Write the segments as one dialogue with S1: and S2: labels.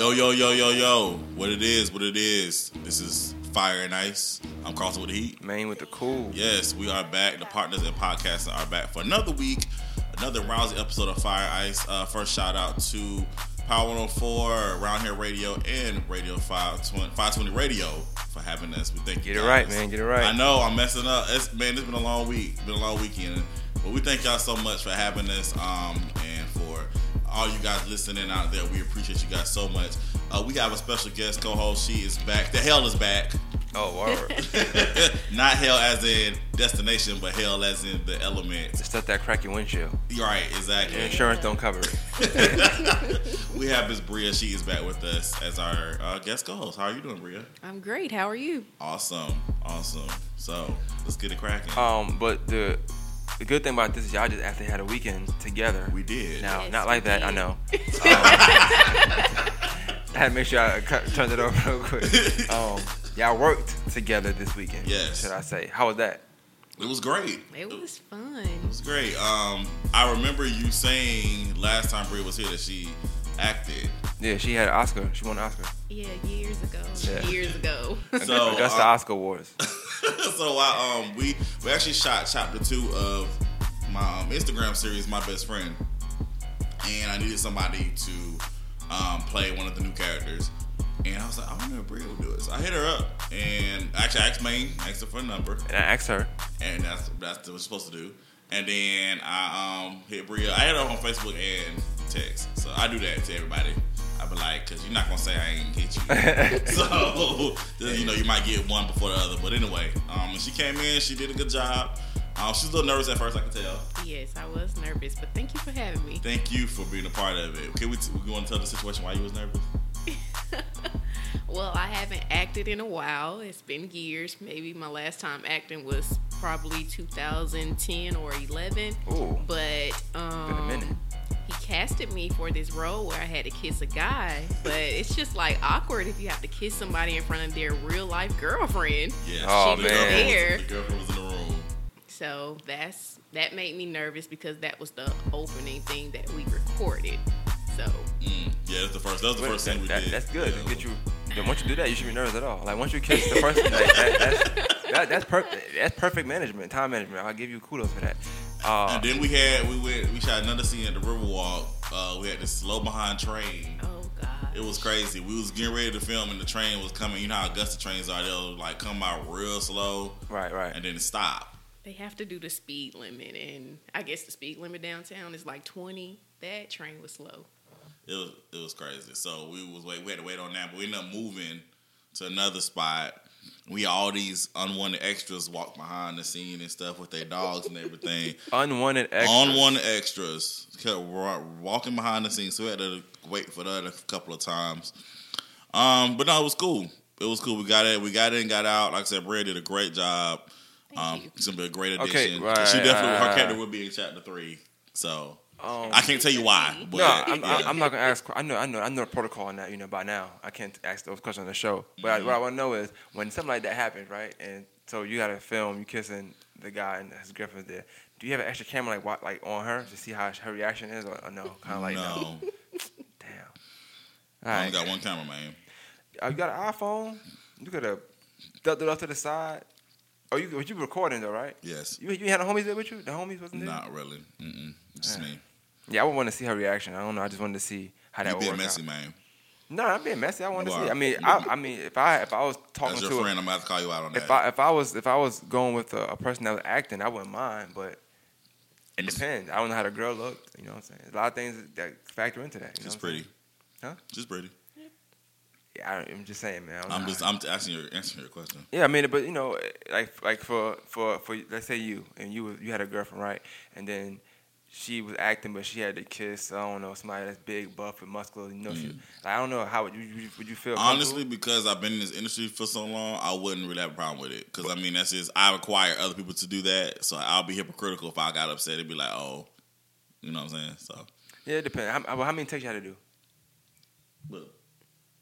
S1: Yo, yo, yo, yo, yo. What it is, what it is. This is Fire and Ice. I'm Carlton with the Heat.
S2: Man with the cool.
S1: Yes, we are back. The partners in podcasting are back for another week, another rousing episode of Fire Ice. Uh, first shout out to Power 104, Around Here Radio, and Radio 520, 520 Radio for having us. We thank you.
S2: Get it right, man. Get it right.
S1: I know I'm messing up. It's, man, it's been a long week. Been a long weekend. But we thank y'all so much for having us um, and all you guys listening out there. We appreciate you guys so much. Uh, we have a special guest co-host. She is back. The hell is back.
S2: Oh, word.
S1: Not hell as in destination, but hell as in the element.
S2: the stuff that crack your windshield.
S1: You're right, exactly.
S2: Your insurance don't cover it.
S1: We have Miss Bria. She is back with us as our uh, guest co-host. How are you doing, Bria?
S3: I'm great. How are you?
S1: Awesome, awesome. So let's get it cracking.
S2: Um, but the the good thing about this is y'all just actually had a weekend together.
S1: we did.
S2: Now,
S3: Yes,
S2: not like
S3: we
S2: that. I know. Um, I had to make sure I cut, turned it over real quick. Um, y'all worked together this weekend.
S1: Yes.
S2: Should I say? How was that?
S1: It was great.
S3: It was fun.
S1: It was great. Um, I remember you saying last time Bria was here that she acted.
S2: Yeah, she had an Oscar. She won an Oscar.
S3: Yeah, years ago.
S2: Yeah.
S3: Years ago.
S1: So,
S2: Augusta
S1: uh,
S2: Oscar Awards.
S1: so I um we we actually shot chapter two of my um, Instagram series, My Best Friend, and I needed somebody to um, play one of the new characters. And I was like, I wonder if Bria will do it. So I hit her up, and actually I asked Maine, asked her for a number,
S2: And I asked her.
S1: and that's that's what we're supposed to do. And then I um hit Bria. I hit her on Facebook and text. So I do that to everybody. I be like, cause you're not gonna say I ain't hit you. so you know you might get one before the other. But anyway, um, she came in. She did a good job. Um, she was a little nervous at first. I can tell.
S3: yes, I was nervous, but thank you for having me.
S1: Thank you for being a part of it. Okay, we, t- we want to tell the situation why you was nervous.
S3: Well, I haven't acted in a while. It's been years. Maybe my last time acting was probably 2010 or 11.
S2: Ooh.
S3: But um,
S2: Been a minute.
S3: He casted me for this role where I had to kiss a guy. But it's just like awkward if you have to kiss somebody in front of their real life girlfriend.
S1: Yeah,
S2: Oh,
S1: the
S2: man.
S1: Girlfriend
S3: There.
S1: the girlfriend was in the room.
S3: So that's that made me nervous because that was the opening thing that we recorded. So
S1: Mm, yeah, that's the first. That was the
S2: Wait,
S1: first
S2: that-
S1: thing we
S2: that-
S1: did.
S2: That's good.
S1: Yeah.
S2: Get you. then Once you do that, you shouldn't be nervous at all. Like once you kiss the person, like, that, that's that, that's perfect. That's perfect management, time management. I'll give you kudos for that. Uh,
S1: And then we had we went we shot another scene at the Riverwalk. Uh, we had this slow behind train.
S3: oh god.
S1: It was crazy. We was getting ready to film and the train was coming. You know how Augusta trains are. They'll like come out real slow
S2: right, right.
S1: and then stop.
S3: They have to do the speed limit and I guess the speed limit downtown is like 20. That train was slow.
S1: It was it was crazy. So we was wait we had to wait on that, but we ended up moving to another spot. We all these unwanted extras walk behind the scene and stuff with their dogs and everything.
S2: Unwanted extras.
S1: Unwanted extras kept walking behind the scenes, so we had to wait for that a couple of times. Um, but no, it was cool. It was cool. We got it. We got in, got out. Like I said, Bria did a great job.
S3: Thank
S1: Um,
S3: you.
S1: it's gonna be a great addition.
S2: Okay, right,
S1: she definitely her character will be in chapter three. So
S2: Um,
S1: I can't tell you why. But
S2: no, I'm,
S1: yeah.
S2: I'm not gonna ask. I know, I know, I know the protocol on that. You know, by now, I can't ask those questions on the show. But I, what I want to know is when something like that happens, right? And so you got to film you kissing the guy and his girlfriend's there. Do you have an extra camera like wa- like on her to see how her reaction is, or, or no? Kind of like no.
S1: no,
S2: Damn. All
S1: I only
S2: right.
S1: got one camera, man.
S2: Uh, you got an iPhone? You could have ducked it off to the side. Oh, you but you recording though, right?
S1: Yes,
S2: You you had the homies there with you? The homies wasn't there?
S1: not really. Mm-mm. Just
S2: Yeah.
S1: me.
S2: Yeah, I would want to see her reaction. I don't know. I just wanted to see how that
S1: You
S2: would
S1: being
S2: work
S1: messy,
S2: out.
S1: man.
S2: No, I'm being messy. I want to see. I mean, I, I mean, if I if I was talking
S1: As your
S2: to
S1: friend, I'm gonna have to call you out on
S2: if
S1: that.
S2: I if I was if I was going with a, a person that was acting, I wouldn't mind. But it depends. I don't know how the girl looked. You know what I'm saying? A lot of things that factor into that. You
S1: Just
S2: I'm
S1: pretty.
S2: Huh?
S1: Just pretty.
S2: Yeah, I, I'm just saying, man. I don't
S1: I'm just I'm asking your answering your question.
S2: Yeah, I mean, but you know, like like for for for let's say you and you you had a girlfriend, right? And then she was acting, but she had to kiss. I don't know somebody that's big, buff, and muscular. You know, she, I don't know how would you would you, feel?
S1: Honestly, because I've been in this industry for so long, I wouldn't really have a problem with it. Because I mean, that's just I require other people to do that, so I'll be hypocritical if I got upset. It'd be like, oh, you know what I'm saying? So,
S2: yeah, it depends. How, how many takes you had to do?
S1: but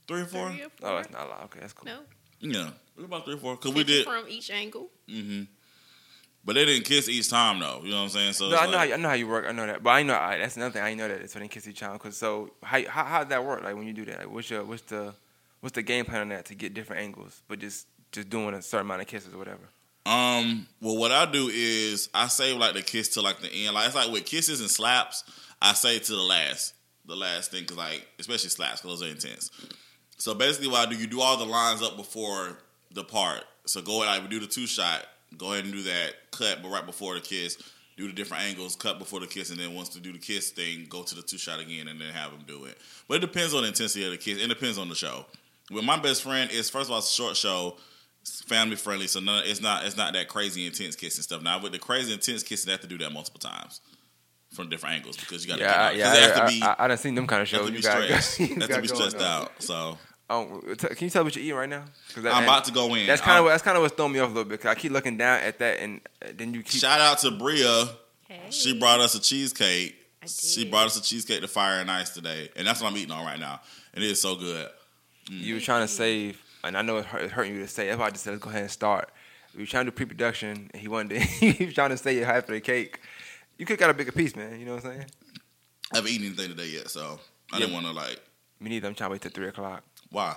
S1: three or four,
S3: Three or
S2: Oh,
S3: four?
S2: that's not a lot. Okay, that's cool.
S3: No.
S1: yeah, about three or four. Because we did,
S3: from each angle.
S1: hmm But they didn't kiss each time though. You know what I'm saying? So
S2: No, I know, how
S1: like-
S2: I know how you work. I know that, but I know I, that's another thing. I know that it's when they kiss each time. Cause so how how how does that work? Like when you do that, like what's your what's the what's the game plan on that to get different angles, but just just doing a certain amount of kisses or whatever.
S1: Um, well, what I do is I save like the kiss to like the end. Like it's like with kisses and slaps, I say to the last, the last thing, cause like especially slaps, cause those are intense. So basically, what I do, you do all the lines up before the part. So go ahead, like we do the two shot. Go ahead and do that cut, but right before the kiss, do the different angles, cut before the kiss, and then once to do the kiss thing, go to the two shot again, and then have them do it. But it depends on the intensity of the kiss. It depends on the show. With my best friend, is first of all, it's a short show family friendly, so none, it's not it's not that crazy intense kissing stuff. Now with the crazy intense kissing, they have to do that multiple times from different angles because you got to
S2: Yeah, I, yeah. I,
S1: to be
S2: I, I, I done seen them kind of
S1: have
S2: shows.
S1: to be
S2: You got,
S1: stressed.
S2: you
S1: have to be stressed out. So
S2: Um, t- can you tell what you're eating right now? that-
S1: I'm about to go in.
S2: That's kind of that's kind of what's throwing me off a little bit. Cause I keep looking down at that, and uh, then you keep.
S1: Shout out to Bria.
S3: Hey.
S1: She brought us a cheesecake.
S3: I
S1: She brought us a cheesecake to fire and ice today, and that's what I'm eating on right now. And it is so good.
S2: You were trying to save, and I know it's hurt- it's hurting you to say. That's why I just said let's go ahead and start. We were trying to do pre-production, and he wanted to, he was trying to say half of the cake. You could got a bigger piece, man. You know what I'm saying?
S1: I haven't eaten anything today yet, so I didn't want to like.
S2: Me neither. I'm trying to wait till three o'clock.
S1: Why?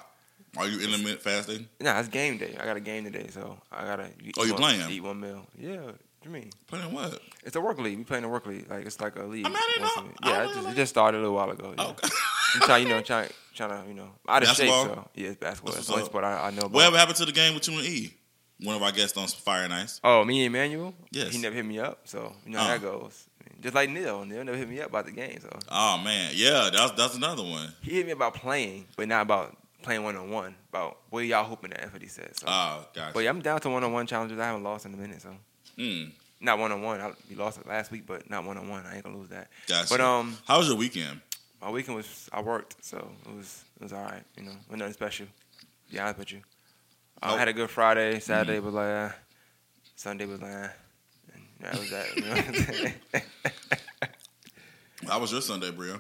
S1: Are you intermittent fasting?
S2: Nah, it's game day. I got a game today, so I gotta. Eat
S1: Oh, you
S2: one,
S1: playing?
S2: Eat one meal. Yeah. What you mean?
S1: Playing what?
S2: It's a work league. We playing a work league. Like it's like a league.
S1: I mean, I didn't know. I
S2: Yeah, it just,
S1: like-
S2: it just started a little while ago. Yeah.
S1: Okay.
S2: I'm trying, you know, trying, trying to, you know, out of shape. So yeah, it's basketball.
S1: That's
S2: That's the
S1: what's
S2: only sport I, I know about.
S1: Whatever happened to the game with you and E? One of our guests on Fire Ice.
S2: Oh, me and Emmanuel?
S1: Yes.
S2: He never hit me up, so you know how
S1: Uh.
S2: that goes. Just like Neil. Neil never hit me up about the game, so
S1: Oh man, yeah, that's that's another one.
S2: he hit me about playing, but not about playing one on one. About what y'all hoping that That's says. So,
S1: Oh, gotcha.
S2: but yeah, I'm down to one on one challenges. I haven't lost in a minute, so
S1: Mm,
S2: not one on one. We lost it last week, but not one on one. I ain't gonna lose that.
S1: gotcha.
S2: But um,
S1: how was your weekend?
S2: my weekend was I worked, so it was it was all right. You know, nothing special. Be honest with you, I
S1: Oh.
S2: had a good Friday. Saturday was like, uh, Sunday was like, uh, and that was that. You know?
S1: How was your Sunday, Bria?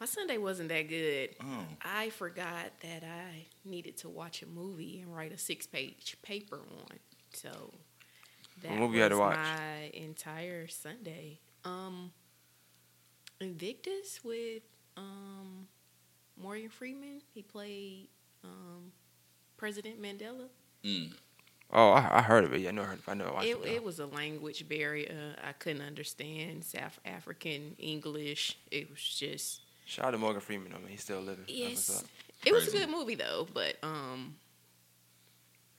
S3: My Sunday wasn't that good.
S1: Oh,
S3: I forgot that I needed to watch a movie and write a six-page paper on. So that
S2: What movie you had to watch?
S3: my entire Sunday. Um, Invictus with um Morgan Freeman. He played um President Mandela.
S1: mm.
S2: oh, I, I heard of it. Yeah, I know. I heard. I know. I
S3: It,
S2: it.
S3: it was a language barrier. I couldn't understand South African English. It was just
S2: Shout out to Morgan Freeman. I mean, he's still living.
S3: Yes. It was a good movie though, but um,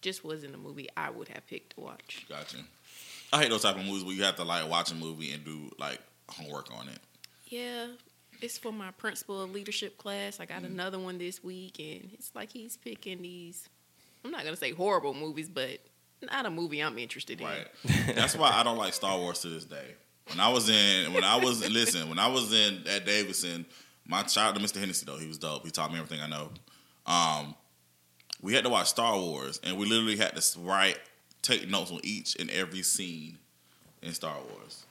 S3: just wasn't a movie I would have picked to watch.
S1: gotcha. I hate those type of movies where you have to like watch a movie and do like homework on it.
S3: Yeah, it's for my principal of leadership class. I got
S1: Mm.
S3: another one this week, and it's like he's picking these. I'm not gonna say horrible movies, but not a movie I'm interested in.
S1: Right. That's why I don't like Star Wars to this day. When I was in, when I was listen, when I was in at Davidson, my child, Mr. Hennessy though, he was dope. He taught me everything I know. Um, we had to watch Star Wars, and we literally had to write, take notes on each and every scene in Star Wars.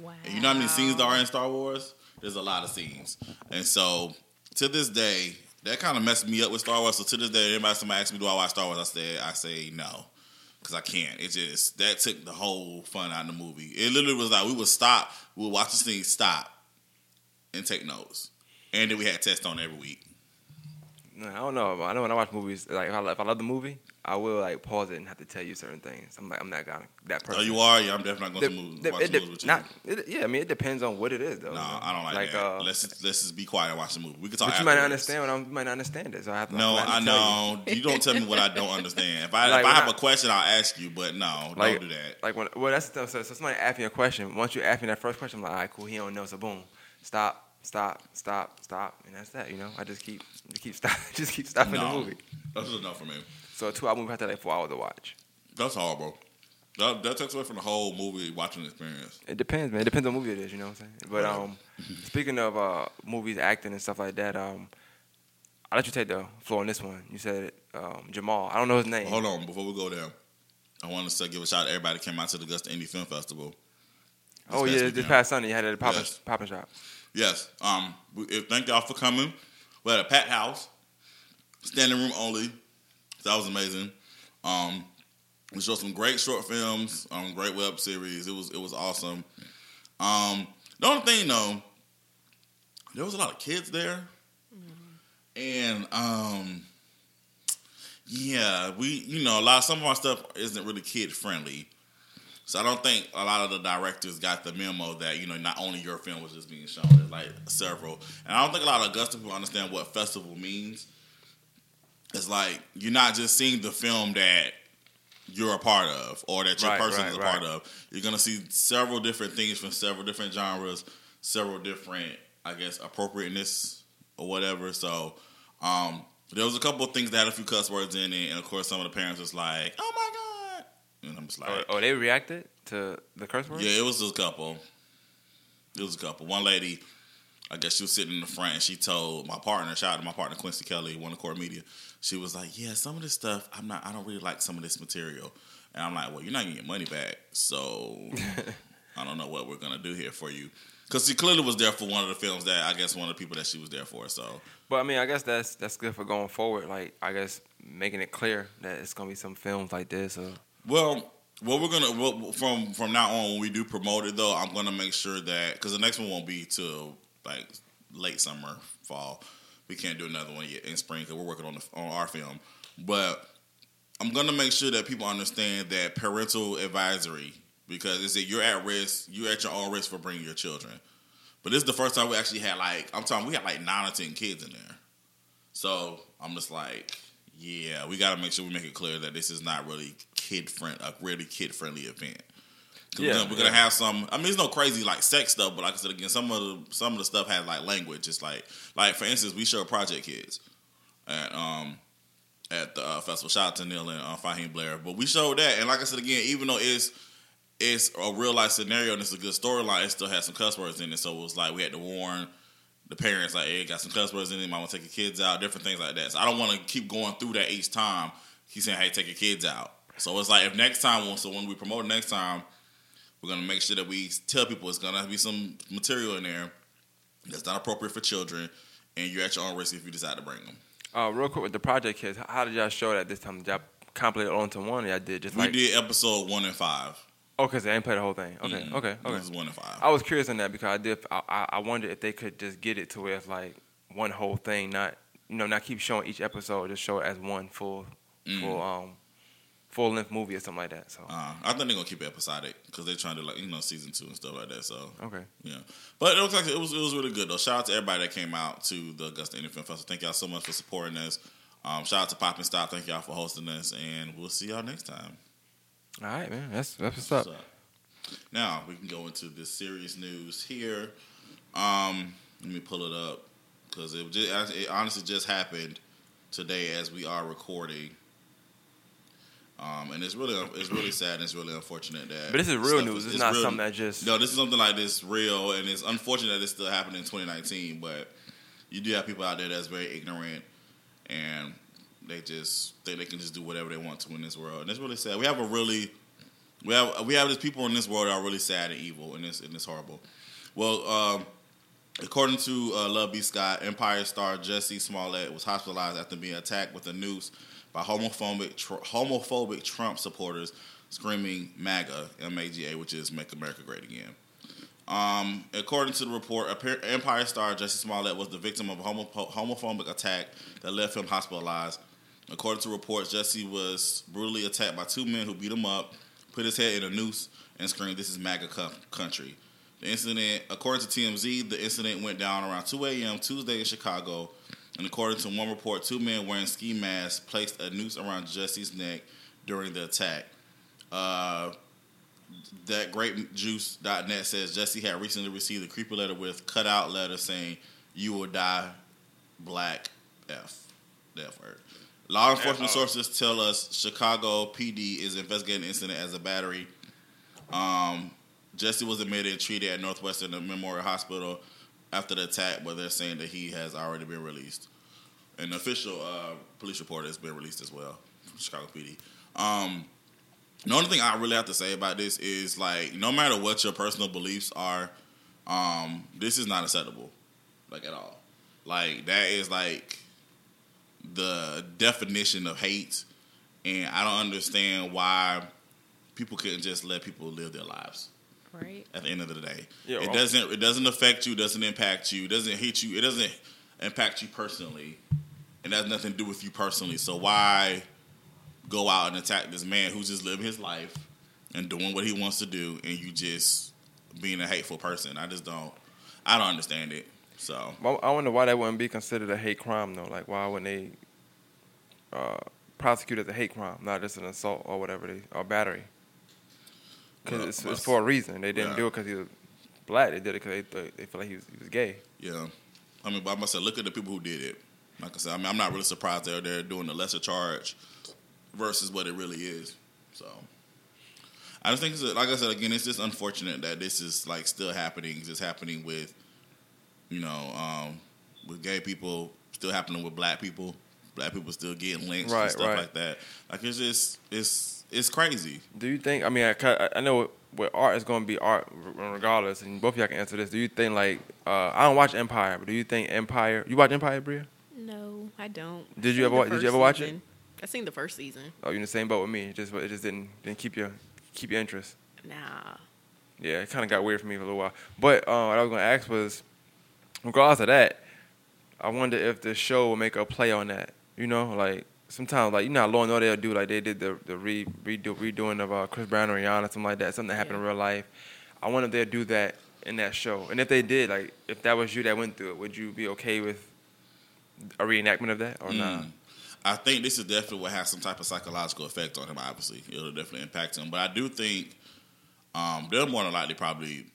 S3: Wow.
S1: And you know how many scenes there are in Star Wars? There's a lot of scenes, and so to this day, that kind of messed me up with Star Wars. So to this day, anybody somebody asks me, "Do I watch Star Wars?" I say, I say no, because I can't. It just that took the whole fun out of the movie. It literally was like we would stop, we would watch the scene, stop, and take notes, and then we had tests on every week.
S2: I don't know. I know when I watch movies, like if I, if I love the movie, I will like pause it and have to tell you certain things. I'm like, I'm not gonna that person.
S1: Oh, you are? Yeah, I'm definitely not going to move,
S2: the-
S1: watch
S2: it
S1: the movie with you.
S2: not, it, yeah, I mean, it depends on what it is, though.
S1: no,
S2: you?
S1: I don't like, that.
S2: Uh,
S1: let's just, let's just be quiet and watch the movie. We can talk.
S2: but you might not understand what I'm. You might not understand it, so I have to.
S1: No,
S2: to
S1: I
S2: tell you.
S1: know. You don't tell me what I don't understand. If I
S2: Like,
S1: if I have
S2: I-
S1: a question, I'll ask you. But no,
S2: Like,
S1: don't do that.
S2: Like when, well, that's the, so, so somebody asked me a question. Once you ask me that first question, I'm like, all right, cool. He don't know, so boom, stop, stop, stop, stop, and that's that. You know, I just keep, just keep stop, just keep stopping
S1: No,
S2: the movie.
S1: that's enough for me.
S2: So a two-hour movie have to like four hours to watch.
S1: That's horrible. That, that takes away from the whole movie watching experience.
S2: It depends, man. It depends on movie it is. You know what I'm saying? But um, speaking of uh, movies, acting and stuff like that, um, I'll let you take the floor on this one. You said um, Jamal. I don't know his name.
S1: Hold on, before we go there, I want to say give a shout out to everybody that came out to the Augusta Indie Film Festival.
S2: oh yeah, this
S1: weekend.
S2: past Sunday you had it at the Papa
S1: Yes.
S2: Shop.
S1: Yes. Um. uh, Thank y'all for coming. We had a packed house, standing room only. That was amazing. Um. We showed some great short films, um, great web series. It was it was awesome. Um, the only thing though, there was a lot of kids there, and um, yeah, we you know a lot. Some of our stuff isn't really kid friendly. So I don't think a lot of the directors got the memo that you know not only your film was just being shown, there's like several, and I don't think a lot of Augusta people understand what festival means. It's like you're not just seeing the film that you're a part of or that your
S2: Right,
S1: person
S2: right,
S1: is a
S2: right.
S1: part of. You're gonna see several different things from several different genres, several different, I guess, appropriateness or whatever. So um, there was a couple of things that had a few cuss words in it, and of course some of the parents was like, "Oh my god," and I'm just oh, like,
S2: Oh, oh, they reacted to the curse word.
S1: yeah, it was a couple. It was a couple. One lady, I guess she was sitting in the front and she told my partner, shout out to my partner Quincy Kelly, one of the Core Media. She was like, "Yeah, some of this stuff, I'm not. I don't really like some of this material." And I'm like, "Well, you're not gonna get money back, so I don't know what we're gonna do here for you." Because she clearly was there for one of the films that I guess one of the people that she was there for. So
S2: But I mean, I guess that's that's good for going forward. Like, I guess making it clear that it's gonna be some films like this. Or,
S1: Well, what we're gonna well, from from now on when we do promote it though, I'm gonna make sure that because the next one won't be till like late summer, fall. We can't do another one yet in spring because we're working on the, on our film. But I'm gonna make sure that people understand that parental advisory because it's that you're at risk, you're at your own risk for bringing your children. But this is the first time we actually had like I'm talking we had like nine or ten kids in there. So I'm just like, yeah, we got to make sure we make it clear that this is not really kid friend, a really kid friendly event.
S2: Yeah,
S1: we're, gonna, we're gonna have some. I mean, it's no crazy like sex stuff, but like I said again, some of the some of the stuff has like language. It's like like for instance, we show Project Kids at um at the uh, festival. Shout out to Neil and uh, Fahim Blair, but we showed that, and like I said again, even though it's it's a real life scenario and it's a good storyline, it still has some cuss words in it. So it was like we had to warn the parents, like, hey, got some cuss words in it. Might want to take your kids out, different things like that. So I don't want to keep going through that each time. He's saying, hey, take your kids out. So it's like if next time, so when we promote next time, we're gonna make sure that we tell people it's gonna be some material in there that's not appropriate for children, and you're at your own risk if you decide to bring them.
S2: uh, real quick with the project kids, how did y'all show that this time? Did y'all compilate it all into one? Or y'all did just
S1: We
S2: like
S1: did episode one and five.
S2: Oh, because they ain't played the whole thing. Okay,
S1: Mhm.
S2: okay, okay.
S1: This is one and five.
S2: I was curious on that because I did. I, I wondered if they could just get it to where it's like one whole thing, not you know, not keep showing each episode, just show it as one full,
S1: Mm.
S2: full um, full length movie or something like that. So
S1: Uh, I think they're gonna keep it episodic because they're trying to like you know season two and stuff like that. So
S2: okay,
S1: yeah, but it looks like it was it was really good though. Shout out to everybody that came out to the Augusta Indie Film Festival. Thank y'all so much for supporting us. Um, shout out to Pop and Stop. Thank y'all for hosting us, and we'll see y'all next time.
S2: All right, man. That's that's what's up.
S1: Now we can go into the serious news here. Um, let me pull it up because it just it honestly just happened today as we are recording. Um, and it's really it's really sad and it's really unfortunate that.
S2: But this is real news.
S1: is-
S2: It's not
S1: real-
S2: something that just
S1: No, this is something like this real, and it's unfortunate that it's still happening in 2019. But you do have people out there that's very ignorant, and they just think they can just do whatever they want to in this world, and it's really sad. We have a really we have we have these people in this world that are really sad and evil, and it's and it's horrible. Well, um, according to uh, Love B. Scott, Empire star Jussie Smollett was hospitalized after being attacked with a noose by homophobic tr- homophobic Trump supporters screaming MAGA, M-A-G-A, which is Make America Great Again. Um, according to the report, Empire star Jussie Smollett was the victim of a homo- homophobic attack that left him hospitalized. According to reports, Jussie was brutally attacked by two men who beat him up, put his head in a noose, and screamed, "This is MAGA country." The incident, according to TMZ, the incident went down around 2 a.m. Tuesday in Chicago. And according to one report, two men wearing ski masks placed a noose around Jussie's neck during the attack. Uh, that grapejuice.net says Jussie had recently received a creepy letter with cutout letter saying, You will die, black F. The F word. Law enforcement sources tell us Chicago PD is investigating the incident as a battery. Um, Jussie was admitted and treated at Northwestern Memorial Hospital after the attack, but they're saying that he has already been released. An official uh, police report has been released as well from Chicago PD. Um, the only thing I really have to say about this is like, no matter what your personal beliefs are, um, this is not acceptable, like at all. Like that is like the definition of hate and I don't understand why people couldn't just let people live their lives.
S3: Right.
S1: At the end of the day,
S2: Yeah,
S1: it
S2: well-
S1: doesn't it doesn't affect you, doesn't impact you, doesn't hit you, it doesn't impact you personally, and has nothing to do with you personally. So why go out and attack this man who's just living his life and doing what he wants to do, and you just being a hateful person? I just don't, I don't understand it. So
S2: I wonder why that wouldn't be considered a hate crime though. Like why wouldn't they uh, prosecute it as a hate crime, not just an assault or whatever they or battery? Because
S1: Well,
S2: it's, it's for a reason. They didn't
S1: yeah.
S2: do it because he was black. They did it because they they feel like he was, he was gay.
S1: Yeah, I mean, but I must say, look at the people who did it. Like I said, I mean, I'm not really surprised they're they're doing the lesser charge versus what it really is. So, I just think, it's, like I said again, it's just unfortunate that this is like still happening. It's happening with, you know, um, with gay people, still happening with black people. Black people still getting lynched
S2: Right,
S1: and stuff
S2: right.
S1: like that. Like it's just it's it's crazy.
S2: Do you think? I mean, I, I know with art is going to be art regardless, and both of y'all can answer this. Do you think like uh, I don't watch Empire, but do you think Empire? You watch Empire, Bria?
S3: No, I don't.
S2: Did you ever
S3: seen
S2: wa-
S3: the
S2: did you ever watch it?
S3: season. I seen the first season.
S2: Oh, you in the same boat with me? It just it just didn't didn't keep your keep your interest.
S3: Nah.
S2: Yeah, it kind of got weird for me for a little while. But uh, what I was going to ask was, regardless of that, I wonder if the show will make a play on that. You know, like sometimes, like you know, how Law and Order they'll do like they did the the re, redo, redoing of uh, Chris Brown and Rihanna, something like that, something that happened in real life. I wonder if they'll do that in that show. And if they did, like if that was you that went through it, would you be okay with a reenactment of that or not?
S1: Mm. I think this is definitely what has some type of psychological effect on him. Obviously, it'll definitely impact him. But I do think um, they're more than likely probably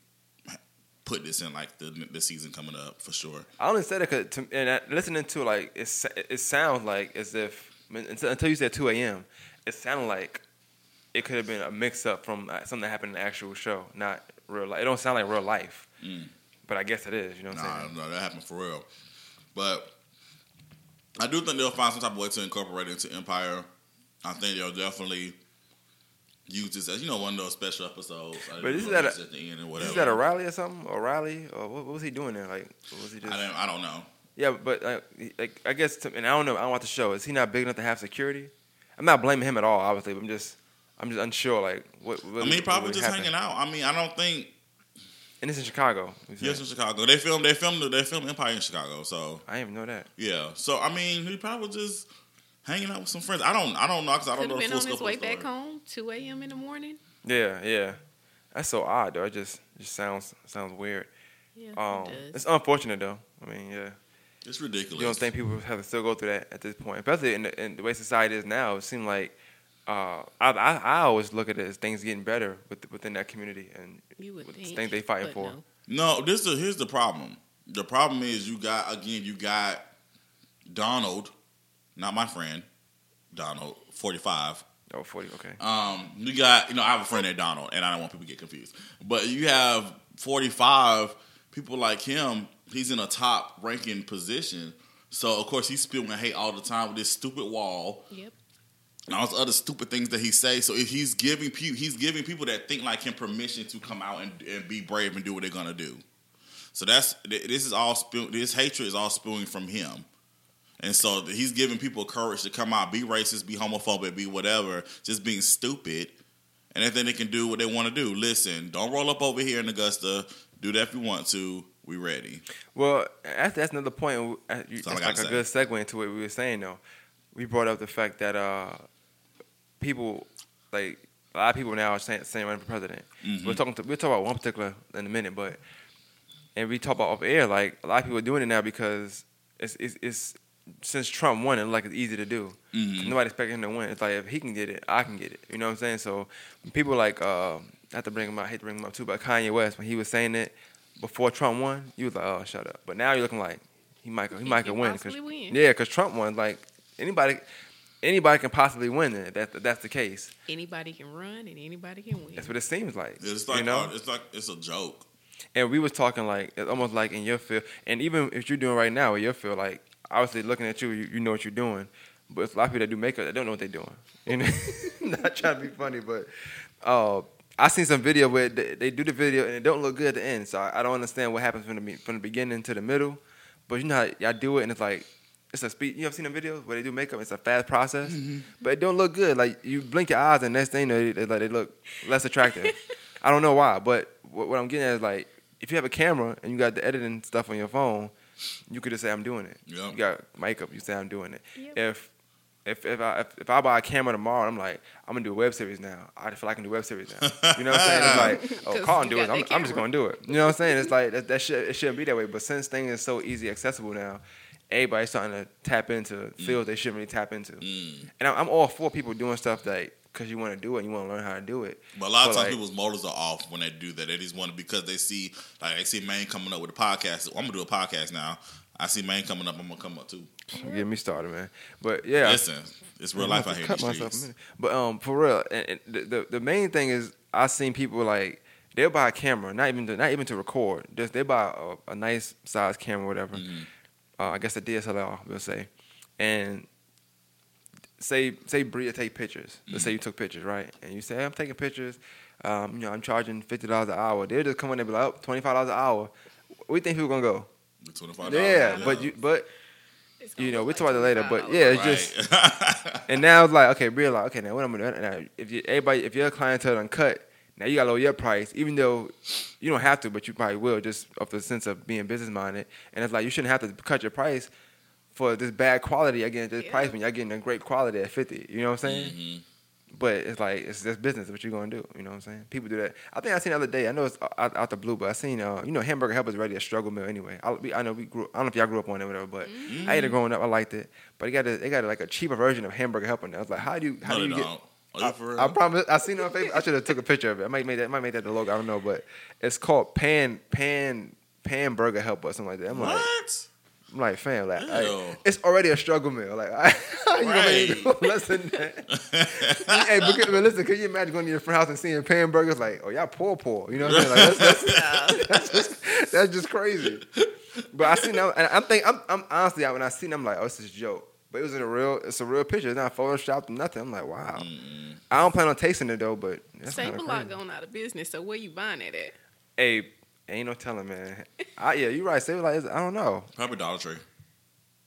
S1: put this in like the the season coming up for sure.
S2: I only said it because and I, listening to like it, it sounds like as if until, you said two a.m. It sounded like it could have been a mix up from uh, something that happened in the actual show, not real life. It don't sound like real life,
S1: Mm.
S2: but I guess it is. You know what I'm saying?
S1: no, that happened for real. But I do think they'll find some type of way to incorporate it into Empire. I think they'll definitely use this as you know one of those special episodes. I
S2: But is at a-
S1: at the end or whatever.
S2: Is that a rally or something? Or rally? Or what, what was he doing there? Like, was he just?
S1: I don't, I don't know.
S2: Yeah, but uh, like I guess, to, and I don't know. I don't watch the show. Is he not big enough to have security? I'm not blaming him at all, obviously. But I'm just, I'm just unsure. Like, what? what
S1: I mean, probably just
S2: happened?
S1: hanging out. I mean, I don't think.
S2: And it's in Chicago. you?
S1: Yes, in Chicago. They filmed. They filmed. They filmed Empire in Chicago. So
S2: I didn't even know that.
S1: yeah. So I mean, he probably just hanging out with some friends. I don't. I don't know because I don't
S3: Could
S1: know
S3: have
S1: the
S3: been
S1: full
S3: on his way back home, 2 a.m. in the morning.
S2: Yeah, yeah. That's so odd though. It just just sounds sounds weird.
S3: Yeah,
S2: Um,
S3: it does.
S2: it's unfortunate though. I mean, yeah.
S1: It's ridiculous.
S2: You don't think people have to still go through that at this point, especially in the, in the way society is now. It seems like uh, I, I I always look at it as things getting better with, within that community and
S3: You would
S2: with the
S3: think,
S2: things they fighting for.
S3: no.
S1: No, this is here's the problem. The problem is you got again. You got Donald, not my friend, Donald, forty five.
S2: Oh, 40, okay.
S1: Um, you got you know I have a friend named Donald, and I don't want people to get confused. But you have forty five people like him. He's in a top ranking position, so of course he's spewing hate all the time with this stupid wall
S3: Yep.
S1: and all those other stupid things that he say. So if he's giving people, he's giving people that think like him permission to come out and, and be brave and do what they're gonna do. So that's this is all spew, this hatred is all spewing from him, and so he's giving people courage to come out, be racist, be homophobic, be whatever, just being stupid, and think they can do what they want to do. Listen, don't roll up over here in Augusta. Do that if you want to. We ready.
S2: Well, that's, that's another point. uh,
S1: That's
S2: like a good segue into what we were saying, though. We brought up the fact that uh, people, like a lot of people now are saying, saying running for president.
S1: Mhm.
S2: We're talking. To, we'll talk about one particular in a minute, but and we talk about off air. Like a lot of people are doing it now because it's it's, it's since Trump won, it like it's easy to do.
S1: Mhm.
S2: Nobody expecting him to win. It's like if he can get it, I can get it. You know what I'm saying? So people like uh, I have to bring him up. I hate to bring him up too, but Kanye West when he was saying it before Trump won, you was like, oh, shut up. But now you're looking like he might he,
S3: He
S2: might
S3: can
S2: could win
S3: possibly win.
S2: yeah, because Trump won. Like anybody anybody can possibly win it. That that's the case.
S3: Anybody can run and anybody can win.
S2: That's what it seems like.
S1: It's like
S2: you know.
S1: uh, it's like it's a joke.
S2: And we was talking like it's almost like in your field, and even if you're doing right now in your field, like obviously looking at you, you, you know what you're doing. But it's a lot of people that do makeup that don't know what they're doing. You know, not trying to be funny, but uh, I seen some video where they, they do the video and it don't look good at the end. So I, I don't understand what happens from the from the beginning to the middle. But you know how y'all do it, and it's like it's a speed. You ever seen the videos where they do makeup? It's a fast process, but it don't look good. Like you blink your eyes, and next thing you know, they, they, they look less attractive. I don't know why, but what, what I'm getting at is like, if you have a camera and you got the editing stuff on your phone, you could just say I'm doing it.
S1: Yep.
S2: You got makeup, you say I'm doing it.
S3: Yep.
S2: If if if I if, if I buy a camera tomorrow, I'm like I'm gonna do a web series now. I feel like I can do web series now. You know what I'm saying? It's like oh, call
S3: and
S2: do it. I'm, I'm just gonna do it. You know what I'm saying? It's like that, that should it shouldn't be that way. But since things are so easy accessible now, everybody's starting to tap into fields they shouldn't really tap into.
S1: Mm.
S2: And I'm, I'm all for people doing stuff that because you want to do it, and you want to learn how to do it.
S1: But a lot of times
S2: like-
S1: people's motives are off when they do that. They just want to because they see like they see Maine coming up with a podcast. I'm gonna do a podcast now. I see Maine coming up. I'm gonna come up too.
S2: Get me started, man. But yeah,
S1: Listen, it's real life out here.
S2: Cut myself a
S1: streets.
S2: minute. But um, for real, and, and the, the the main thing is I seen people like they'll buy a camera, not even to, not even to record. Just they buy a, a nice size camera, whatever.
S1: Mm-hmm.
S2: Uh, I guess a DSLR, we'll say, and say say Bria take pictures. Let's
S1: Mm-hmm.
S2: say you took pictures, right? And you say I'm taking pictures. Um, you know, I'm charging fifty dollars an hour. They'll just come in and be like, oh, twenty five dollars an hour. We you think people gonna go?
S1: $25.
S2: Yeah, but you but you know, we'll
S3: like
S2: talk about that later. But yeah, it's just and now it's like, okay, real like, okay, now what I'm gonna do? Now, if you everybody, if your clientele done cut, now you gotta lower your price, even though you don't have to, but you probably will, just off the sense of being business minded. And it's like you shouldn't have to cut your price for this bad quality again, this
S3: Yeah.
S2: price when you're getting a great quality at fifty. You know what I'm saying?
S1: Mhm.
S2: But it's like it's just business. What you gonna do? You know what I'm saying? People do that. I think I seen the other day. I know it's out, out the blue, but I seen uh, you know hamburger helper is already a struggle meal anyway. I, we, I know we grew. I don't know if y'all grew up on it or whatever, but I ate it growing up. I liked it, but they got a, they got like a cheaper version of hamburger helper now. I was like, how do you how
S1: No,
S2: do
S1: they
S2: you
S1: don't.
S2: get?
S1: Are you for real?
S2: I promise. I seen it on Facebook. I should have took a picture of it. I might make that. I Might make that the logo. I don't know, but it's called Pan Pan Pan Burger Helper or something like that. I'm like,
S1: what?
S2: I'm like, fam, like,
S1: Ew.
S2: I- it's already a struggle meal. Like, I, how you gonna make it less than that? hey, but, but listen, can you imagine going to your friend's house and seeing pan burgers? Like, oh, y'all poor, poor. You know what I'm saying? Like, that's, that's, that's, just, that's just crazy. But I seen them, and I'm think I'm, I'm honestly, when I seen them, I'm like, oh, this is a joke. But it was in a real, it's a real picture. It's not photoshopped or nothing. I'm like, wow. I don't plan on tasting it though, but that's
S3: Save
S2: kinda
S3: a lot going out of business. So where you buying it at?
S2: Hey, ain't no telling, man. I, yeah, you're right. Save like I don't know.
S1: Probably Dollar Tree.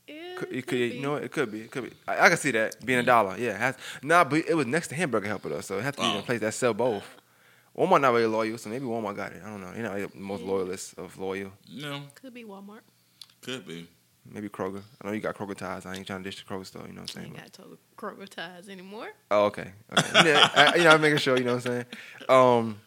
S3: Yeah,
S2: Could, it
S3: could
S2: could, you know, it could be, it could be. I, I can see that being a dollar. Yeah, it has, nah, but it was next to Hamburger Helper though, so it has to be in
S1: Oh.
S2: a place that sell both. Walmart not really loyal, so maybe Walmart got it. I don't know. You're not really the most loyalist of loyal.
S1: No,
S3: Could be Walmart.
S1: could be.
S2: Maybe Kroger. I know you got Kroger ties. I ain't trying to dish the Kroger store. You know what I'm
S3: I
S2: saying?
S3: ain't got total Kroger ties anymore.
S2: Oh, okay. okay. yeah, I, you know, I'm making sure. You know what I'm saying? Um,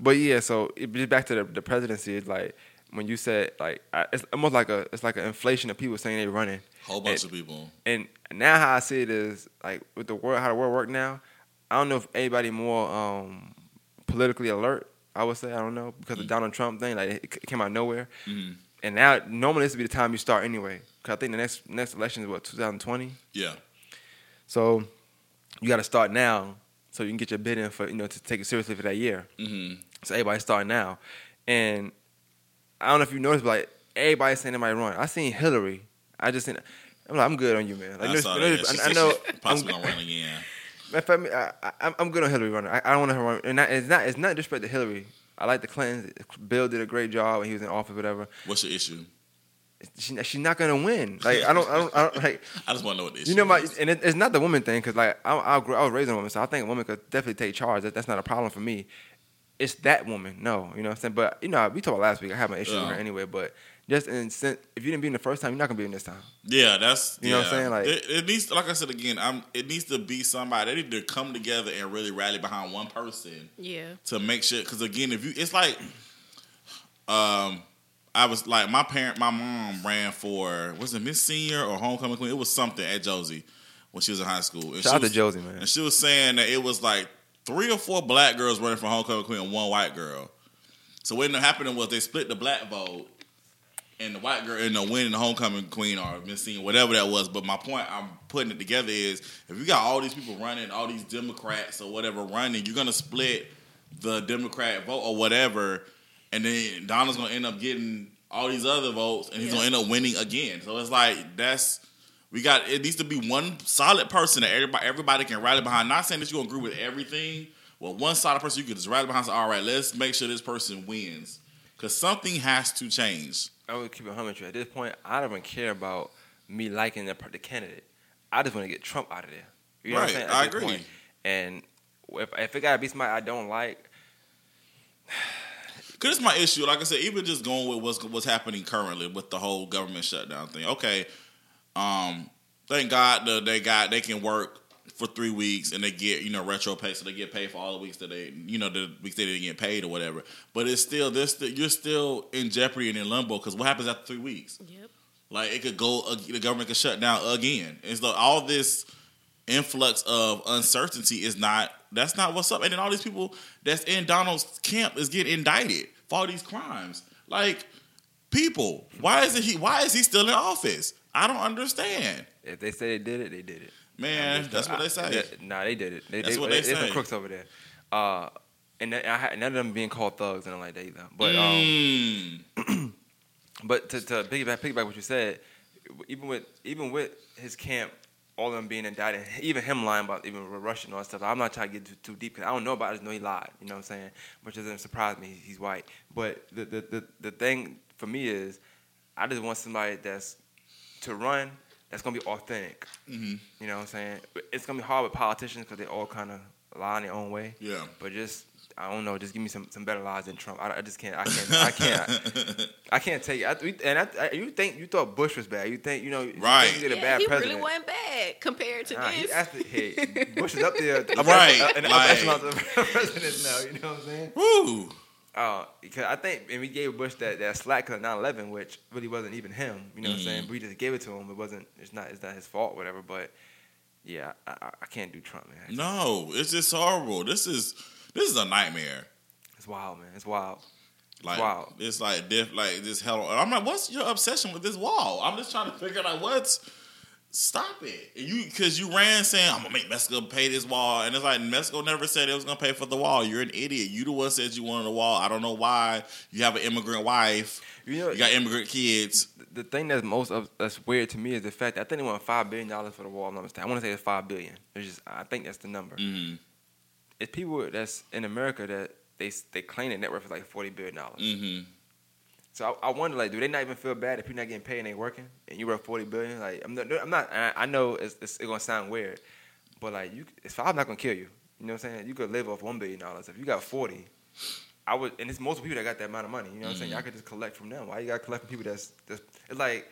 S2: but yeah, so it, just back to the, the presidency. It's like when you said like I, it's almost like a it's like an inflation of people saying they're running.
S1: Whole bunch
S2: And-
S1: of people.
S2: And now how I see it is like with the world, how the world work now. I don't know if anybody more um, politically alert. I would say I don't know because the Donald Trump thing. Like it came out of nowhere.
S1: Mhm.
S2: And now normally this would be the time you start anyway. Cause I think the next next election is what 2020.
S1: Yeah.
S2: So you got to start now so you can get your bid in for you know to take it seriously for that year.
S1: hmm
S2: So everybody starting now, and I don't know if you noticed, but like everybody's saying might run. I seen Hillary. I just seen. I'm like, I'm good on you, man. Like,
S1: I saw that. Yeah,
S2: I, I know.
S1: possibly
S2: I'm,
S1: gonna run again.
S2: Matter of fact, I, I, I'm good on Hillary running. I, I don't want her run. And that, it's not. It's not disrespect to Hillary. I like the Clintons. Bill did a great job when he was in office, whatever.
S1: What's your issue?
S2: She, she's not gonna win. Like I don't. I don't. I don't like.
S1: I just want to know what the issue.
S2: You know, my
S1: is.
S2: and it, it's not the woman thing because like I, I, I was raised a woman, so I think a woman could definitely take charge. That, that's not a problem for me. It's that woman, no, you know what I'm saying. But you know, we talked about last week. I have an issue with her anyway. But just in sen- if you didn't be in the first time, you're not gonna be in this time.
S1: Yeah, that's
S2: You know what I'm saying? Like-
S1: it, it needs, like I said again, I'm. It needs to be somebody. They need to come together and really rally behind one person
S3: Yeah.
S1: to make sure. Because again, if you, it's like, um, I was like my parent, my mom ran for was it Miss Senior or Homecoming Queen? It was something at Josey when she was in high school. And
S2: Shout
S1: she
S2: out to Josey, man.
S1: And she was saying that it was like three or four black girls running for Homecoming Queen and one white girl. So what ended up happening was they split the black vote and the white girl ended up winning the homecoming queen or Miss Senior, whatever that was. But my point I'm putting it together is if you got all these people running, all these Democrats or whatever running, you're gonna split the Democrat vote or whatever, and then Donald's gonna end up getting all these other votes and he's
S3: Yeah.
S1: gonna end up winning again. So it's like that's we got it needs to be one solid person that everybody everybody can rally behind. Not saying that gonna agree with everything. Well, one solid person you can just rally behind. Say, all right, let's make sure this person wins because something has to change.
S2: I would keep it hundred. At this point, I don't even care about me liking the, the candidate. I just want to get Trump out of there. You know what I'm
S1: Right,
S2: saying? At
S1: I agree.
S2: point. And if if it gotta be somebody I don't like,
S1: Cause it's my issue. Like I said, even just going with what's what's happening currently with the whole government shutdown thing. Okay, um, thank God the, they got they can work for three weeks and they get you know retro pay, so they get paid for all the weeks that they you know the weeks they didn't get paid or whatever. But it's still this you're still in jeopardy and in limbo because what happens after three weeks?
S3: Yep.
S1: Like it could go, the government could shut down again. And so all this influx of uncertainty is not. That's not what's up. And then all these people that's in Donald's camp is getting indicted for all these crimes. Like people, why is he? Why is he still in office? I don't understand.
S2: if they say they did it, they did it.
S1: Man, that's what they say.
S2: They- nah, they did it. They,
S1: That's
S2: they,
S1: what they
S2: There's some
S1: say.
S2: crooks over there. Uh, and I, none of them being called thugs and like that either. But um,
S1: Mm.
S2: But to, to piggyback, piggyback what you said, even with even with his camp, all of them being indicted, even him lying about even Russian all that stuff. I'm not trying to get too, too deep because I don't know about it. I just know he lied. You know what I'm saying? Which doesn't surprise me. He's white. But the the, the, the thing for me is, I just want somebody that's to run that's gonna be authentic.
S1: Mhm.
S2: You know what I'm saying? It's gonna be hard with politicians because they all kind of lie in their own way.
S1: Yeah.
S2: But just I don't know. Just give me some, some better lies than Trump. I, I just can't. I can't. I can't. I can't take it. I, and I, I, you think you thought Bush was bad? You think you know?
S1: Right.
S2: You did a
S3: Yeah,
S2: bad
S3: he
S2: president.
S3: really wasn't bad compared to
S2: Nah, he
S3: this.
S2: actually, hey, Bush is up there,
S1: Right,
S2: up in the
S1: like-
S2: upper echelons of presidents now. You know what I'm saying?
S1: Woo.
S2: Uh, because I think, and we gave Bush that, that slack because 9/11, which really wasn't even him. You know what I'm saying?
S1: Mhm.
S2: We just gave it to him. It wasn't. It's not. It's not his fault. Whatever. But yeah, I, I, I can't do Trump, man.
S1: No, it's just horrible. This is this is a nightmare.
S2: It's wild, man. It's wild.
S1: Like
S2: Wow.
S1: it's like diff, like this hell. I'm like, what's your obsession with this wall? I'm just trying to figure out what's. Stop it, And you because you ran saying I'm gonna make Mexico pay this wall, and it's like Mexico never said it was gonna pay for the wall. You're an idiot. You the one said you wanted a wall. I don't know why. You have an immigrant wife.
S2: You know,
S1: You got immigrant kids.
S2: the thing that's most of, that's weird to me is the fact that I think they want five billion dollars for the wall. I'm not mistaken. I want to say it's five billion. It's just I think that's the number.
S1: Mm-hmm.
S2: It's people that's in America that they they claim the net worth is like forty billion dollars.
S1: Mm-hmm.
S2: So I, I wonder, like, do they not even feel bad if you're not getting paid and they working and you're worth forty billion? Like, I'm not. I'm not I, I know it's, it's, it's gonna sound weird, but like, you, it's five not gonna kill you. You know what I'm saying? You could live off one billion dollars. If you got forty, I would, and it's most people that got that amount of money. You know what I'm saying?
S1: Mhm.
S2: Y'all could just collect from them. Why you gotta collect from people that's, that's it's like.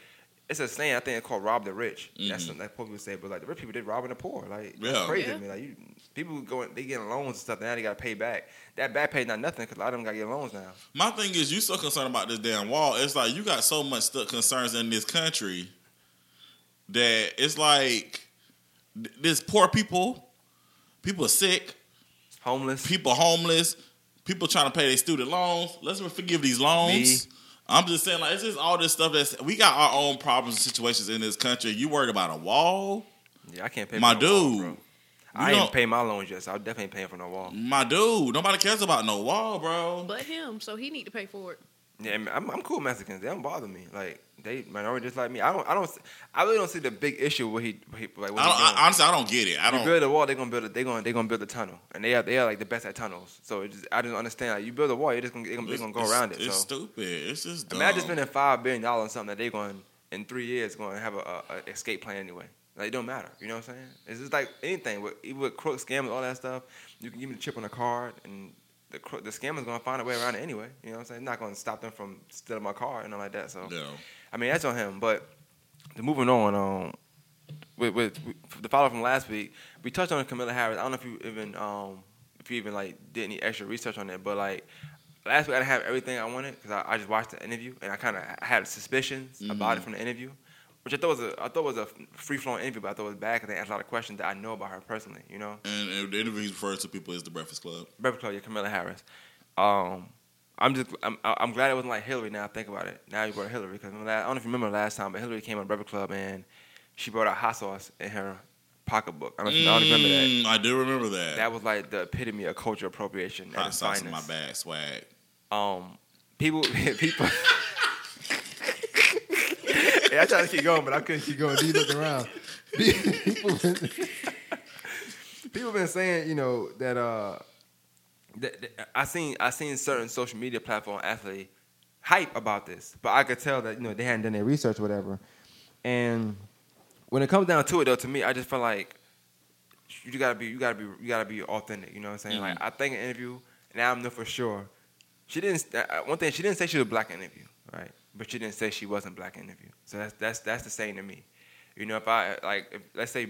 S2: It's a saying I think it's called "rob the rich." That's
S1: Mhm.
S2: something that people say, but like the rich people did robbing the poor. Like
S1: Yeah.
S2: that's crazy
S3: Yeah.
S2: to me. Like you, people going, they getting loans and stuff. Now they gotta pay back. That back pay not nothing because a lot of them gotta get loans now.
S1: My thing is, you so concerned about this damn wall. It's like you got so much stuff concerns in this country that it's like th- there's poor people, people are sick,
S2: Homeless.
S1: people homeless, people trying to pay their student loans. Let's forgive these loans.
S2: Me.
S1: I'm just saying, like, it's just all this stuff that's we got our own problems and situations in this country. You worried about a wall,
S2: Yeah, I can't pay.
S1: my
S2: for no wall,
S1: dude.
S2: bro. I ain't
S1: don't-
S2: pay my loans yet, so I definitely ain't paying for no wall.
S1: my dude. Nobody cares about no wall, bro.
S3: but him, so he need to pay for it.
S2: Yeah, I I'm, I'm cool with Mexicans. They don't bother me. Like they minority just like me. I don't. I don't. I really don't see the big issue what he, what he like. What
S1: I, don't,
S2: he.
S1: I honestly, I don't get it. I
S2: you
S1: don't.
S2: build a wall, they're gonna build. A, they gonna They're gonna build a tunnel, and they are they are like the best at tunnels. So it just I just understand. Like, you build a wall, you're just gonna they're gonna, they're gonna go
S1: It's-
S2: around it.
S1: It's
S2: so
S1: stupid. It's just dumb.
S2: imagine spending five billion dollars on something that they're going in three years going to have a, a, a escape plan anyway. Like it don't matter. You know what I'm saying? It's just like anything with even with crook scams, all that stuff. You can give me the chip on the card, and the the scammer's gonna find a way around it anyway. You know what I'm saying? It's not gonna stop them from stealing my car and nothing like that. So
S1: Yeah.
S2: I mean that's on him. But the moving on, um, with, with, with the follow from last week, we touched on Kamala Harris. I don't know if you even um if you even like did any extra research on it, but like last week I didn't have everything I wanted because I, I just watched the interview and I kind of had suspicions about it from the interview, which I thought was a I thought was a free flowing interview, but I thought it was bad because they asked a lot of questions that I know about her personally. You know,
S1: And, and the interview he refers to people as the Breakfast Club.
S2: Breakfast Club, yeah, Kamala Harris. Um, I'm just I'm I'm glad it wasn't like Hillary. Now I think about it. Now you brought Hillary because I don't know if you remember last time, but Hillary came on Breakfast Club and she brought out hot sauce in her pocketbook. I don't, know if you- I don't remember that.
S1: Mm, I do remember that.
S2: That was like the epitome of culture appropriation at
S1: Hot sauce in my bag, swag.
S2: Um, people, people. Yeah, I tried to keep going, but I couldn't keep going.
S4: He looked around. People been,
S2: People been saying, you know, that uh, that, that- I seen I seen certain social media platform actually hype about this, but I could tell that you know they hadn't done their research, or whatever. And when it comes down to it, though, to me, I just feel like you gotta be, you gotta be, you gotta be authentic. You know what I'm saying? Like I think an interview, now I know for sure. She didn't. uh, One thing she didn't say she was black in interview, right? But she didn't say she wasn't black in interview. So that's that's that's the same to me. You know, if I like, if, let's say,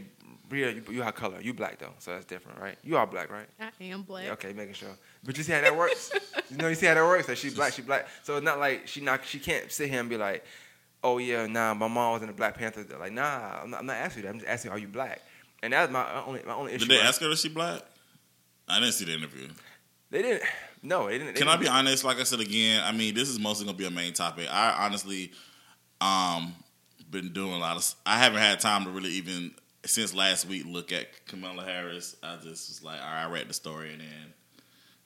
S2: Bria, you, you have color, you black though, so that's different, right? You are black, right?
S3: I am black.
S2: Yeah, okay, making sure. But you see how that works. you know, you see how that works. That she's black, she black. So it's not like she not she can't sit here and be like, oh yeah, nah, my mom was in the Black Panther. They're Like, nah, I'm not, I'm not asking you that. I'm just asking, are you black? And that's my only my only issue.
S1: Did they
S2: right?
S1: ask her if she black? I didn't see the interview.
S2: They didn't. No, they didn't. They
S1: Can I
S2: didn't-
S1: be honest? Like I said again, I mean, this is mostly gonna be a main topic. I honestly, um, been doing a lot of. I haven't had time to really even since last week look at Kamala Harris. I just was like, all right, I read the story and then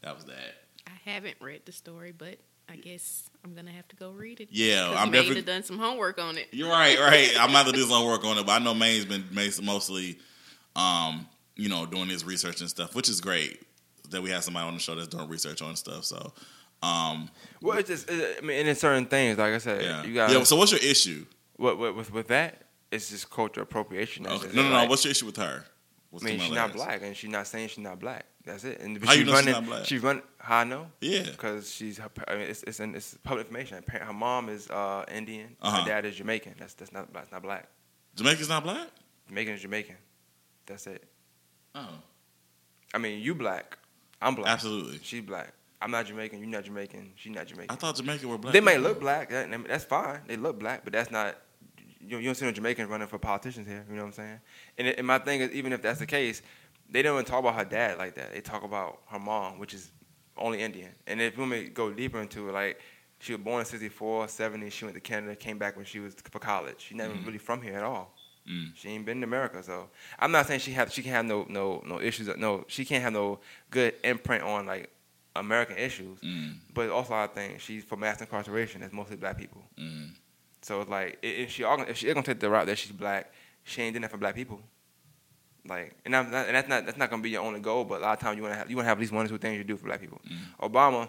S1: that was that.
S3: I haven't read the story, but I guess I'm gonna have to go read it.
S1: Yeah, I'm
S3: Maine
S1: definitely.
S3: done some homework on it.
S1: You're right, right. I'm about to do some work on it, but I know Maine's been mostly, um, you know, doing his research and stuff, which is great that we have somebody on the show that's doing research on stuff. So, um,
S2: Well, it's just. it- I mean, and in certain things, like I said,
S1: yeah,
S2: you got.
S1: yeah. So, what's your issue?
S2: what, what with with that? It's just cultural appropriation.
S1: Okay. No, no, no.
S2: Like,
S1: What's your issue with her?
S2: I mean, she's not black, and she's not saying she's not black. That's it. And
S1: How you know she's
S2: running,
S1: not black?
S2: She run. How I know?
S1: Yeah.
S2: because she's. Her, I mean, it's it's, in, it's public information. Her, her mom is uh, Indian.
S1: Uh-huh.
S2: Her dad is Jamaican. That's that's not that's not black.
S1: Jamaica's not black.
S2: Jamaican is Jamaican. That's it.
S1: Oh,
S2: I mean, you black. I'm black.
S1: absolutely.
S2: She's black. I'm not Jamaican. You're not Jamaican. She's not Jamaican.
S1: I thought Jamaica were black.
S2: they may look black. That, that's fine. They look black, but that's not. You, you don't see no Jamaicans running for politicians here. You know what I'm saying? And, and my thing is, even if that's the case, they don't even talk about her dad like that. They talk about her mom, which is only Indian. And if you want me to go deeper into it, like she was born in 64, 70. She went to Canada, came back when she was for college. She's not even mm-hmm. really from here at all.
S1: Mm.
S2: She ain't been in America, so I'm not saying she have she can have no no no issues. No, she can't have no good imprint on like American issues.
S1: Mm.
S2: But also, I think she's for mass incarceration. That's mostly black people.
S1: Mm.
S2: So it's like if she if she is gonna take the route that she's black, she ain't doing that for black people. Like, and, I'm not, and that's not that's not gonna be your only goal. But a lot of times you wanna have you wanna have at least one or two things you do for black people. Obama,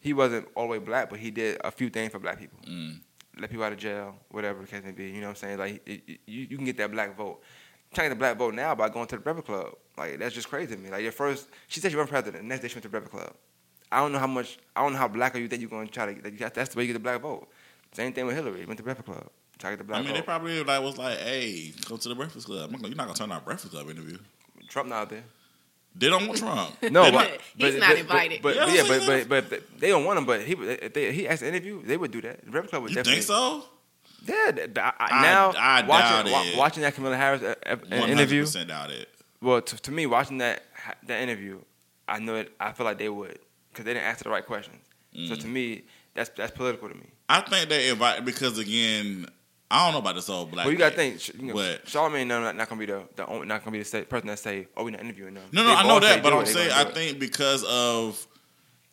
S2: he wasn't all the way black, but he did a few things for black people. Let people out of jail, whatever the case may be. You know what I'm saying? Like, it, it- you, you can get that black vote. Trying to get the black vote now by going to the Breakfast Club. Like, that's just crazy to me. Like, your first, she said she run president. The next day she went to the Breakfast Club. I don't know how much, I don't know how black are you that you're going to try to. That, that's the way you get the black vote. Same thing with Hillary. Went to the Breakfast Club. Try to get the black vote.
S1: I mean,
S2: vote.
S1: they probably like was like, "Hey, go to the Breakfast Club." I'm not you're not gonna turn a Breakfast Club interview.
S2: Trump not out there.
S1: They don't want Trump.
S2: No, but,
S1: don't-
S3: He's
S2: but-
S3: not
S2: but-
S3: invited.
S2: But,
S1: Yeah,
S2: but but, but but they don't want him. But he if they, he asked to interview, they would do that. The Club would
S1: you
S2: definitely.
S1: think so?
S2: Yeah, th- I, I,
S1: I-
S2: now
S1: I
S2: watching
S1: doubt it.
S2: wa- watching that Kamala Harris uh, uh, interview.
S1: doubt it.
S2: Well, to, to me, watching that that interview, I know it. I feel like they would because they didn't answer the right questions. So
S1: Mm.
S2: to me, that's that's political to me.
S1: I think they invite because again, I don't know about this whole black.
S2: well, you got to
S1: thing.
S2: think, sh- you know,
S1: But-
S2: Charlamagne not, not gonna be the, the only, not gonna be the person that say, "Oh, we're not interviewing them."
S1: No, no,
S2: They
S1: I know that, but I'm
S2: it, they
S1: saying I
S2: do it.
S1: think because of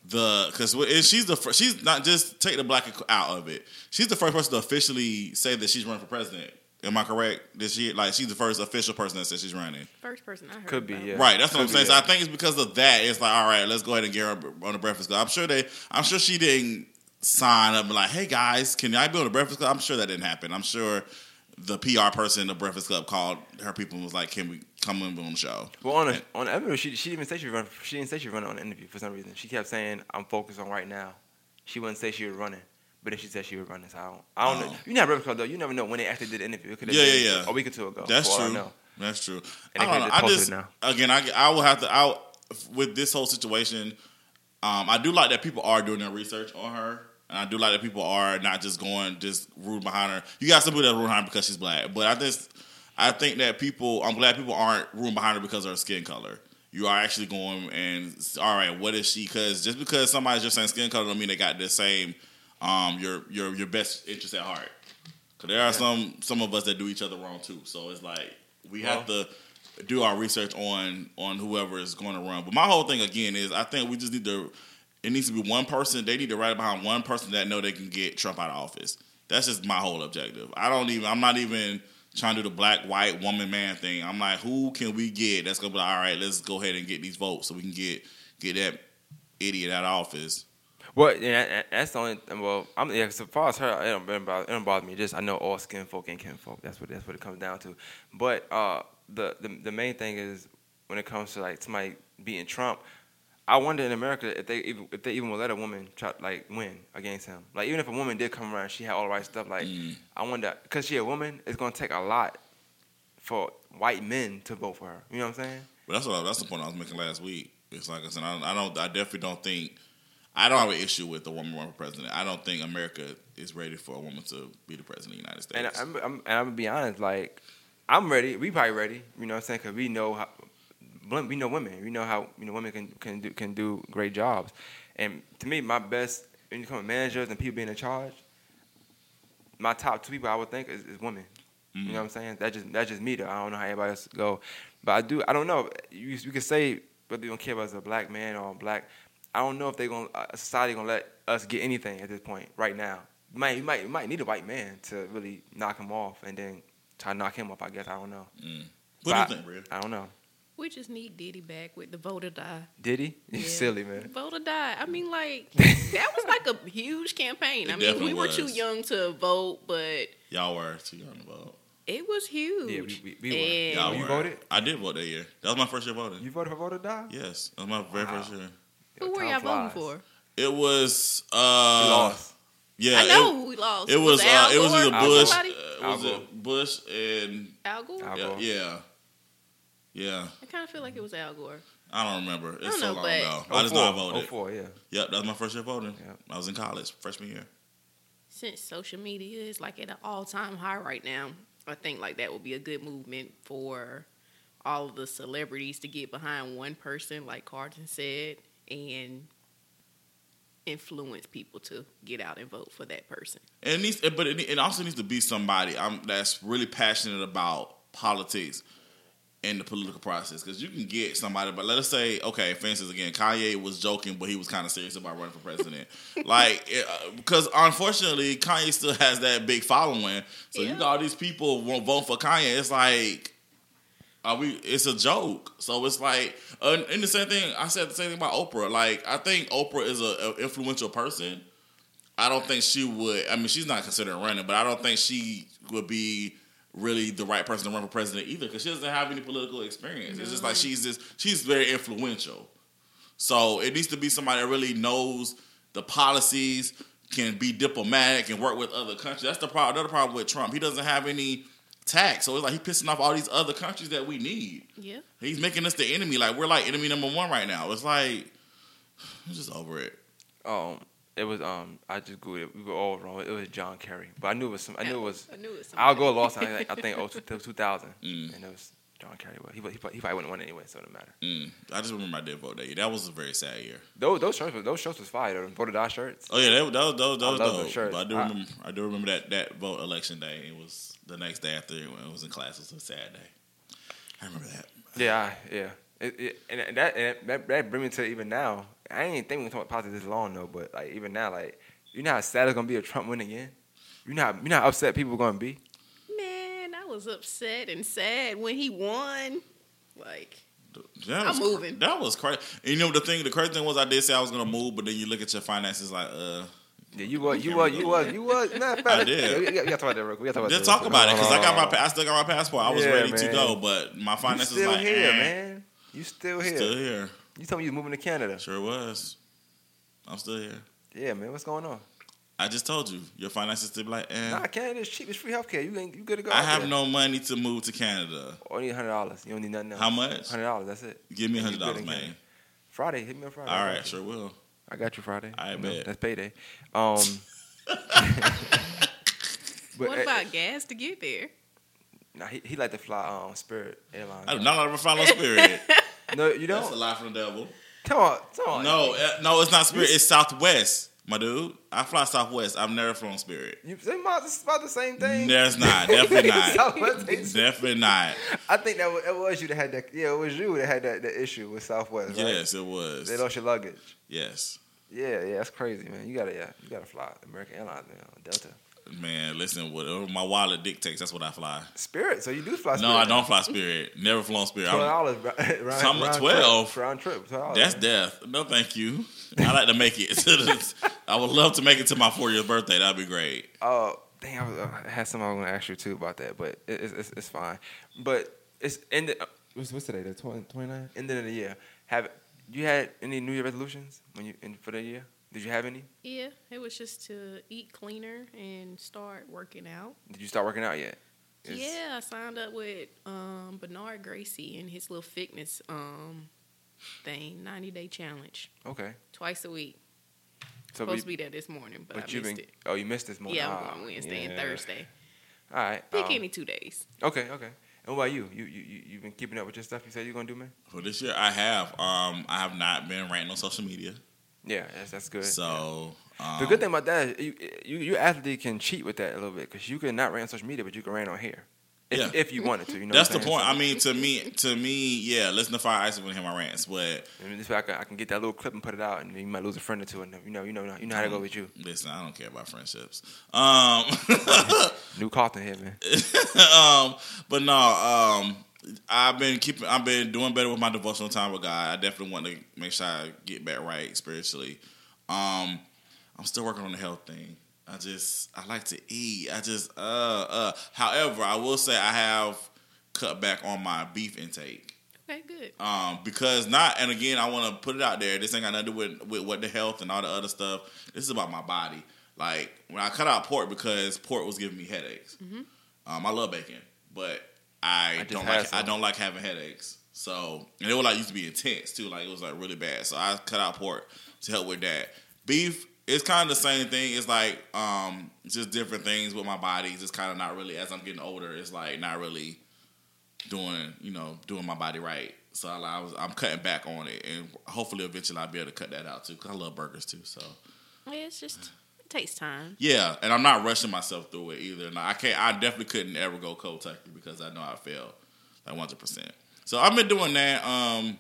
S1: the because she's the first, she's not just take the black out of it. She's the first person to officially say that she's running for president. Am I correct? That she like she's the first official person that says she's running.
S3: First person I heard.
S2: Could be,
S3: about.
S2: yeah.
S1: Right, that's what I'm saying.
S2: be
S1: So I think it's because of that. It's like, all right, let's go ahead and get her on the Breakfast Club. I'm sure they, I'm sure she didn't sign up and be like, hey guys, can I be on the Breakfast Club? I'm sure that didn't happen. I'm sure the PR person in the Breakfast Club called her people and was like, can we come in on the show?
S2: Well, on a, on the interview, she she didn't even say she was running. She didn't say she was running on the interview for some reason. She kept saying, "I'm focused on right now." She wouldn't say she was running, but then she said she was running. So I don't, I don't know.
S1: Oh.
S2: You know, Breakfast Club though. You never know when they actually did the interview. It could have
S1: Yeah,
S2: been
S1: yeah, yeah.
S2: a week or two ago.
S1: That's true.
S2: know.
S1: That's true.
S2: And
S1: I don't know. I just
S2: now.
S1: again, I I will have to out with this whole situation. Um, I do like that people are doing their research on her, and I do like that people are not just going just rude behind her. You got some people that rude behind her because she's black, but I just I think that people. I'm glad people aren't rude behind her because of her skin color. You are actually going and all right, what is she? Because just because somebody's just saying skin color don't mean they got the same um your your your best interest at heart. Cause there are some some of us that do each other wrong too. So it's like we have to do our research on on whoever is going to run. But my whole thing again is I think we just need to. It needs to be one person. They need to ride behind one person that know they can get Trump out of office. That's just my whole objective. I don't even. I'm not even trying to do the black, white, woman, man thing. I'm like, who can we get that's gonna be like, all right? Let's go ahead and get these votes so we can get get that idiot out of office.
S2: Well, yeah, that's the only. Well, I'm yeah. So far as her, it don't, it don't bother me. Just I know all skin folk and kin folk. That's what that's what it comes down to. But uh, the, the the main thing is when it comes to like somebody beating Trump. I wonder in America if they even if they even will let a woman try like win against him. Like even if a woman did come around, she had all the right stuff. Like
S1: Mm.
S2: I wonder because she a woman, it's gonna take a lot for white men to vote for her. You know what I'm saying?
S1: But that's what I, that's the point I was making last week. It's like I said, I, I don't, I definitely don't think, I don't have an issue with a woman running for president. I don't think America is ready for a woman to be the president of the United States.
S2: And I'm, I'm, and I'm gonna be honest, like I'm ready. We probably ready. You know what I'm saying? Because we know how we know women. We know how you know women can can do can do great jobs. And to me, my best when you come to managers and people being in charge, my top two people I would think is, is women. You know what I'm saying? That just that's just me though. I don't know how everybody else go, but I do. I don't know. You you can say whether you don't care about as a black man or a black. I don't know if they're gonna uh, society gonna let us get anything at this point right now. You might you might you might need a white man to really knock him off and then try to knock him up. I guess I don't know.
S1: what
S2: But
S1: do you think, Bria?
S2: I don't know.
S3: We just need Diddy back with the Vote or Die.
S2: Diddy? he? He's
S3: Yeah.
S2: silly man.
S3: Vote or Die. I mean, like that was like a huge campaign.
S1: It
S3: I mean, we
S1: definitely
S3: were too young to vote, but
S1: Y'all were too young to vote.
S3: it was huge.
S2: Yeah, we- we- we were.
S3: And
S1: Y'all
S2: you voted?
S1: I did vote that year. That was my first year voting.
S2: You voted for Vote or Die?
S1: yes, that was my very
S2: Wow.
S1: first year.
S3: who were y'all
S2: flies.
S3: voting for?
S1: It was, uh,
S2: You lost.
S1: yeah,
S3: I know
S1: it,
S3: who we lost.
S1: it was,
S3: Al
S1: uh, it was
S3: Gore
S1: either Bush, uh, was it Bush and
S3: Al Gore.
S2: Al-
S1: yeah,
S2: Gore.
S1: yeah, yeah.
S3: I kind of feel like it was Al Gore.
S1: I don't remember. It's
S3: I don't
S1: so
S3: know,
S1: long
S3: but-
S1: ago. I just know I oh voted.
S2: 04, yeah.
S1: Yep, that was my first year voting.
S2: Yep.
S1: I was in college, freshman year.
S3: Since social media is like at an all time high right now, I think like that would be a good movement for all of the celebrities to get behind one person, like Carlton said, and influence people to get out and vote for that person.
S1: And it needs, but it, it also needs to be somebody um, that's really passionate about politics and the political process. Because you can get somebody, but let us say, okay, for instance, again, Kanye was joking, but he was kind of serious about running for president. like, it, uh, because unfortunately, Kanye still has that big following. So you
S3: Yeah.
S1: got all these people won't vote for Kanye. It's like. Are we? It's a joke. So it's like, uh, and the same thing. I said the same thing about Oprah. Like, I think Oprah is a, a influential person. I don't think she would. I mean, she's not considering running, but I don't think she would be really the right person to run for president either because she doesn't have any political experience. It's just like she's just she's very influential. So it needs to be somebody that really knows the policies, can be diplomatic, and work with other countries. That's the problem. Another problem with Trump. He doesn't have any tax, so it's like he's pissing off all these other countries that we need.
S3: Yeah.
S1: He's making us the enemy. Like we're like enemy number one right now. It's like I'm just over it.
S2: Um, it was um, I just googled it. We were all wrong. It was John Kerry, but I knew it was some. I knew it was.
S3: I knew it was
S2: I'll
S3: somebody.
S2: go lost. I think I think oh, two- 2000,
S1: Mm.
S2: and it was John Kerry. But he he, he probably wouldn't win anyway, so it don't matter.
S1: Mm. I just remember I did vote that year. That was a very sad year.
S2: Those those shirts was- those shirts was fire. Those voted our shirts.
S1: Oh yeah, that, that was that that
S2: I
S1: was
S2: love those
S1: dope.
S2: shirts.
S1: But I do
S2: I-
S1: remember I do remember that that vote election day. It was the next day after when it was in class. It was a sad day. I remember that.
S2: Yeah, I- yeah. It, it, and that, and that that bring me to even now. I ain't think we can talk about politics this long though, but like even now, like you know how sad it's gonna be if Trump win again. You know how you know how upset people are gonna be.
S3: Man, I was upset and sad when he won. Like,
S1: That
S3: I'm
S1: was,
S3: moving.
S1: That was crazy. And you know the thing, the crazy thing was I did say I was gonna move, but then you look at your finances like, uh,
S2: Yeah, you was you was you was you was. Nah,
S1: I did.
S2: Yeah, we, got, to talk about that real quick. We got to talk about
S1: just
S2: that
S1: talk about it because I got my,
S2: Hold on,
S1: pa- I still got my passport. I was
S2: Yeah,
S1: ready to go, but my
S2: You
S1: finances
S2: still
S1: like, You still
S2: here,
S1: eh.
S2: man. You still here.
S1: Still here.
S2: You told me you was moving to Canada.
S1: Sure was. I'm still here.
S2: Yeah, man. What's going on?
S1: I just told you your finances still be like, eh.
S2: Nah, Canada's cheap. It's free healthcare. You ain't you good to go.
S1: I have
S2: there.
S1: no money to move to Canada.
S2: Only hundred dollars. You don't need nothing else.
S1: How much?
S2: Hundred dollars. That's it.
S1: Give me hundred dollars, man.
S2: Canada. Friday. Hit me on Friday.
S1: All right,
S2: you.
S1: sure will.
S2: I got you Friday.
S1: I
S2: You know,
S1: bet.
S2: That's payday. Um. but
S3: what
S2: uh,
S3: about gas to get there?
S2: Nah, he, he like to fly um Spirit Airlines.
S1: I do not ever follow Spirit.
S2: No, you don't.
S1: That's a
S2: don't.
S1: lie from the devil.
S2: Come on, come on.
S1: No, uh, no, it's not Spirit. It's Southwest, my dude. I fly Southwest. I've never flown Spirit.
S2: You they about, it's about the same thing.
S1: There's not. Definitely not. Definitely not.
S2: I think that was, it was you that had that. Yeah, it was you that had that, that issue with Southwest. Right?
S1: Yes, it was.
S2: They lost your luggage.
S1: Yes.
S2: Yeah, yeah, that's crazy, man. You gotta, yeah, you gotta fly American Airlines, man, Delta.
S1: Man, listen, whatever my wallet dictates, that's what I fly.
S2: Spirit. So you do fly. Spirit.
S1: No, I don't fly Spirit. Never flown Spirit.
S2: Twelve
S1: I'm-
S2: dollars. round, round
S1: 12.
S2: Trip, round trip. $12.
S1: That's death. No, thank you. I like to make it. to the, I would love to make it to my 40th birthday. That'd be great.
S2: Oh, dang! I, was, uh, I had something I was going to ask you too about that, but it, it's, it's it's fine. But it's end. Uh, what's, what's today? The 20, 29th? End of the year. Have you had any New Year resolutions when you in, for the year? Did you have any?
S3: Yeah, it was just to eat cleaner and start working out.
S2: Did you start working out yet? Is-
S3: Yeah, I signed up with um, Bernard Gracie and his little fitness um, thing, 90 day challenge,
S2: Okay.
S3: twice a week.
S2: So,
S3: Supposed
S2: we,
S3: to be there this morning, but,
S2: but
S3: I
S2: you've
S3: missed
S2: been.
S3: it.
S2: Oh, you missed this morning.
S3: Yeah,
S2: Ah,
S3: I'm going Wednesday and. Thursday.
S2: All right.
S3: Pick
S2: um,
S3: any two days.
S2: Okay. Okay. And what about you? You you you you've been keeping up with your stuff. You said you're gonna do, man.
S1: For this year, I have. Um, I have not been ranting on social media.
S2: Yeah, that's that's good.
S1: So um,
S2: The good thing about that is you, you, your athlete can cheat with that a little bit because you can not rant on social media, but you can rant on here if,
S1: Yeah.
S2: if you wanted to. You know,
S1: that's the point.
S2: saying?
S1: I mean, to me, to me, yeah. Listen to Fire Ice when hear my rants, but
S2: I mean, this way I can, I can get that little clip and put it out, and you might lose a friend or two. And you know, you know, you know how to go with you.
S1: listen, I don't care about friendships. Um,
S2: New Carlton here, man.
S1: um, but no, um, I've been keeping, I've been doing better with my devotional time with God. I definitely want to make sure I get back right spiritually. Um, I'm still working on the health thing. I just, I like to eat. I just, uh, uh. However, I will say I have cut back on my beef intake.
S3: Okay, good.
S1: Um, because not, and again, I want to put it out there. This ain't got nothing to do with, with what the health and all the other stuff. This is about my body. Like when I cut out pork because pork was giving me headaches. Um, I love bacon, but I,
S2: I
S1: don't
S2: had
S1: like I don't like having headaches. So and it was like used to be intense too. Like it was like really bad. So I cut out pork to help with that. Beef. It's kind of the same thing. It's like um, just different things with my body. It's just kind of not really. As I'm getting older, it's like not really doing you know doing my body right. So I, I was I'm cutting back on it, and hopefully eventually I'll be able to cut that out too. Cause I love burgers too. So
S3: Yeah, it's just it takes time.
S1: yeah, and I'm not rushing myself through it either. No, I can't. I definitely couldn't ever go cold turkey because I know I failed like 100. percent So I've been doing that. Um,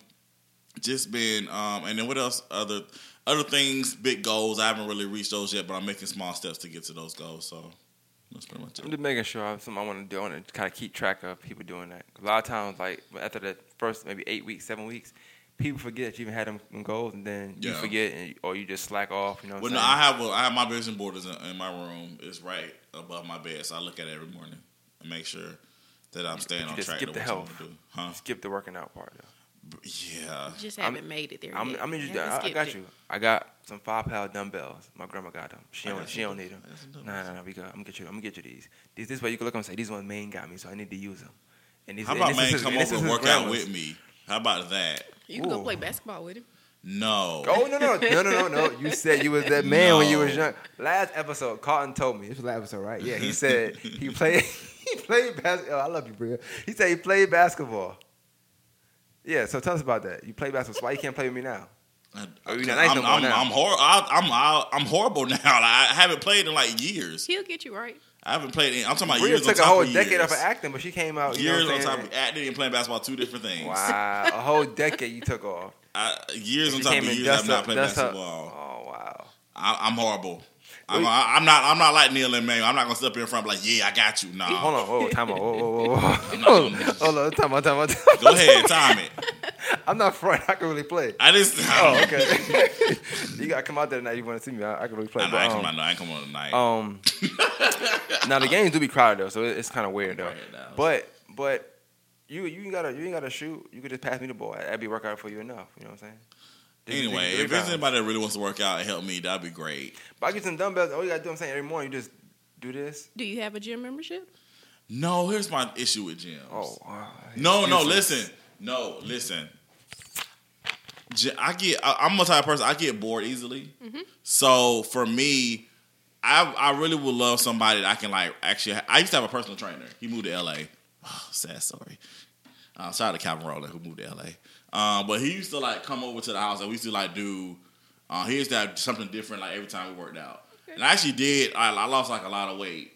S1: just been um, and then what else? Other other things, big goals. I haven't really reached those yet, but I'm making small steps to get to those goals. So that's pretty much
S2: I'm
S1: it.
S2: just making sure I have something I want to do. I want to kind of keep track of people doing that. A lot of times, like after the first maybe eight weeks, seven weeks, people forget that you even had them goals, and then you forget, and, or you just slack off. You know.
S1: Well,
S2: I'm
S1: no. I have a, I have my vision board is in, in my room. It's right above my bed, so I look at it every morning and make sure that I'm staying on track.
S2: skip the health.
S1: Huh?
S2: Skip the working out part. Though.
S1: Yeah.
S3: Just
S2: I'm-
S3: haven't made it there
S2: I'm,
S3: yet.
S2: I'm just,
S3: Haven't
S2: I, I got
S3: it.
S2: you. I got some five pound dumbbells. My grandma got them. She don't. She don't need them.
S1: I got some
S2: No, no, no. We got. I'm gonna get you. I'm gonna get you these. These. This way you can look and say these ones Maine got me, so I need to use them. And these,
S1: How
S2: and
S1: about
S2: this
S1: man
S2: is-
S1: come over and work out with me? How about that?
S3: You can go play basketball with him.
S1: No.
S2: Oh no no no no no no! You said you was that man when you was young. Last episode, Carlton told me this was last episode, right? Yeah, he said he played he played basketball. Oh, I love you, Bria. He said he played basketball. Yeah, so tell us about that. You play basketball. So why you can't play with me now?
S1: I,
S2: Oh, you're not nice
S1: I'm,
S2: no
S1: I'm. I'm, hor- I, I'm, I, I'm horrible now. Like, I haven't played in like years.
S3: He'll get you right.
S1: I haven't played. In, I'm talking about
S2: Bria
S1: years on
S2: took a whole
S1: of
S2: decade
S1: years.
S2: off of acting, but she came out. You
S1: years
S2: know
S1: on
S2: what
S1: top of acting and playing basketball, two different things.
S2: Wow, a whole decade you took off.
S1: I, years on top of
S2: in
S1: years, I've not
S2: up-
S1: played
S2: dust up.
S1: basketball.
S2: Oh wow.
S1: I, I'm horrible. I'm, I'm not. I'm not like Neil and May. I'm not gonna sit up here in front and be like, yeah, I got you. Nah.
S2: Hold on, whoa, time out, whoa, whoa, whoa, whoa.
S1: I'm not doing that.
S2: Hold on, time out, time out. Time out.
S1: Go ahead, time it.
S2: I'm not front. I can really play.
S1: I just.
S2: Oh, okay. you gotta come out there tonight. If you want to see me? I, I can really play.
S1: I, know,
S2: but,
S1: I,
S2: um,
S1: come on, I ain't come on tonight.
S2: Um, now the games do be crowded though, so it, it's kind of weird though. But but you you ain't gotta you ain't gotta shoot. You could just pass me the ball. That'd be workout for you enough. You know what I'm saying? Just-
S1: anyway, if there's anybody that really wants to work out and help me, that'd be great.
S2: But I get some dumbbells. All you gotta do, I'm saying, every morning you just do this.
S3: Do you have a gym membership?
S1: No, here's my issue with gyms.
S2: Oh, wow.
S1: No, no, listen. No, listen. I get. I, I'm a type of person. I get bored easily. So for me, I I really would love somebody that I can like actually. I used to have a personal trainer. He moved to L.A. Oh, sad story. Uh, shout out to Calvin Rowland who moved to L.A. Um, but he used to like come over to the house and we used to like do. Uh, he used to have something different like every time we worked out. And I actually did. I, I lost like a lot of weight.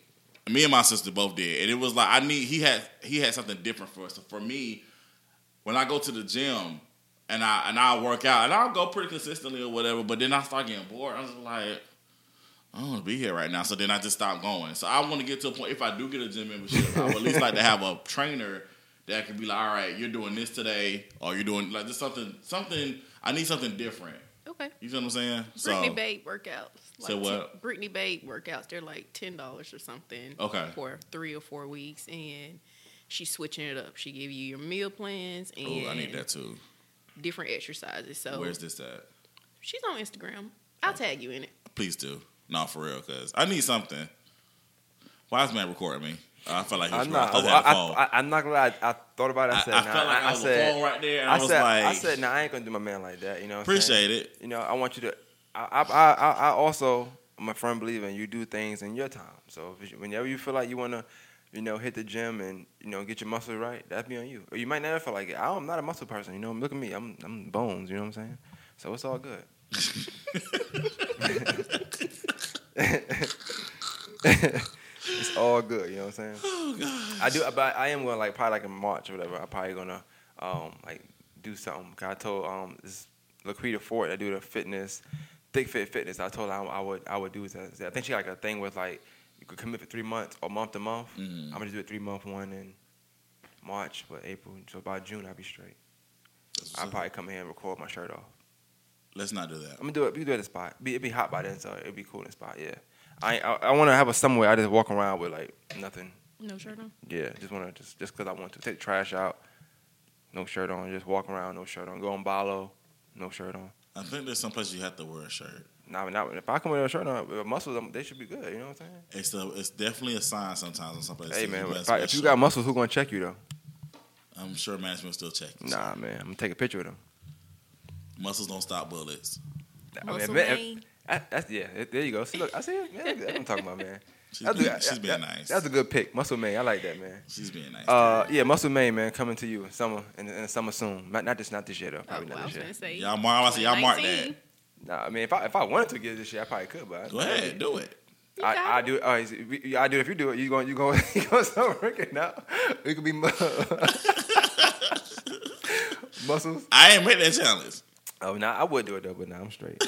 S1: Me and my sister both did, and it was like I need. He had he had something different for us. So for me, when I go to the gym and I and I work out and I'll go pretty consistently or whatever, but then I start getting bored. I'm just like, I don't want to be here right now. So then I just stopped going. So I want to get to a point. If I do get a gym membership, I would at least like to have a trainer that could be like, all right, you're doing this today, or you're doing like just something, something. I need something different.
S3: Okay.
S1: You see what I'm saying?
S3: Brittany
S1: so
S3: Babe workouts.
S1: So
S3: Like
S1: what?
S3: ten- Brittany Babe workouts. They're like ten dollars or something.
S1: Okay.
S3: For three or four weeks, and she's switching it up. She give you your meal plans and
S1: oh, I need that too.
S3: different exercises. So
S1: Where's this at?
S3: she's on Instagram. I'll tag you in it.
S1: Please do. No, for real, because I need something. Why is man recording me? I felt like he was
S2: I'm
S1: I
S2: not.
S1: thought he
S2: I,
S1: had a phone.
S2: I, I, I'm not gonna lie. I, I thought about it. I
S1: I,
S2: said,
S1: I
S2: nah,
S1: felt like I,
S2: I,
S1: was
S2: said,
S1: phone right there, and I,
S2: I
S1: was
S2: said,
S1: like,
S2: I said, nah, I ain't gonna do my man like that. You know, what I'm saying?
S1: appreciate it.
S2: You know, I want you to. I, I, I, I- I also, I'm a firm believer in you do things in your time. So if you, whenever you feel like you wanna, you know, hit the gym and you know get your muscles right, that's be on you. Or you might never feel like it. I'm not a muscle person. You know, look at me. I'm, I'm bones. You know what I'm saying? So it's all good. it's all good. You know what I'm saying?
S1: Oh god.
S2: I do, but I am gonna like probably like in March or whatever. I'm probably gonna um like do something. Cause I told um this Laquita Ford I do the fitness, thick fit fitness. I told her I, I would I would do that. I think she got like a thing with like you could commit for three months or month to month.
S1: Mhm.
S2: I'm gonna do a three month one in March, but April. So by June I'll be straight. I'll probably come here and record my shirt off.
S1: Let's not do that.
S2: I'm gonna do it. We do it at the spot. It'd be hot by then, so it'd be cool in the spot. Yeah. I I, I want to have a somewhere I just walk around with like nothing.
S3: No shirt on.
S2: Yeah, just want to just just because I want to take the trash out, no shirt on, just walk around, no shirt on. Go on Balo, no shirt on.
S1: I think there's some places you have to wear a shirt.
S2: Nah, not if I come with a shirt on, with muscles, um, they should be good. You know what I'm saying?
S1: It's a, it's definitely a sign sometimes in some places.
S2: hey man, if, I, if you got muscles, who gonna check you though?
S1: I'm sure management will still check. you.
S2: Nah, man, I'm gonna take a picture of them.
S1: Muscles don't stop bullets.
S2: I mean, if- if-
S3: man.
S2: that's yeah. There you go. See, look, I see it. Man, that's what I'm talking about, man.
S1: She's
S2: That's
S1: being,
S2: a-
S1: she's being
S2: that-
S1: nice.
S2: That's a good pick, Muscle Man. I like that, man.
S1: she's being nice.
S2: Uh, yeah, Muscle Man, man, coming to you in summer in, in the summer soon. Not, not this, not this year though.
S3: Oh,
S2: Probably
S3: well, I
S2: not
S3: was
S2: this
S3: gonna
S2: year.
S3: say.
S1: y'all mark. I say y'all mark that.
S2: Nah, I mean, if I if I wanted to get it this year, I probably could, but
S1: Go ahead, do it.
S2: I, I do. Oh, is it- I do. If you do it, you going you going you going start working out. It could be mu- muscles.
S1: I ain't made that challenge.
S2: Oh, nah, I would do it though, but now I'm straight.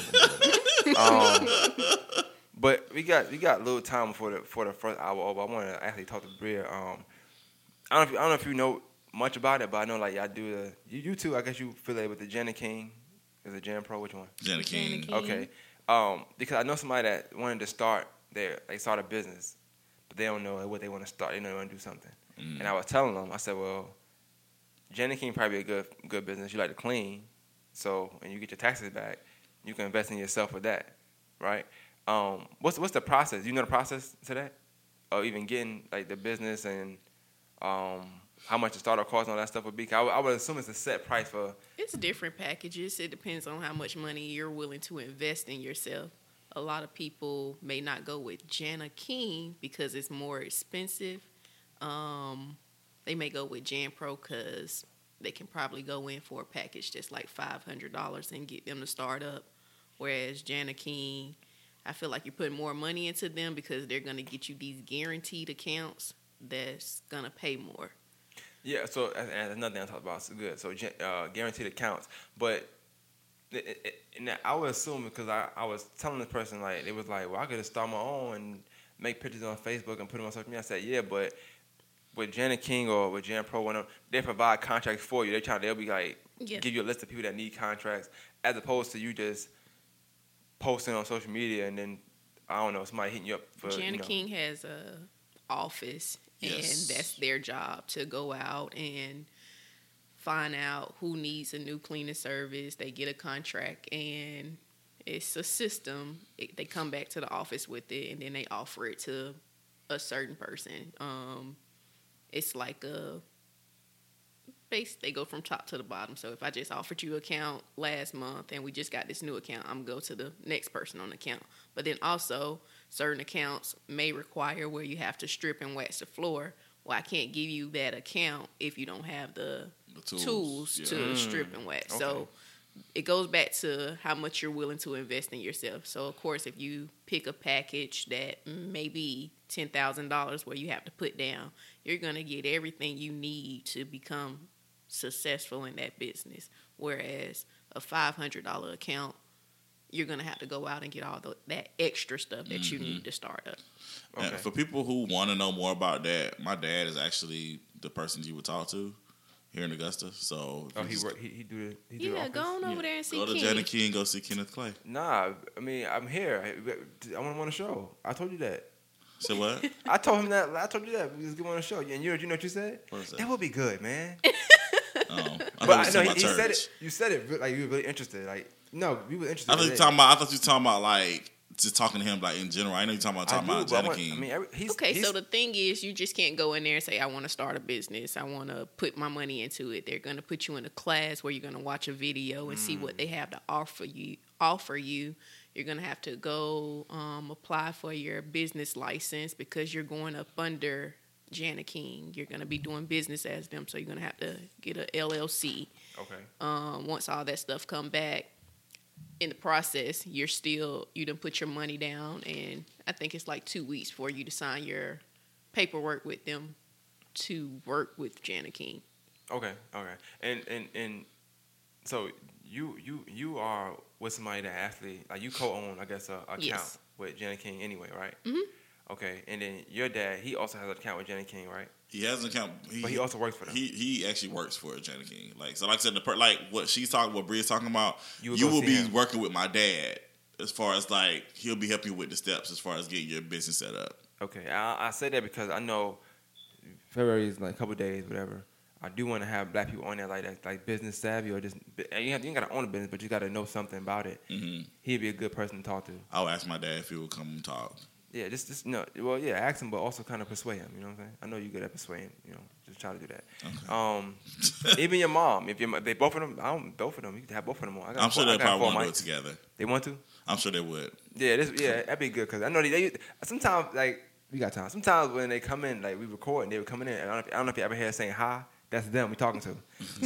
S2: Um, but we got we got a little time for the for the first hour over. I want to actually talk to Bria. Um, I don't know if you, I don't know if you know much about it, but I know like y'all do the you, you too. I guess you affiliate with the Jani-King. Is it Jan Pro? Which one?
S1: Jani-King.
S3: Jenna King.
S2: Okay. Um, because I know somebody that wanted to start their they start a business, but they don't know what they want to start. They know they want to do something.
S1: Mm.
S2: And I was telling them, I said, well, Jani-King probably a good good business. You like to clean, so and you get your taxes back, you can invest in yourself with that, right? Um, what's what's the process? You know the process to that, or even getting like the business and um, how much the startup cost and all that stuff would be. I would assume it's a set price for.
S3: It's different packages. It depends on how much money you're willing to invest in yourself. A lot of people may not go with Jani-King because it's more expensive. Um, they may go with Jan Pro because they can probably go in for a package that's like five hundred dollars and get them to start up. Whereas Jani-King, I feel like you're putting more money into them because they're gonna get you these guaranteed accounts that's gonna pay more.
S2: Yeah, so and another thing I talked about, so good. So uh, guaranteed accounts, but it, it, I would assume because I, I was telling this person like it was like, well, I could have started my own and make pictures on Facebook and put them on social media. I said, yeah, but with Janet King or with Jan Pro, when they provide contracts for you, they try they'll be like
S3: Yeah.
S2: give you a list of people that need contracts, as opposed to you just posting on social media and then I don't know somebody hitting you up for
S3: Jana
S2: you know,
S3: King has a office,
S1: Yes.
S3: and that's their job to go out and find out who needs a new cleaning service. They get a contract, and it's a system. It, they come back to the office with it, and then they offer it to a certain person. Um, it's like a They go from top to the bottom. So if I just offered you account last month, and we just got this new account, I'm gonna go to the next person on the account. But then also certain accounts may require where you have to strip and wax the floor. Well, I can't give you that account if you don't have the
S1: The
S3: tools,
S1: tools, yeah.
S3: to
S2: Mm.
S3: strip and wax.
S2: Okay.
S3: So it goes back to how much you're willing to invest in yourself. So of course, if you pick a package that may be ten thousand dollars where you have to put down, you're gonna get everything you need to become successful in that business. Whereas a five hundred dollar account, you're gonna have to go out and get all the, that extra stuff that you
S1: Mm-hmm.
S3: need to start up.
S1: And
S2: Okay.
S1: for people who want to know more about that, my dad is actually the person you would talk to here in Augusta. So
S2: Oh, he
S1: just
S2: work. He, he do the. He do
S3: Yeah,
S2: office?
S3: go on over
S1: yeah,
S3: there and see
S1: go to
S3: Ken.
S1: Janet Key and go see Kenneth Clay.
S2: Nah, I mean I'm here. I want him on the show. I told you that.
S1: Say what?
S2: I told him that. I told you that. We was going on the show. And you, you know what you said?
S1: What is that?
S2: That would be good, man.
S1: I
S2: but
S1: thought
S2: I
S1: you
S2: know he, he said it. You said it like you were really interested. Like no, we were interested.
S1: I thought
S2: in
S1: you
S2: it.
S1: talking about. I thought you were talking about like just talking to him like in general. I know you're talking about
S2: I
S1: talking
S2: do,
S1: about
S2: but I, want,
S1: King.
S2: I mean, every, he's
S3: Okay,
S2: he's,
S3: so the thing is, you just can't go in there and say, "I want to start a business. I want to put my money into it." They're going to put you in a class where you're going to watch a video and see
S2: Mm.
S3: what they have to offer you. Offer you. You're going to have to go um, apply for your business license because you're going up under Jani-King. You're going to be doing business as them, so you're going to have to get a LLC.
S2: okay.
S3: Um, once all that stuff come back, in the process, you're still you didn't put your money down, and I think it's like two weeks for you to sign your paperwork with them to work with Jani-King.
S2: Okay, okay, and and and so you you you are with somebody that actually like you co-own, I guess, a, account
S3: Yes.
S2: with Jana King anyway, right?
S3: Mhm.
S2: Okay, and then your dad, he also has an account with Janet King, right?
S1: he has an account. He,
S2: But he also works for them.
S1: He he actually works for Janet King. Like so, like I said, the per, like what she's talking, what Bria's talking about.
S2: You
S1: You, will be
S2: him.
S1: working with my dad as far as like he'll be helping you with the steps as far as getting your business set up.
S2: Okay, I, I say that because I know February is like a couple days, whatever. I do want to have black people on there like that, like business savvy or just you, have, you got to own a business, but you got to know something about it.
S1: hmm
S2: He'd be a good person to talk to.
S1: I'll ask my dad if he would come and talk.
S2: Yeah, just just no. Well, yeah, ask him, but also kind of persuade him. You know what I'm saying? I know you're good at persuading. You know, just try to do that.
S1: Okay.
S2: Um, even your mom, if your they both of them, I don't both of them. You can have both of them on. I got
S1: I'm sure they probably want to do it together.
S2: They want to.
S1: I'm sure they would.
S2: Yeah, this, yeah, that'd be good because I know they, they sometimes like we got time. Sometimes when they come in, like we record and they were coming in. And I don't, know if, I don't know if you ever hear us saying hi. That's them we talking to.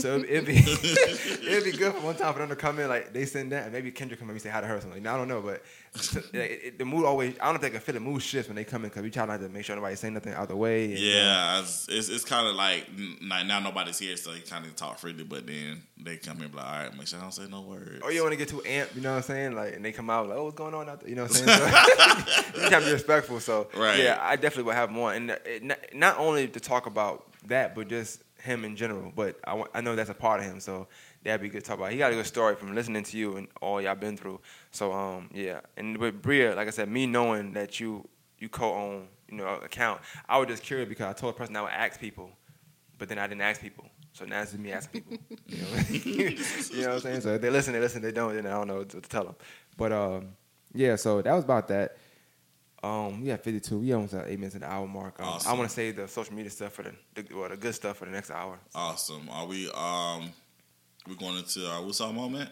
S2: So it'd, it'd be it'd be good for one time for them to come in like they send that and maybe Kendra come in and say hi to her or something. Now, I don't know, but it, it- the mood always. I don't know if they can feel the mood shifts when they come in because we try not to make sure nobody say nothing out the way. and, uh,
S1: Yeah, it's it's, it's kind of like now, now nobody's here, so you kind of talk freely. But then they come in, like, all right, make sure I don't say no words.
S2: Or you want to get too amped, you know what I'm saying? Like, and they come out like, "Oh, what's going on out there?" You know what I'm saying? So, you have to be respectful. So,
S1: Right.
S2: yeah, I definitely would have more, and it, not, not only to talk about that, but just him in general. But I, I know that's a part of him, so that'd be good to talk about. He got a good story from listening to you and all y'all been through. So, um, yeah, and with Bria, like I said, me knowing that you you co-own, you know, account, I was just curious because I told the person I would ask people, but then I didn't ask people. So now it's just me asking people. You know, you know what I'm saying? So if they listen, they listen. They don't, then I don't know what to tell them. But um, yeah. So that was about that. Um, we have 52. We almost at eight minutes in the hour mark. Um, I want to save the social media stuff for the, the well, the good stuff for the next hour.
S1: Awesome. Are we um We're going into our Woosah moment?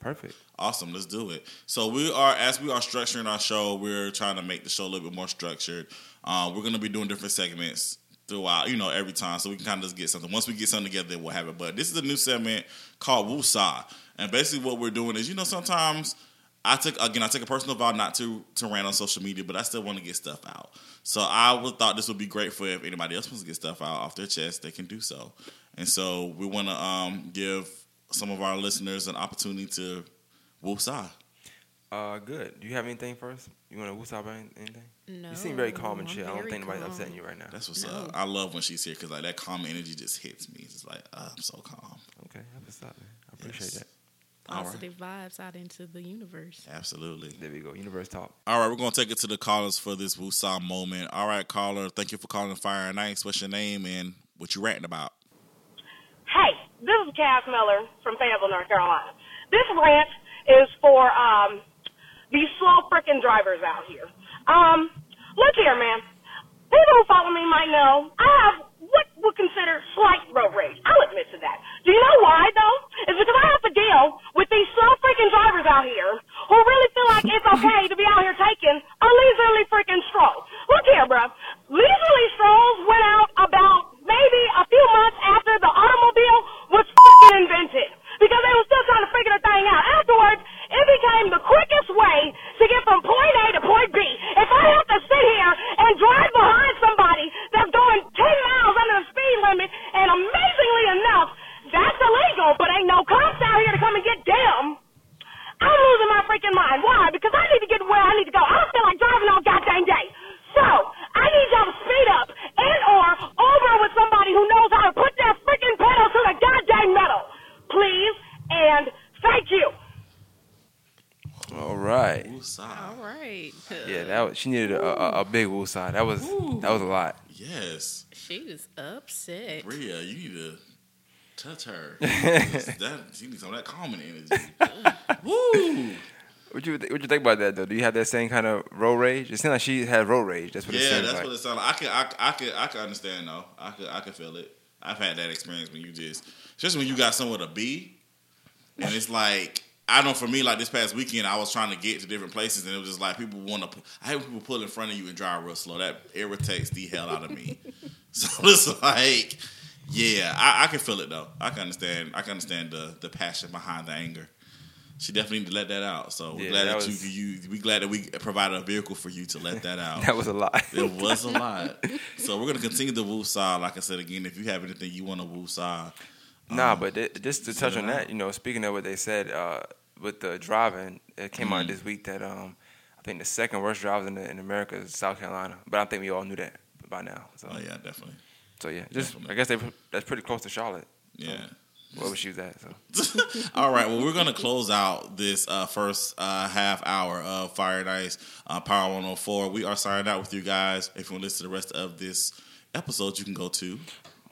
S2: Perfect.
S1: Awesome, let's do it. So we are, as we are structuring our show, we're trying to make the show a little bit more structured. Uh, we're going to be doing different segments throughout, you know, every time, so we can kind of just get something. Once we get something together, then we'll have it. But this is a new segment called Woosah, and basically what we're doing is, you know, sometimes I took again, I took a personal vow not to to rant on social media, but I still want to get stuff out. So I would thought this would be great for if anybody else wants to get stuff out off their chest, they can do so. And so we want to um, give some of our listeners an opportunity to woosah.
S2: Uh, good. Do you have anything first? You want to whoop about anything?
S3: No,
S2: You seem very calm and
S3: I'm.
S2: I don't think anybody's upsetting you right now.
S1: That's what's
S3: No.
S1: up. I love when she's here because like that calm energy just hits me. It's just like uh, I'm so calm.
S2: Okay, that's what's up, man. I appreciate
S1: Yes.
S2: that.
S1: All right.
S3: Positive vibes out into the universe.
S1: Absolutely.
S2: There we go. Universe talk.
S1: All right, we're gonna take it to the callers for this woosah moment. All right, caller, thank you for calling Fire and Ice. What's your name and what you ranting about?
S5: Hey, this is Cass Miller from Fayetteville, North Carolina. This rant is for um, these slow frickin' drivers out here. Um, look here, man. People who follow me might know I have what would consider slight road rage. I'll admit to that. Do you know why, though? It's because I have to deal with these slow freaking drivers out here who really feel like it's okay to be out here taking a leisurely freaking stroll. Look here, bruh. Leisurely strolls went out about maybe a few months after the automobile was fucking invented because they were still trying to figure the thing out. Afterwards, it became the quickest way to get from point A to point B. If I have to sit here and drive behind somebody that's going 10 miles under the speed limit, and amazingly enough, that's illegal, but ain't no cops out here to come and get them. I'm losing my freaking mind. Why? Because I need to get where I need to go. I don't feel like driving all goddamn day. So, I need y'all to speed up and or over with somebody who knows how to put their freaking pedal to the goddamn metal. Please and thank you.
S2: All right.
S1: All
S3: right. Yeah, that
S2: was, she needed a, a, a big. That was Ooh. that was a lot.
S1: Yes.
S3: She was upset.
S1: Bria, you need to touch her. that she needs some of that calming energy. Woo!
S2: What you what you think about that though? Do you have that same kind of road rage? It seems like she had road rage. That's what it
S1: Yeah, that's
S2: like.
S1: what it sounds like. I can, I, I can, I can understand though. I could, I can feel it. I've had that experience when you just, especially when you got somewhere to be, and it's like. I know for me, like this past weekend, I was trying to get to different places, and it was just like people want to. I hate when people pull in front of you and drive real slow. That irritates the hell out of me. so it's like, yeah, I, I can feel it though. I can understand. I can understand the the passion behind the anger. She definitely need to let that out. So we're
S2: Yeah,
S1: glad
S2: that
S1: that,
S2: was-
S1: you, you. We glad that we provided a vehicle for you to let that out.
S2: That was a lot.
S1: It was a lot. So we're gonna continue the woosah. Like I said again, if you have anything you want to woosah,
S2: Nah,
S1: um,
S2: but it, just to touch on
S1: out.
S2: that, you know, speaking of what they said uh, with the driving, it came out
S1: Mhm.
S2: this week that um, I think the second worst drivers in, the, in America is South Carolina. But I think we all knew that by now. So,
S1: oh yeah, definitely,
S2: so yeah, just
S1: Definitely.
S2: I guess they that's pretty close to Charlotte,
S1: yeah.
S2: wherever she was at. So
S1: All right, well, we're gonna close out this uh, first uh, half hour of Fire and Ice uh, Power 104. We are signing out with you guys. If you want to listen to the rest of this episode, you can go to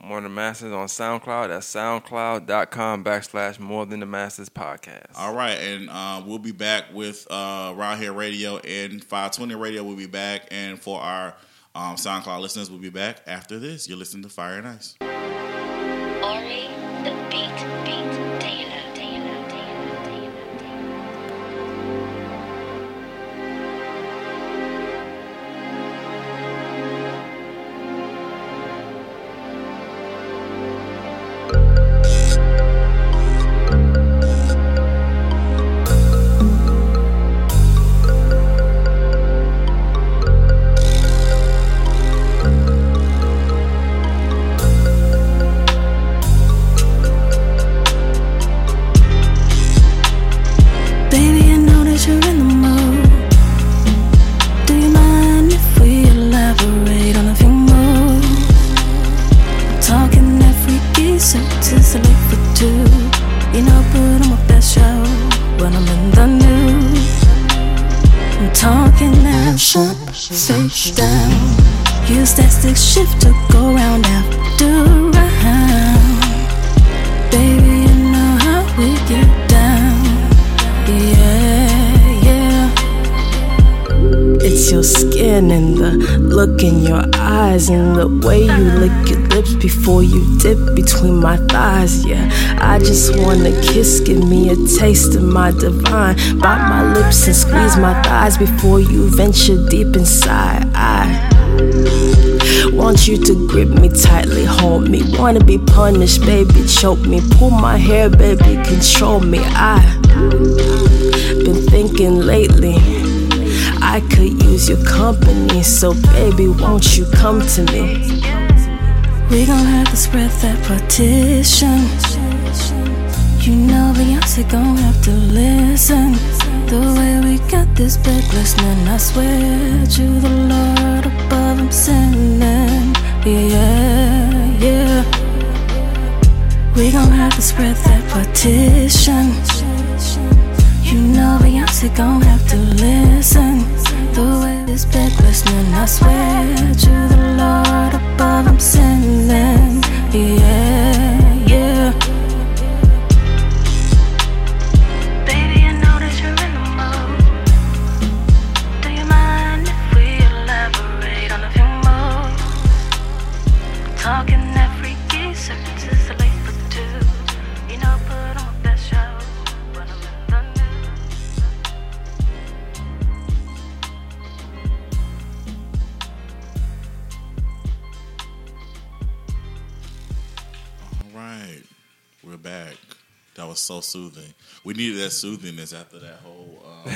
S2: more than the Masters on SoundCloud. That's SoundCloud.com backslash More Than the Masters podcast.
S1: All right, and uh, we'll be back with uh, Round Here Radio and 520 Radio. We'll be back, and for our um, SoundCloud listeners, we'll be back after this. You're listening to Fire and Ice.
S6: Ori,
S7: a taste of my divine. Bite my lips and squeeze my thighs before you venture deep inside. I Want you to grip me tightly, hold me. Wanna be punished, baby, choke me. Pull my hair, baby, control me. I been thinking lately. I could use your company, so baby, won't you come to me? We gon' have to spread that partition. You know Beyonce gon' have to listen. The way we got this bed glistening, I swear to the Lord above, I'm sinning. Yeah, yeah. We gon' have to spread that partition. You know Beyonce gon' have to listen. The way this bed glistening, I swear to the Lord above, I'm sinning. Yeah, yeah. We
S1: needed that soothingness after that whole um.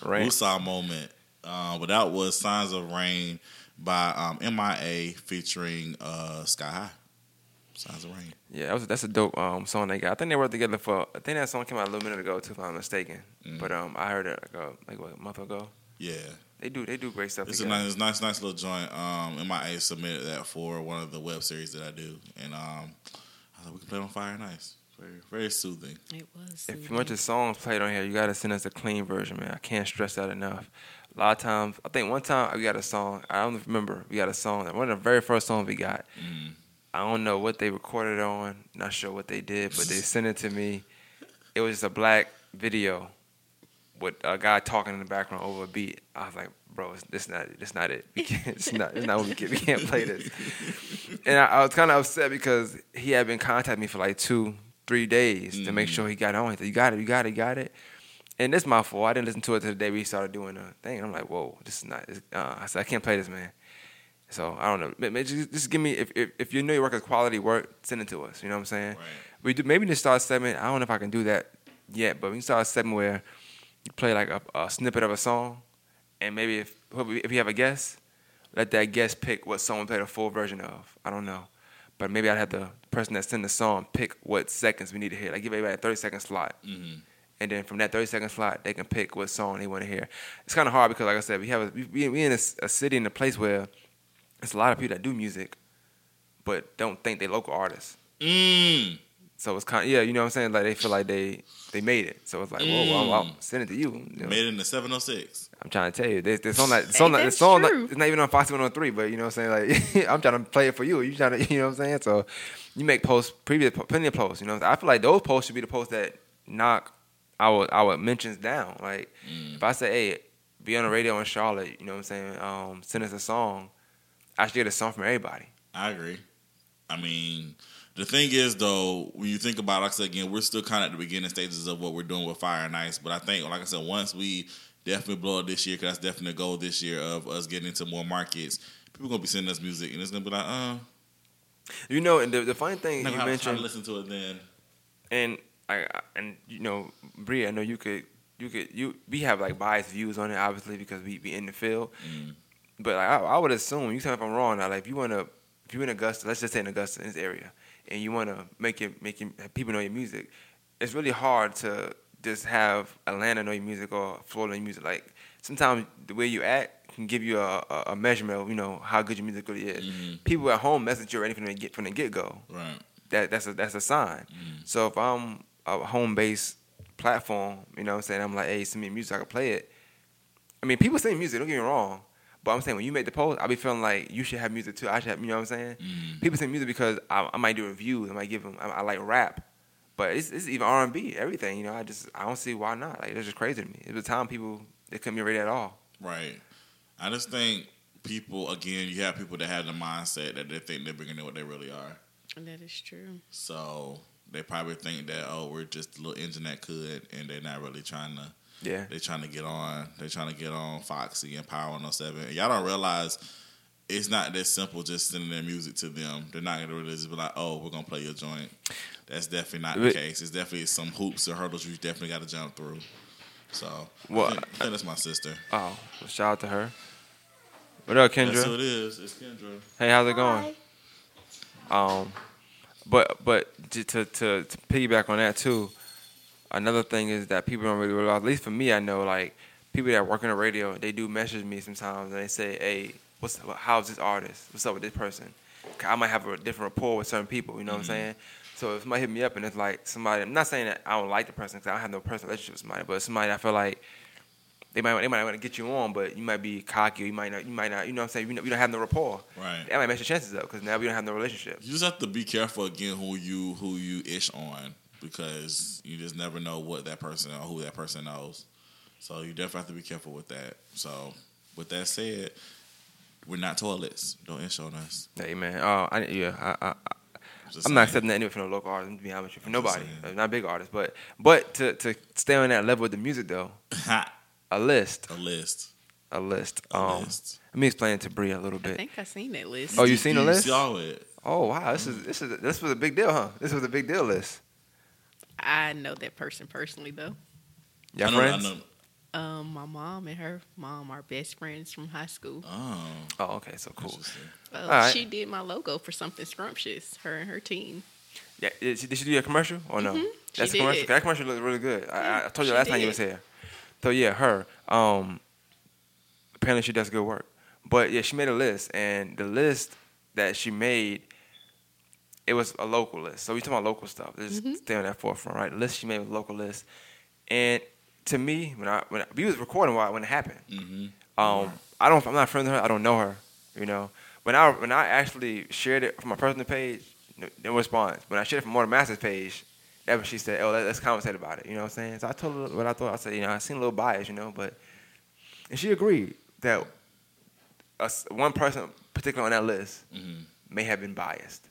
S1: Woosah moment. Uh, but that was "Signs of Rain" by um, MIA featuring uh, Sky High. "Signs of Rain."
S2: Yeah, that was, that's a dope um, song they got. I think they worked together for. I think that song came out a little minute ago too, if I'm mistaken.
S1: Mm.
S2: But um, I heard it like a, like what, a month ago.
S1: Yeah,
S2: They do they do great stuff.
S1: it's a
S2: together.
S1: nice, nice, nice little joint. Um, MIA submitted that for one of the web series that I do, and um, I thought we can play it on Fire and Ice. Very, very soothing.
S3: It was.
S2: If you want your songs played on here, you gotta send us a clean version, man. I can't stress that enough. A lot of times, I think one time we got a song. I don't remember. We got a song. One of the very first songs we got. Mm. I don't know what they recorded on. Not sure what they did, but they sent it to me. It was just a black video with a guy talking in the background over a beat. I was like, bro, this not this not it. We can't, it's not it's not what we can we can't play this. And I, I was kind of upset because he had been contacting me for like two, three days to make sure he got it on. He said, "You got it, you got it, you got it." And this my fault. I didn't listen to it till the day we started doing the thing. I'm like, "Whoa, this is not." Uh, I said, "I can't play this, man." So I don't know. Just, just give me if, if if you know your work is quality work, send it to us. You know what I'm saying?
S1: Right.
S2: We do maybe just start a segment. I don't know if I can do that yet, but we can start a segment where you play like a, a snippet of a song, and maybe if if you have a guest, let that guest pick what someone we play the full version of. I don't know, but maybe I'd have the person that send the song pick what seconds we need to hear. Like give everybody a 30 second slot. And then from that 30 second slot, they can pick what song they want to hear. It's kind of hard because, like I said, we have a, we, we in a city in a place where it's a lot of people that do music, but don't think they local artists.
S1: Mm.
S2: So it's kind of, yeah, you know what I'm saying? Like they feel like they they made it. So it's like, whoa, well, well,
S1: Mm.
S2: send it to you. you know?
S1: Made it in the 706.
S2: I'm trying to tell you, this, this song, that, the song, that- the song, that-
S3: true.
S2: it's not even on Fox 103, but you know what I'm saying? Like, I'm trying to play it for you. You trying to, you know what I'm saying? So you make posts, previous, plenty of posts. You know, I feel like those posts should be the posts that knock our our mentions down. Like, if I say, hey, be on the radio in Charlotte, you know what I'm saying? Um, send us a song. I should get a song from everybody.
S1: I agree. I mean, the thing is, though, when you think about, it, like I said again, we're still kind of at the beginning stages of what we're doing with Fire and Ice. But I think, like I said, once we definitely blow up this year, because that's definitely a goal this year of us getting into more markets, people gonna be sending us music, and it's gonna be like, uh,
S2: You know, and the, the funny thing you
S1: gonna have to try
S2: mentioned,
S1: to listen to it then.
S2: and I and you know, Bria, I know you could you could you we have like biased views on it, obviously because we be in the field. But like, I, I would assume you tell me if I'm wrong. Now, like if you wanna if you in Augusta, let's just say in Augusta, in this area, and you wanna make it make it, people know your music, it's really hard to just have Atlanta know your music or Florida know your music. Like sometimes the way you act can give you a, a, a measurement of you know how good your music really is. Mm-hmm. People at home message you already from the get from the get go
S1: Right.
S2: that that's a that's a sign. Mm-hmm. So if I'm a home based platform, you know what I'm saying, I'm like, hey, send me music, I can play it. I mean, people send music, don't get me wrong. But I'm saying when you make the post, I'll be feeling like you should have music too. I should have, you know what I'm saying? Mm. People send music because I, I might do reviews, I might give them, I, I like rap. But it's, it's even R&B, everything, you know. I just, I don't see why not. Like, it's just crazy to me. It was a time people, they couldn't be ready at all.
S1: Right. I just think people, again, you have people that have the mindset that they think they're bigger than what they really are.
S3: That is true.
S1: So they probably think that oh, we're just a little engine that could, and they're not really trying to.
S2: Yeah.
S1: They're trying to get on. They're trying to get on Foxy and Power 107. And y'all don't realize it's not that simple. Just sending their music to them. They're not gonna really just be like, oh, we're gonna play your joint. That's definitely not the case. It's definitely some hoops and hurdles you definitely got to jump through. So,
S2: Well,
S1: I think, I think that's my sister.
S2: Oh, well, shout out to her. What up,
S1: That's who
S2: Kendra?
S1: it is. It's Kendra.
S2: Hey, how's it going? Um, but but to, to to to piggyback on that too, another thing is that people don't really realize. At least for me, I know like people that work in the radio, they do message me sometimes and they say, "Hey, what's how's this artist? What's up with this person?" I might have a different rapport with certain people. You know what I'm mm-hmm. saying? So if somebody hit me up and it's like somebody, I'm not saying that I don't like the person because I don't have no personal relationship with somebody, but somebody I feel like they might they might want to get you on, but you might be cocky. You might not. You might not. You know what I'm saying? You, know, you don't have no rapport.
S1: Right.
S2: That might mess your chances up because now we don't have no relationship.
S1: You just have to be careful again who you who you ish on because you just never know what that person or who that person knows. So you definitely have to be careful with that. So with that said, we're not toilets. Don't ish on us.
S2: Hey man. Oh, I, yeah. I, I,
S1: Just
S2: I'm not accepting that anyway from no local artist. To be honest with you, for
S1: I'm just
S2: nobody. Uh, not big artists, but but to to stay on that level with the music though, a list,
S1: a list.
S2: a list.
S1: A
S2: um,
S1: list.
S2: let me explain it to Bria a little bit.
S3: I think I seen that list.
S2: Oh, you seen the list?
S1: saw it.
S2: Oh wow, this is this is this was a big deal, huh? This was a big deal list.
S3: I know that person personally though.
S2: Y'all
S1: I know,
S2: friends?
S1: I know.
S3: Um, my mom and her mom are best friends from high school.
S1: Oh,
S2: Oh, okay, so cool.
S3: Uh,
S2: All right.
S3: She did my logo for something scrumptious. Her and her team.
S2: Yeah, did she, did she do a commercial or no?
S3: Mhm,
S2: That's
S3: she
S2: a commercial.
S3: did.
S2: That commercial looked really good. I, I told you
S3: she
S2: last time you
S3: did.
S2: was here. So yeah, her. Um, apparently she does good work. But yeah, she made a list, and the list that she made, it was a local list. So we talking about local stuff. Let's
S3: Mm-hmm.
S2: stay on that forefront, right? The list she made was a local list, and to me, when I when I, we was recording while when it happened,
S1: Mm-hmm.
S2: um, I don't. I'm not friends with her. I don't know her. You know, when I when I actually shared it from my personal page, no, no response. When I shared it from Mortal Masters page, that's when she said, "Oh, let, let's conversate about it." You know what I'm saying? So I told her what I thought. I said, you know, I seen a little bias, you know, but and she agreed that us one person, particularly on that list,
S1: Mm-hmm.
S2: may have been biased.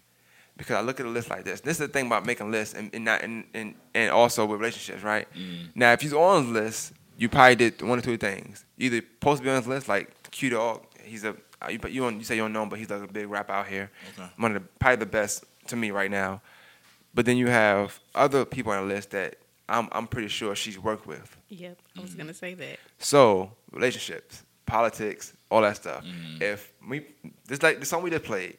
S2: Because I look at a list like this. This is the thing about making lists and, and not and, and, and also with relationships, right? Mm. Now, if you're on the list, you probably did one or two things. Either supposed to be on this list, like Q Dog. He's a uh, you, but you, don't, you say you don't know him, but he's like a big rap out here.
S1: Okay.
S2: One of the probably the best to me right now. But then you have other people on the list that I'm I'm pretty sure she's worked with.
S3: Yep, I was mm. gonna say that.
S2: So relationships, politics, all that stuff.
S1: Mm-hmm.
S2: If we just like the song we just played,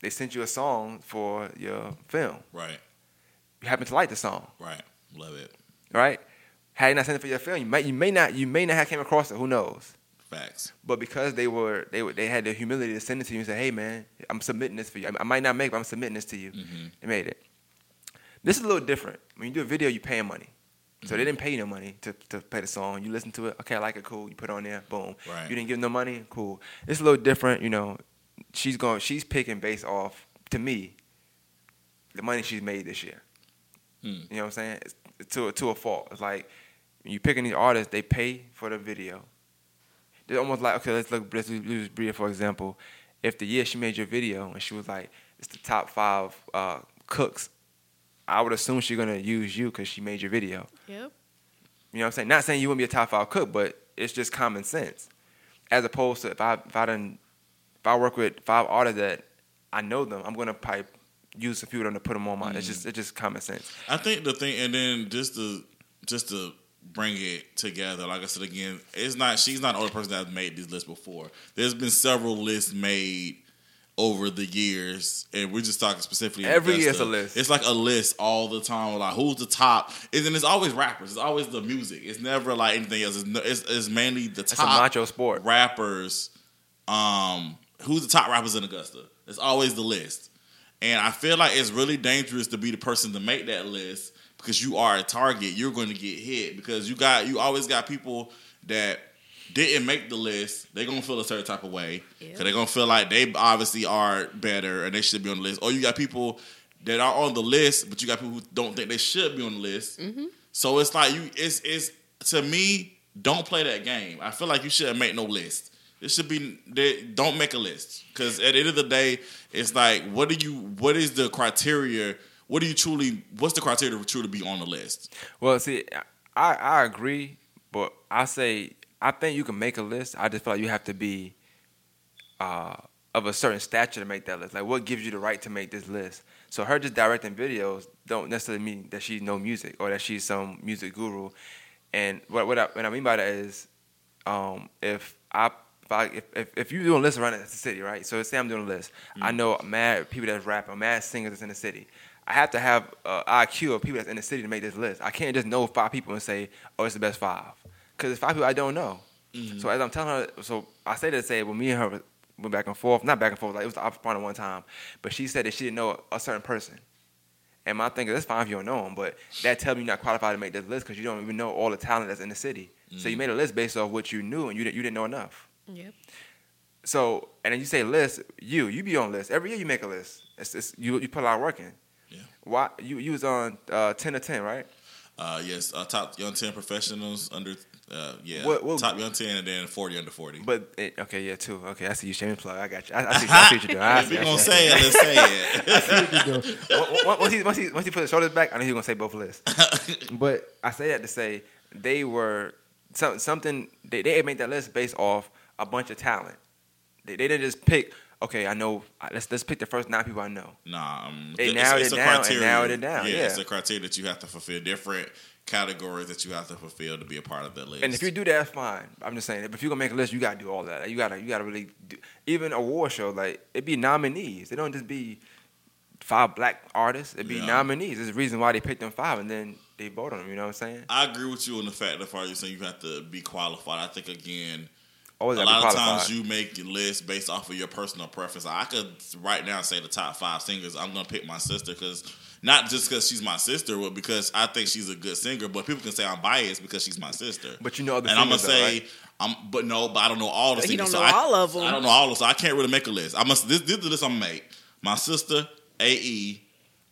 S2: they sent you a song for your film.
S1: Right.
S2: You happen to like the song,
S1: Right. Love it.
S2: right? Had you not sent it for your film, you might you may not you may not have came across it. Who knows?
S1: Facts.
S2: But because they were they were they had the humility to send it to you and say, "Hey man, I'm submitting this for you. I might not make, it, but I'm submitting this to you." Mm-hmm. They made it. This is a little different. When you do a video, you paying money. So they mm-hmm. didn't pay you no money to, to play the song. You listen to it, okay, I like it, cool. You put it on there, boom.
S1: Right.
S2: You didn't give no money, cool. It's a little different, you know. She's going, she's picking based off, to me, the money she's made this year.
S1: Hmm.
S2: You know what I'm saying? It's, it's to to a fault. It's like when you picking these artists, they pay for the video. They're almost like okay, let's look. Let's use Bria for example. If the year she made your video and she was like, it's the top five uh, cooks, I would assume she's gonna use you because she made your video.
S3: Yep.
S2: You know what I'm saying? Not saying you wouldn't be a top five cook, but it's just common sense. As opposed to if I if I done if I work with five artists that I know them, I'm gonna probably use a few of them to put them on my. It's just it's just common sense.
S1: I think the thing, and then just to just to bring it together, like I said again, it's not she's not the only person that's made these lists before. There's been several lists made over the years, and we're just talking specifically.
S2: Every year's a list.
S1: It's like a list all the time. Like who's the top? And then it's always rappers. It's always the music. It's never like anything else. It's, no- it's, it's mainly the
S2: It's a
S1: top
S2: macho sport.
S1: rappers. Um, who's the top rappers in Augusta? It's always the list, and I feel like it's really dangerous to be the person to make that list because you are a target. You're going to get hit because you got you always got people that didn't make the list. They're gonna feel a certain type of way because they're gonna feel like they obviously are better and they should be on the list. Or you got people that are on the list, but you got people who don't think they should be on the list. Mm-hmm. So it's like you, it's it's to me, don't play that game. I feel like you shouldn't make no list. It should be they, don't make a list because at the end of the day, it's like what do you what is the criteria? What do you truly? What's the criteria to truly be on the list?
S2: Well, see, I I agree, but I say I think you can make a list. I just feel like you have to be uh, of a certain stature to make that list. Like, what gives you the right to make this list? So, her just directing videos don't necessarily mean that she's no music or that she's some music guru. And what what I, what I mean by that is, um, if I if, I, if, if, if you doing a list around the city, right? So say I'm doing a list. I know mad people that's rapping, mad singers that's in the city. I have to have uh, IQ of people that's in the city to make this list. I can't just know five people and say, oh, it's the best five. Because it's five people I don't know. So as I'm telling her, so I say that to say, well, me and her went back and forth, not back and forth, like it was the opposite point at one time. But she said that she didn't know a certain person. And my thing is, that's fine if you don't know him, but that tells me you're not qualified to make this list because you don't even know all the talent that's in the city. So you made a list based off what you knew, and you didn't, you didn't know enough.
S3: Yep.
S2: So, and then you say list, you, you be on list. Every year you make a list. It's, it's, you, you put a lot of work in.
S1: Yeah.
S2: Why, you, you was on uh, 10 to 10, right?
S1: Uh, yes, uh, top young ten professionals under uh, yeah,
S2: What- what-
S1: top young ten and then forty under forty.
S2: But, it, okay, yeah, two. Okay, I see you shaming plug. I got you. I, I, see, I see what you're doing. I
S1: if you gonna say it, let's say it.
S4: You know,
S2: Once- once, once he, once, he, once he put his shoulders back, I know he's gonna say both lists. but I say that to say they were some, something. They, they made that list based off a bunch of talent. They, they didn't just pick. Okay, I know. Let's let's pick the first nine people I know.
S1: Nah, um,
S2: They
S1: it's-
S2: narrowed it
S1: a
S2: down and
S1: criteria.
S2: narrowed it down,
S1: it's
S2: yeah.
S1: It's a criteria that you have to fulfill. Different categories that you have to fulfill to be a part of that list.
S2: And if you do that, that's fine. I'm just saying, But if you're gonna make a list, you gotta do all that. You gotta, you gotta really, do, even award show, like it be nominees. They don't just be five black artists. It be
S1: Yeah.
S2: nominees. There's a reason why they picked them five, and then they vote on them. You know what I'm saying?
S1: I agree with you on the fact that far you're saying you have to be qualified. I think again,
S2: always
S1: a lot of times you make your list based off of your personal preference. I could right now say the top five singers. I'm gonna pick my sister because not just because she's my sister, but because I think she's a good singer. But people can say I'm biased because she's my sister.
S2: But you know other
S1: and I'm gonna
S2: singers, though,
S1: say.
S2: right?
S1: I'm, but no, but I don't know all the
S3: But he
S1: singers.
S3: don't
S1: so
S3: know
S1: I,
S3: all them.
S1: I don't know all of them, so I can't really make a list. I must. This, this is the list I'm gonna make. My sister, AE,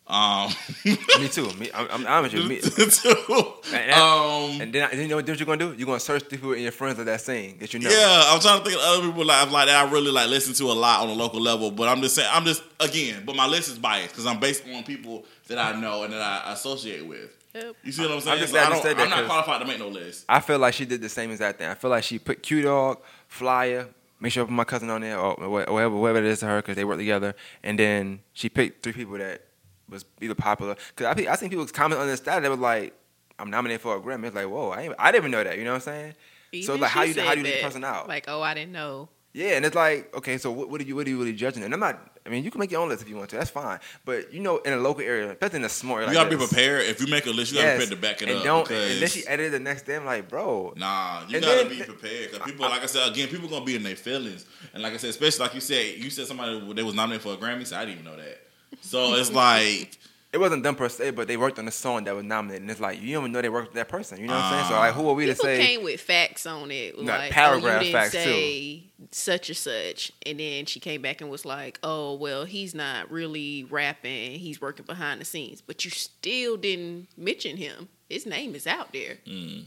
S1: um,
S2: Me too. Me, I'm, I'm with you. Me,
S1: two,
S2: and,
S1: um,
S2: and then I- you know what you're gonna do? You're gonna search the people in your friends of that sing that you know.
S1: Yeah, I'm trying to think of other people like like that I really like listen to a lot on a local level. But I'm just saying, I'm just again, but my list is biased because I'm based on people that I know and that I associate with.
S3: Yep.
S1: You see what I'm saying?
S2: just
S1: So I
S2: you
S1: don't,
S2: that
S1: I'm not
S2: 'cause-
S1: qualified to make no list.
S2: I feel like she did the same exact thing. I feel like she put Q Dog, Flyer, make sure I put my cousin on there or wh- whatever, it is to her because they work together, and then she picked three people that was either popular. Because I, pe- I seen people comment on this stat they were like, "I'm nominated for a Grammy." It's like, whoa, I, ain't, I didn't even know that. You know what I'm saying? so like, how
S3: she
S2: you how
S3: said
S2: you leave the person out?
S3: Like, oh, I didn't know.
S2: Yeah, and it's like, okay, so what, what are you what are you really judging? And I'm not. I mean, you can make your own list if you want to. That's fine. But you know, in a local area, especially in a small area,
S1: You
S2: like
S1: gotta be prepared. If you make a list, you gotta
S2: yes,
S1: be prepared to back it
S2: and
S1: up.
S2: Don't.
S1: because,
S2: And then she edited the next day. I'm like, bro,
S1: Nah, you
S2: And
S1: gotta
S2: then-
S1: be prepared because people, like I said again, people gonna be in their feelings, and like I said, especially like you said, you said somebody they was nominated for a Grammy, so I didn't even know that. So it's like,
S2: it wasn't them per se, but they worked on a song that was nominated, and it's like you don't even know they worked with that person. You know what I'm saying? So like, who are we to
S3: People
S2: say?
S3: came with facts on it,
S2: Not
S3: like
S2: paragraph
S3: oh, you didn't
S2: facts,
S3: say such or such, and then she came back and was like, "Oh, well, he's not really rapping; he's working behind the scenes." But you still didn't mention him. His name is out there. Mm.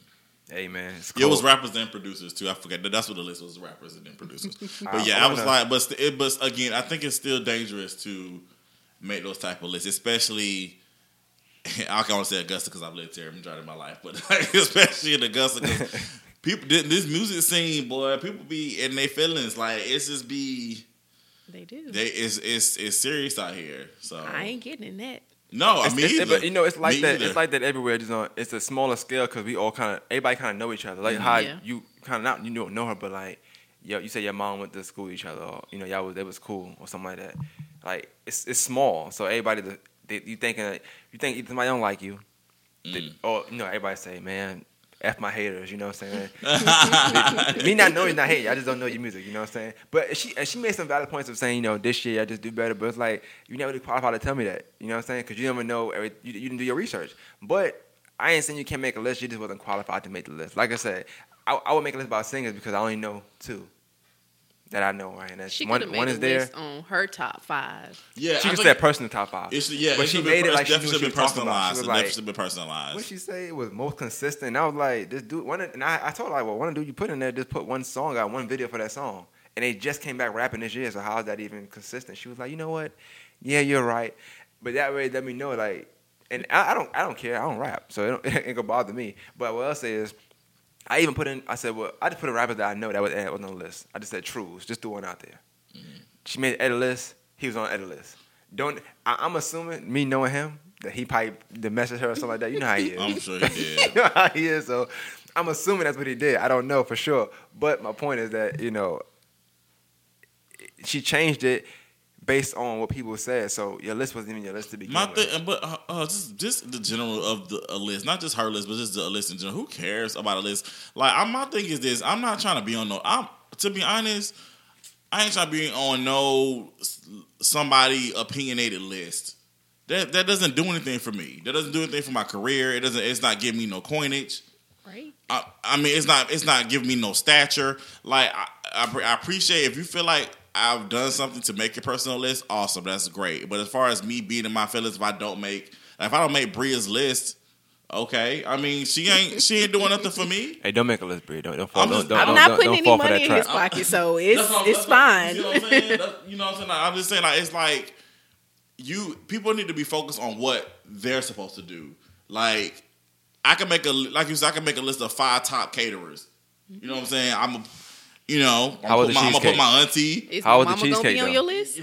S2: Hey man, it's
S1: it was
S2: cold.
S1: rappers and producers too. I forget that that's what the list was: rappers and then producers. But yeah,
S2: I
S1: I was like, but st- it, but again, I think it's still dangerous to make those type of lists, especially. I can only say Augusta because I've lived here majority of my life, but like, especially in Augusta, people this music scene, boy, people be in their feelings. Like it's just be
S3: They do.
S1: they it's it's it's serious out here. So
S3: I ain't getting in that.
S1: no, I
S2: It's-
S1: mean,
S2: it's- but you know, it's like
S1: Me
S2: that.
S1: either.
S2: It's like that everywhere. Just on, it's a smaller scale because we all kind of everybody kind of know each other. Like mm-hmm. how
S3: Yeah.
S2: you kind of not you don't know her, but like yo, you say your mom went to school with each other, or you know y'all was they was cool or something like that. Like it's it's small, so everybody that you thinking you think either somebody don't like you, they-
S1: Mm.
S2: or you know everybody say man. F my haters, you know what I'm saying? Me not knowing not hate, I just don't know your music, you know what I'm saying? But she and she made some valid points of saying, you know, this year I just do better. But it's like you never really qualified to tell me that, you know what I'm saying? Because you never know, every, you, you didn't do your research. But I ain't saying you can't make a list. You just wasn't qualified to make the list. Like I said, I, I would make a list about singers because I only know two that I know, right? And that's
S3: She
S2: one,
S3: made
S2: one
S3: a
S2: is there.
S3: on her top five.
S1: yeah,
S2: She
S1: I
S2: just
S1: think
S2: said personal top five.
S1: It should, yeah,
S2: but
S1: it
S2: she
S1: should be
S2: made it like
S1: definitely
S2: knew she
S1: be
S2: was
S1: personalized.
S2: She like,
S1: definitely should be personalized.
S2: What she say it was most consistent. And I was like, this dude, one, and I, I told her like, well, one dude you put in there just put one song out, one video for that song, and they just came back rapping this year. So how is that even consistent? She was like, you know what? Yeah, you're right. But that way, let me know like, and I, I don't, I don't care. I don't rap, so it, don't, it ain't gonna bother me. But what I'll say is. I even put in. I said, "Well, I just put a rapper that I know that was, that was on the list. I just said Trues, just threw one out there. Mm. She made edit list. He was on edit list. Don't. I, I'm assuming me knowing him that he probably the message her or something like that. You know how he is.
S1: I'm sure he did.
S2: you know how he is. So I'm assuming that's what he did. I don't know for sure. But my point is that you know she changed it based on what people said. So your list wasn't even your list to begin
S1: My
S2: with.
S1: thing, but uh, uh, just just the general of the a list, not just her list, but just the list in general. Who cares about a list? Like, I, my thing is this: I'm not trying to be on no. I'm to be honest, I ain't trying to be on no somebody opinionated list. That that doesn't do anything for me. That doesn't do anything for my career. It doesn't. It's not giving me no coinage.
S3: Right.
S1: I, I mean, it's not it's not giving me no stature. Like I, I, I appreciate if you feel like I've done something to make your personal list. Awesome, that's great. But as far as me being in my feelings, if I don't make if I don't make Bria's list, okay. I mean, she ain't she ain't doing nothing for me.
S2: Hey, don't make a list, Bria. Don't don't fall.
S1: I'm just-
S2: don't,
S3: I'm
S2: don't,
S3: not
S2: don't,
S3: putting
S2: don't
S3: any
S2: fall for that
S3: money in his
S2: trap.
S3: pocket, so it's
S1: That's what-
S3: it's
S1: that's what-
S3: fine.
S1: You see what I'm saying? That- you know what I'm saying? I'm just saying, like it's like you people need to be focused on what they're supposed to do. Like I can make a like you said, I can make a list of five top caterers. You know what I'm saying? I'm, a, you know, I'm,
S2: How was
S1: put
S2: the
S1: my, I'm gonna put my auntie.
S3: Is
S2: How
S3: my
S2: was the
S3: mama gonna be on
S2: though?
S3: your list?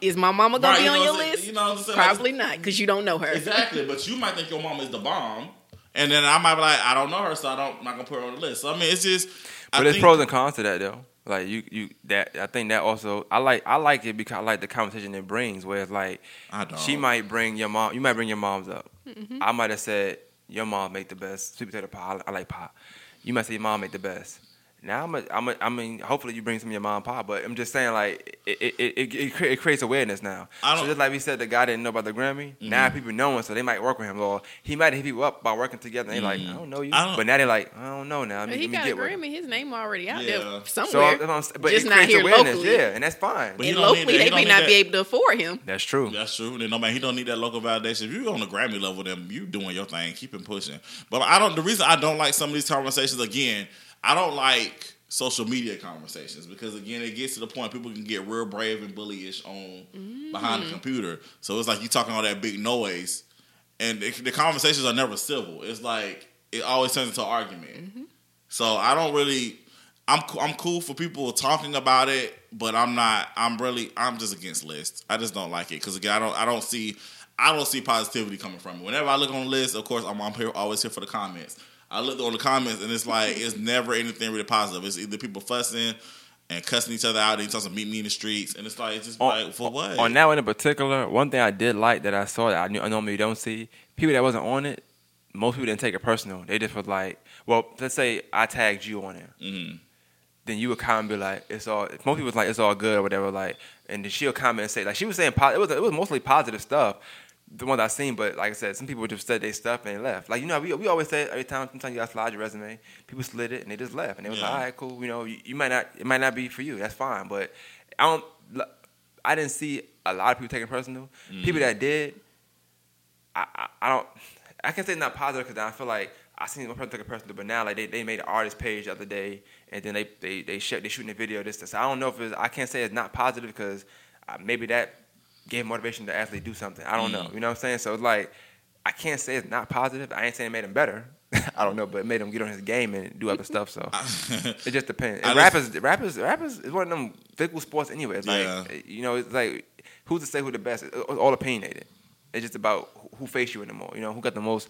S3: Is my mama gonna
S1: Right,
S3: be
S1: you
S3: on
S1: know
S3: your
S1: what I'm saying?
S3: list?
S1: You know what I'm saying? Like,
S3: Probably not, because you don't know her.
S1: Exactly, but you might think your mom is the bomb, and then I might be like, I don't know her, so I don't I'm not gonna put her on the list. So I mean, it's just. I
S2: But there's
S1: think-
S2: pros and cons to that though. Like you, you that I think that also I like I like it because I like the conversation it brings. Where it's like
S1: I don't.
S2: she might bring your mom, you might bring your moms up.
S3: Mm-hmm.
S2: I might have said your mom make the best sweet potato pie. I, I like pie. You might say your mom make the best. Now I'm a, I'm a, I mean, hopefully you bring some of your mom and pop, but I'm just saying like it it, it, it, it, creates awareness now.
S1: I
S2: So
S1: don't-
S2: just like we said, the guy didn't know about the Grammy. Mm-hmm. Now people knowing, so they might work with him. Or he might hit people up by working together. And they like, mm-hmm. I don't know you,
S1: don't-
S2: but now they're like, I don't know now. Let me,
S3: But he
S2: let me
S3: got a
S2: get with.
S3: Grammy. His name already out
S1: Yeah.
S3: there
S2: So,
S3: somewhere.
S2: I'm- I'm- but
S3: Just
S2: it
S3: not
S2: creates
S3: here
S2: awareness,
S3: locally.
S2: yeah, and that's fine.
S1: But
S3: and locally,
S1: that.
S3: They may not
S1: that.
S3: be able to afford him.
S2: that's true.
S1: That's true. Then no man, he don't need that local validation. If you on the Grammy level, then you doing your thing. Keep him pushing. But I don't. The reason I don't like some of these conversations again, I don't like social media conversations because again, it gets to the point people can get real brave and bullyish on behind the mm. computer. So it's like you talking all that big noise, and the, the conversations are never civil. It's like it always turns into an argument. Mm-hmm. So I don't really. I'm I'm cool for people talking about it, but I'm not. I'm really. I'm just against lists. I just don't like it because again, I don't. I don't see. I don't see positivity coming from it. Whenever I look on the list, of course, I'm, I'm here, always here for the comments. I looked on the comments and it's like it's never anything really positive. It's either people fussing and cussing each other out. They talking meet me in the streets, and it's like it's just
S2: On-
S1: like for what?
S2: On that one in particular, one thing I did like that I saw that I, knew, I normally don't see people that wasn't on it. Most people didn't take it personal. They just was like, well, let's say I tagged you on it.
S1: Mhm.
S2: Then you would comment and be like, it's all. Most people was like, it's all good or whatever. Like, and then she'll comment and say, like, she was saying, po- it was it was mostly positive stuff. The ones I've seen, but like I said, some people just said they stuff and they left. Like you know, we, we always say every time, sometimes you got to slide your resume. People slid it and they just left, and they was
S1: Yeah.
S2: like, all right, cool. You know, you, you might not, it might not be for you. That's fine, but I don't. I didn't see a lot of people taking it personal. People that did, I, I, I don't. I can say not positive because I feel like I seen one person take it personal, but now like they, they made an artist page the other day, and then they they they sh- they shooting a video this this. I don't know if it's. I can't say it's not positive because uh, maybe that gave motivation to actually do something. I don't know. You know what I'm saying? So it's like I can't say it's not positive. I ain't saying it made him better. I don't know, but it made him get on his game and do other stuff. So it just depends. And
S1: just-
S2: rappers, rappers, rappers is one of them fickle sports anyway. It's
S1: Yeah.
S2: like you know, it's like who's to say who the best? It's all opinionated. It's just about who- face you in the most. You know, who got the most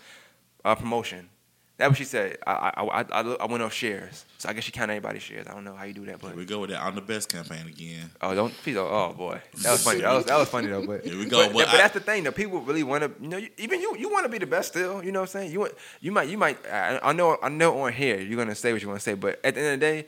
S2: uh, promotion. That's what she said. I I, I I I went off shares, so I guess she counted everybody's shares. I don't know how you do that, but
S1: Here we go with that. I'm the best campaign again.
S2: oh don't please oh, oh boy that was funny. That was that was funny though. But
S1: Here we go.
S2: But,
S1: But
S2: but
S1: I-
S2: that's the thing though. People really want to. You know, you, even you you want to be the best still. You know what I'm saying? You want you might you might. I, I know I know on here you're gonna say what you want to say, but at the end of the day,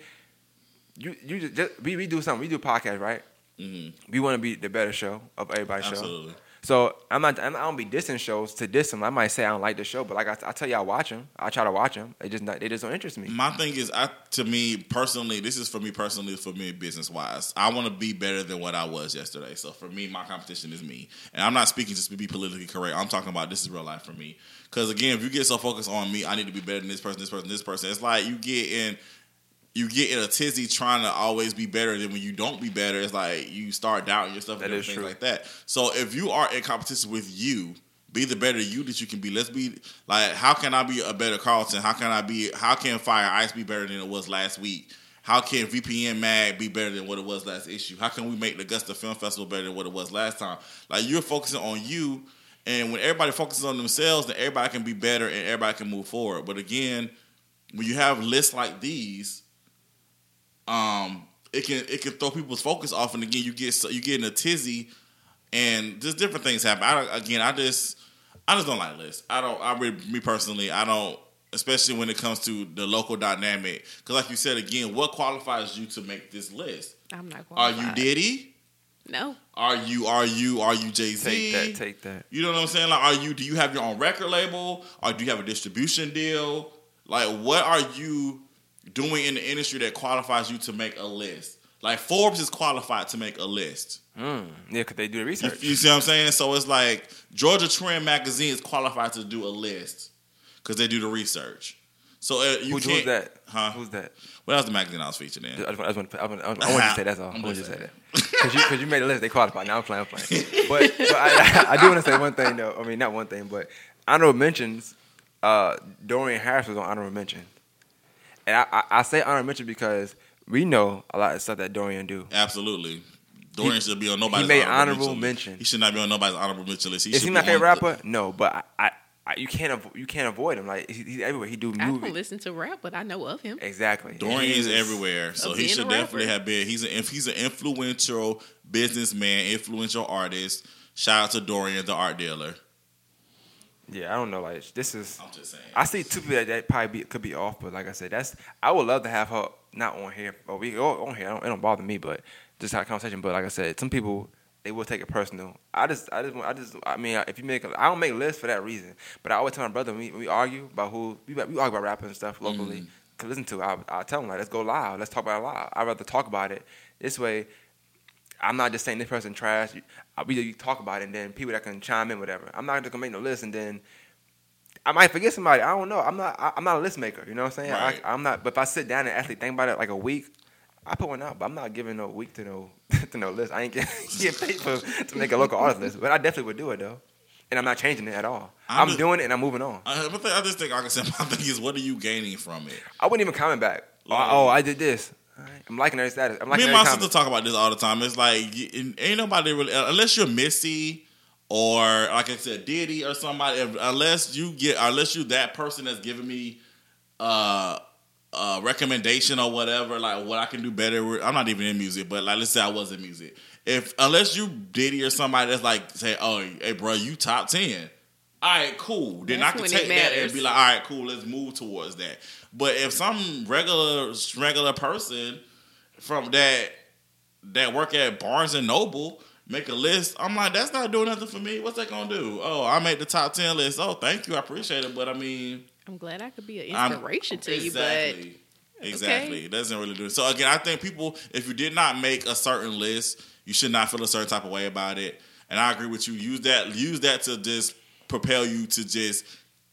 S2: you you just, just we, we do something. We do a podcast, right?
S1: Mhm.
S2: We want to be the better show of everybody's show.
S1: Absolutely.
S2: So I'm not. I'm, I don't be dissing shows to diss them. I might say I don't like the show, but like I, I tell you, I watch them. I try to watch them. They just not. They just don't interest me.
S1: My thing is, I to me personally, this is for me personally, for me business wise. I want to be better than what I was yesterday. So for me, my competition is me, and I'm not speaking just to be politically correct. I'm talking about this is real life for me. Because again, if you get so focused on me, I need to be better than this person, this person, this person. It's like you get in. You get in a tizzy trying to always be better. Then when you don't be better, it's like you start doubting yourself and things
S2: true.
S1: like that. So if you are in competition with you, be the better you that you can be. Let's be like, how can I be a better Carlton? How can I be? How can Fire Ice be better than it was last week? How can VPN Mag be better than what it was last issue? How can we make the Augusta Film Festival better than what it was last time? Like you're focusing on you, and when everybody focuses on themselves, then everybody can be better and everybody can move forward. But again, when you have lists like these, um, it can it can throw people's focus off, and again, you get so- you get in a tizzy, and just different things happen. I don't, again, I just I just don't like lists. I don't. I really, me personally, I don't. Especially when it comes to the local dynamic, because like you said again, what qualifies you to make this list?
S3: I'm not Qualified.
S1: Are you
S3: qualified.
S1: Diddy?
S3: No.
S1: Are you are you are you Jay Z?
S2: Take that. Take that.
S1: You know what I'm saying? Like, are you? Do you have your own record label, or do you have a distribution deal? Like, what are you doing in the industry that qualifies you to make a list? Like, Forbes is qualified to make a list.
S2: Mm. Yeah, because they do the research.
S1: you see what I'm saying? So it's like Georgia Trend magazine is qualified to do a list because they do the research. So uh, you
S2: Who,
S1: can't.
S2: who's that?
S1: Huh?
S2: Who's that?
S1: Well, that was the magazine I was featured in.
S2: I just, I just want, I want, I want, I want you to say that's all. I
S1: I'm
S2: want you to say that because you, you made a list. They qualified. Now I'm playing. I'm playing. But, but I, I do want to say one thing though. I mean, not one thing, but honorable mentions. Uh, Dorian Harris was on honorable mention, and I, I, I say honorable mention because we know a lot of stuff that Dorian do.
S1: Absolutely. Dorian
S2: He-
S1: should be on nobody's
S2: he made
S1: honorable,
S2: honorable
S1: mention.
S2: mention.
S1: He should not be on nobody's honorable mention list. He
S2: Is he
S1: be
S2: my
S1: on
S2: favorite
S1: the-
S2: rapper? No, but I, I, I you can't avo- you can't avoid him. Like he, he's everywhere. He do
S3: I don't listen to rap, but I know of him.
S2: Exactly.
S1: Dorian is everywhere, so he should definitely have been. He's an he's an influential businessman, influential artist. Shout out to Dorian, the art dealer.
S2: Yeah, I don't know. Like this is.
S1: I'm just saying.
S2: I see two people that, that probably be, could be off, but like I said, that's I would love to have her not on here, or we or on here. Don't, it don't bother me, but just have a conversation. But like I said, some people they will take it personal. I just, I just, I just, I mean, if you make, a, I don't make lists for that reason. But I always tell my brother when we, we argue about who we, we argue about rapping and stuff locally. Mm. To listen to, I, I tell him like, let's go live, let's talk about it live. I'd rather talk about it this way. I'm not just saying this person trash. I- We you talk about it, and then people that can chime in, whatever. I'm not just gonna make no list, and then I might forget somebody. I don't know. I'm not. I, I'm not a list maker. You know what I'm saying?
S1: Right.
S2: I, I'm not. But if I sit down and actually think about it like a week, I put one out. But I'm not giving no week to no to no list. I ain't getting, getting paid for to make a local artist list. But I definitely would do it though, and I'm not changing it at all.
S1: I'm
S2: I'm,
S1: just-
S2: doing it and I'm moving on.
S1: I, but I just think, like I said, my thing is, what are you gaining from it?
S2: I wouldn't even comment back. Oh, oh, I did this. All right. I'm liking their status. I'm
S1: Me and my
S2: comment.
S1: sister talk about this all the time. It's like ain't nobody really unless you're Missy or like I said Diddy or somebody. Unless you get unless you that person that's giving me uh uh recommendation or whatever, like what I can do better. I'm not even in music, but like let's say I was in music. If unless you Diddy or somebody that's like say, oh hey bro, you top ten. All right, cool. Then
S3: That's
S1: I can take that and be like, all right, cool. Let's move towards that. But if some regular regular person from that that work at Barnes and Noble make a list, I'm like, that's not doing nothing for me. What's that gonna do? Oh, I made the top ten list. Oh, thank you, I appreciate it. But I mean,
S3: I'm glad I could be an
S1: I'm-
S3: inspiration to you,
S1: exactly, exactly. It doesn't really do it. So again, I think people, if you did not make a certain list, you should not feel a certain type of way about it. And I agree with you. Use that. Use that to just propel you to just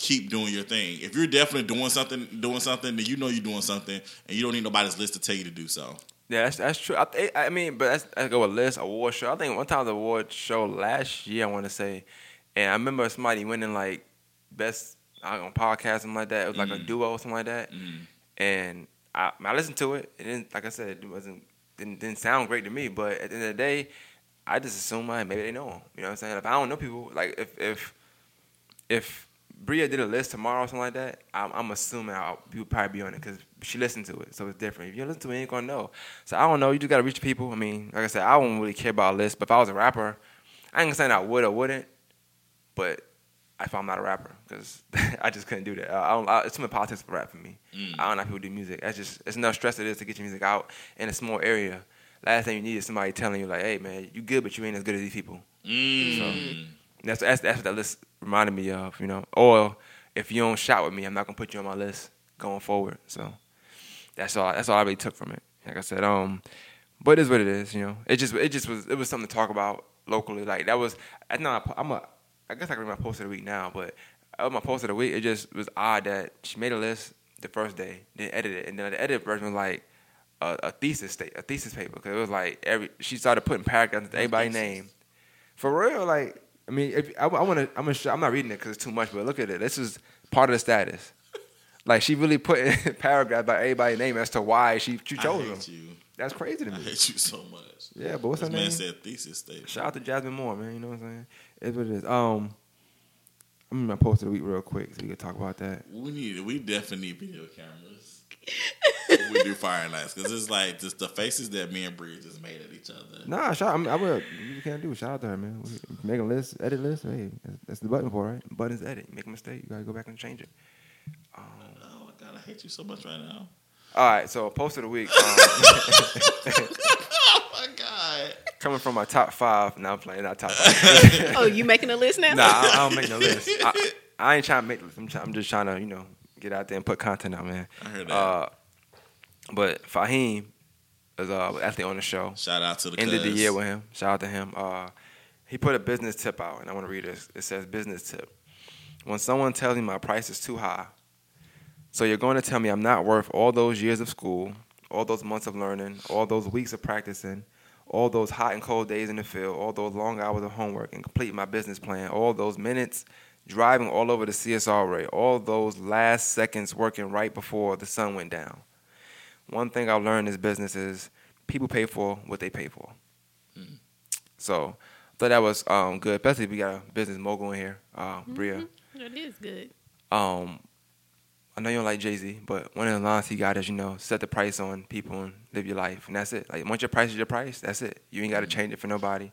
S1: keep doing your thing. If you're definitely doing something, doing something, then you know you're doing something, and you don't need nobody's list to tell you to do so.
S2: Yeah, that's that's true. I, th- I mean, but that's I go with list award show. I think one time the award show last year, I want to say, and I remember somebody winning like best I don't know, podcast something like that. It was like a
S1: Mhm.
S2: duo or something like that,
S1: Mm.
S2: and I I listened to it. It didn't like I said, it wasn't didn't, didn't sound great to me. But at the end of the day, I just assume like maybe they know him. You know what I'm saying? If I don't know people, like if if if Bria did a list tomorrow or something like that, I'm, I'm assuming I'll, you'll probably be on it because she listened to it, so it's different. If you listen to it, you ain't gonna know. So I don't know. You just gotta reach people. I mean, like I said, I wouldn't really care about a list, but if I was a rapper, I ain't gonna say I would or wouldn't, but if I'm not a rapper, because I just couldn't do that. I don't. I, it's too much politics for rap for me.
S1: Mm.
S2: I don't know how people do music. That's just it's enough stress it is to get your music out in a small area. Last thing you need is somebody telling you like, "Hey man, you good, but you ain't as good as these people."
S1: Mm.
S2: That's that's that's what that list reminded me of, you know. Or if you don't shout with me, I'm not gonna put you on my list going forward. So that's all. That's all I really took from it. Like I said, um, but it is what it is, you know. It just it just was it was something to talk about locally. Like that was I know I'm a I guess I can read my post of the week now, but my post of the week, it just was odd that she made a list the first day, then edited it, and then the edited version was like a, a thesis state, a thesis paper, because it was like every she started putting paragraphs into everybody's name. For real, like I mean, if, I, I want to, I'm gonna, I'm not reading it because it's too much, but look at it. This is part of the status. Like she really put in paragraph by everybody's name as to why she, she
S1: I
S2: chose
S1: hate
S2: them.
S1: you.
S2: That's crazy to
S1: I
S2: me.
S1: hate you so much.
S2: Yeah, but what's
S1: this
S2: her
S1: man
S2: name?
S1: said thesis statement.
S2: Shout out to Jasmine Moore, man. You know what I'm saying? It's what it is. Um, I'm gonna post of the week real quick so we can talk about that.
S1: We need. We definitely need video cameras. We do fire lights because it's like just the faces that me and Bree just made at each other.
S2: Nah, shout. I, mean, I will. You can't do. it. Shout out to her, man. We- Make a list, edit list. Hey, that's, that's the button for it, right? Buttons edit. Make a mistake, you gotta go back and change it. Um,
S1: Oh my god, I hate you so much right now.
S2: all right, so post of the week. Um,
S1: Oh my god.
S2: coming from my top five. Now I'm playing not top five.
S3: Oh, you making a list now?
S2: nah, I, I don't make no list. I, I ain't trying to make. the list. I'm, try, I'm just trying to, you know, get out there and put content out, man.
S1: I heard that.
S2: Uh, but Fahim is uh actually on the show.
S1: Shout out to the
S2: Ended the year with him. Shout out to him. Uh, he put a business tip out, and I want to read this. It says business tip. When someone tells me my price is too high, so you're going to tell me I'm not worth all those years of school, all those months of learning, all those weeks of practicing, all those hot and cold days in the field, all those long hours of homework and completing my business plan, all those minutes driving all over the CSRA, all those last seconds working right before the sun went down. One thing I've learned in this business is people pay for what they pay for. So I thought that was um, good, especially if we got a business mogul in here, uh, Bria.
S3: It is good.
S2: Um, I know you don't like Jay Z, but one of the lines he got is, you know, set the price on people and live your life, and that's it. Like once your price is your price, that's it. You ain't got to change it for nobody.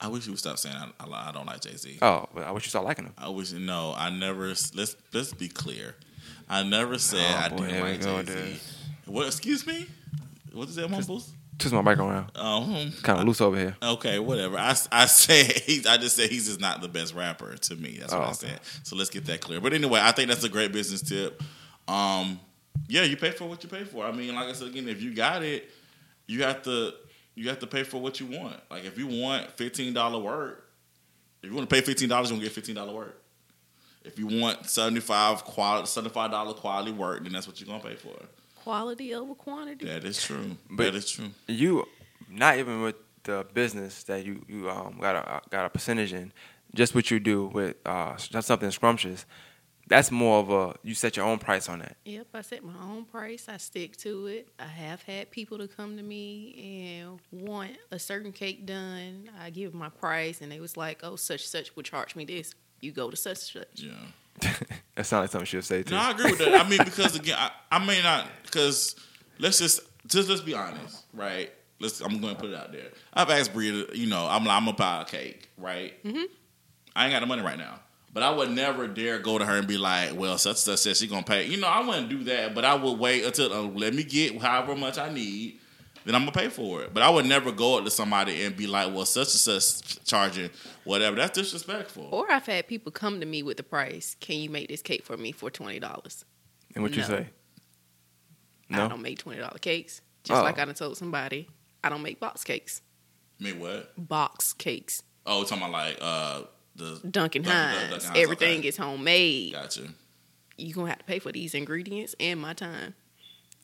S1: I wish you would stop saying I, I, I don't like Jay Z.
S2: Oh, well, I wish you start liking him.
S1: I wish no. I never. Let's let's be clear. I never said
S2: Oh,
S1: I
S2: boy,
S1: didn't like Jay Z. What? Excuse me. What is that mumbles?
S2: Twist my mic around.
S1: Um,
S2: Kind of loose over here.
S1: Okay, whatever. I, I said he, I just said he's just not the best rapper to me. That's what
S2: Oh,
S1: I
S2: okay.
S1: said. So let's get that clear. But anyway, I think that's a great business tip. Um, yeah, you pay for what you pay for. I mean, like I said again, if you got it, you have to you have to pay for what you want. Like if you want fifteen dollar work, if you want to pay fifteen dollars, you're gonna get fifteen dollar work. If you want seventy five quality seventy five dollar quality work, then that's what you're gonna pay for.
S3: Quality over quantity.
S1: That is true.
S2: But-
S1: that is true.
S2: You, not even with the business that you you um got a got a percentage in, just what you do with uh just something scrumptious. That's more of a you set your own price on that.
S3: Yep, I set my own price. I stick to it. I have had people to come to me and want a certain cake done. I give my price, and they was like, "Oh, such such would charge me this." You go to such such.
S1: Yeah.
S2: that sounds like something she'll say too.
S1: No, I agree with that. I mean, because again, I, I may not because let's just just let's be honest, right? Let's. I'm going to put it out there. I've asked Bria, you know, I'm I'm gonna buy a cake, right? Mm-hmm. I ain't got the money right now, but I would never dare go to her and be like, "Well, such and such said she gonna pay." You know, I wouldn't do that, but I would wait until uh, let me get however much I need. Then I'm gonna pay for it, but I would never go up to somebody and be like, "Well, such and such charging whatever." That's disrespectful.
S3: Or I've had people come to me with the price. Can you make this cake for me for twenty dollars?
S2: and what you
S3: No.
S2: say?
S3: I don't make twenty dollar cakes. Just
S2: Oh.
S3: like I done told somebody, I don't make box cakes.
S1: Me what?
S3: Box cakes.
S1: Oh, talking about like uh the
S3: Duncan
S1: Dunkin'
S3: Hines.
S1: Duncan Hines,
S3: Everything
S1: okay.
S3: is homemade.
S1: Gotcha.
S3: You gonna have to pay for these ingredients and my time.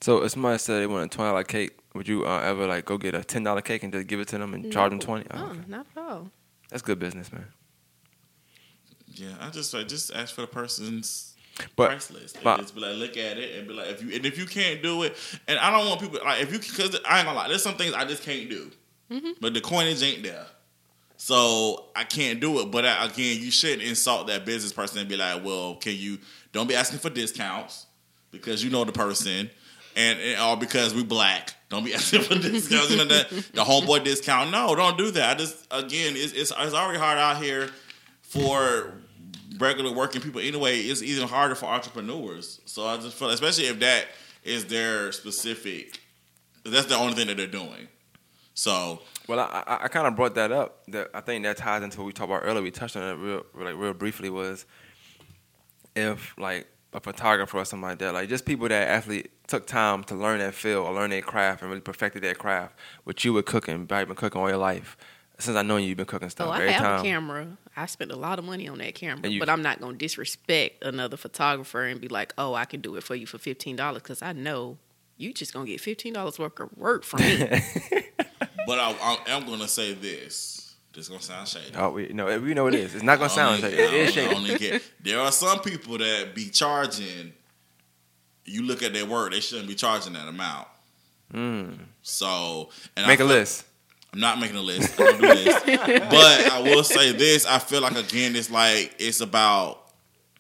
S2: So if somebody said they want a twenty dollar cake, would you uh, ever like go get a ten dollar cake and just give it to them and charge them twenty? Oh,
S3: No,
S2: okay.
S3: not at all.
S2: That's good business, man.
S1: Yeah, I just like just ask for the person's
S2: But
S1: price list. And
S2: but-
S1: just be like, look at it and be like, if you and if you can't do it, and I don't want people like if you because I ain't gonna lie, there's some things I just can't do, but the coinage ain't there, so I can't do it. But I, again, you shouldn't insult that business person and be like, well, can you? Don't be asking for discounts because you know the person. And, and or because we black, don't be asking for discounts. You know that the homeboy discount. No, don't do that. I just again, it's, it's it's already hard out here for regular working people anyway, it's even harder for entrepreneurs. So I just feel, especially if that is their specific, that's the only thing that they're doing. So
S2: Well, I, I, I kind of brought that up. That I think that ties into what we talked about earlier. We touched on it real, like real briefly. Was if like a photographer or something like that, like just people that actually took time to learn that field or learn their craft and really perfected their craft. What you were cooking, probably been cooking all your life. Since I know you, you've been cooking stuff
S3: So Oh, I
S2: every
S3: have
S2: time.
S3: a camera. I spent a lot of money on that camera,
S2: you-
S3: but I'm not gonna disrespect another photographer and be like, "Oh, I can do it for you for fifteen dollars," because I know you just gonna get fifteen dollars worth of work from me.
S1: but I, I am going to say this. This is gonna sound shady.
S2: Oh, we, no, we know it is. It's not gonna sound
S1: I
S2: like
S1: only-
S2: it. It is shady.
S1: there are some people that be charging. You look at their work; they shouldn't be charging that amount. So, and I
S2: Mm. Make a
S1: feel-
S2: list.
S1: I'm not making a list. I don't do this. but I will say this: I feel like again, it's like it's about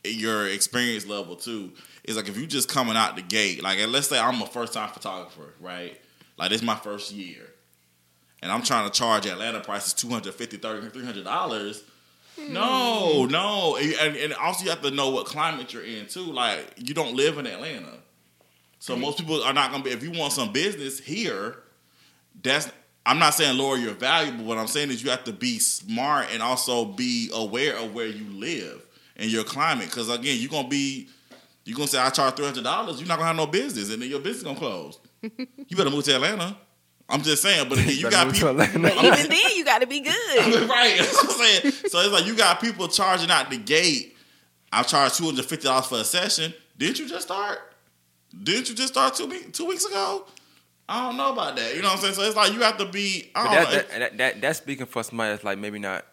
S1: your experience level too. It's like if you just coming out the gate, like and let's say I'm a first time photographer, right? Like this is my first year, and I'm trying to charge Atlanta prices 250 30 300 dollars. Hmm. No, no, and, and also you have to know what climate you're in too. Like you don't live in Atlanta, so most people are not gonna be. If you want some business here, that's I'm not saying lower your value, but what I'm saying is you have to be smart and also be aware of where you live and your climate. Because again, you're gonna be you're gonna say I charge three hundred dollars, you're not gonna have no business, and then your business gonna close. you better move to Atlanta. I'm just saying, but again, you got people.
S2: Atlanta.
S3: but even then, you got to be good.
S1: right. That's what I'm saying. So it's like you got people charging out the gate. I charged two hundred fifty dollars for a session. Didn't you just start? Didn't you just start two week, two weeks ago? I don't know about that. You know what I'm saying? So it's like you have to be. I don't
S2: that,
S1: know.
S2: that, that, that, that's speaking for somebody that's like maybe not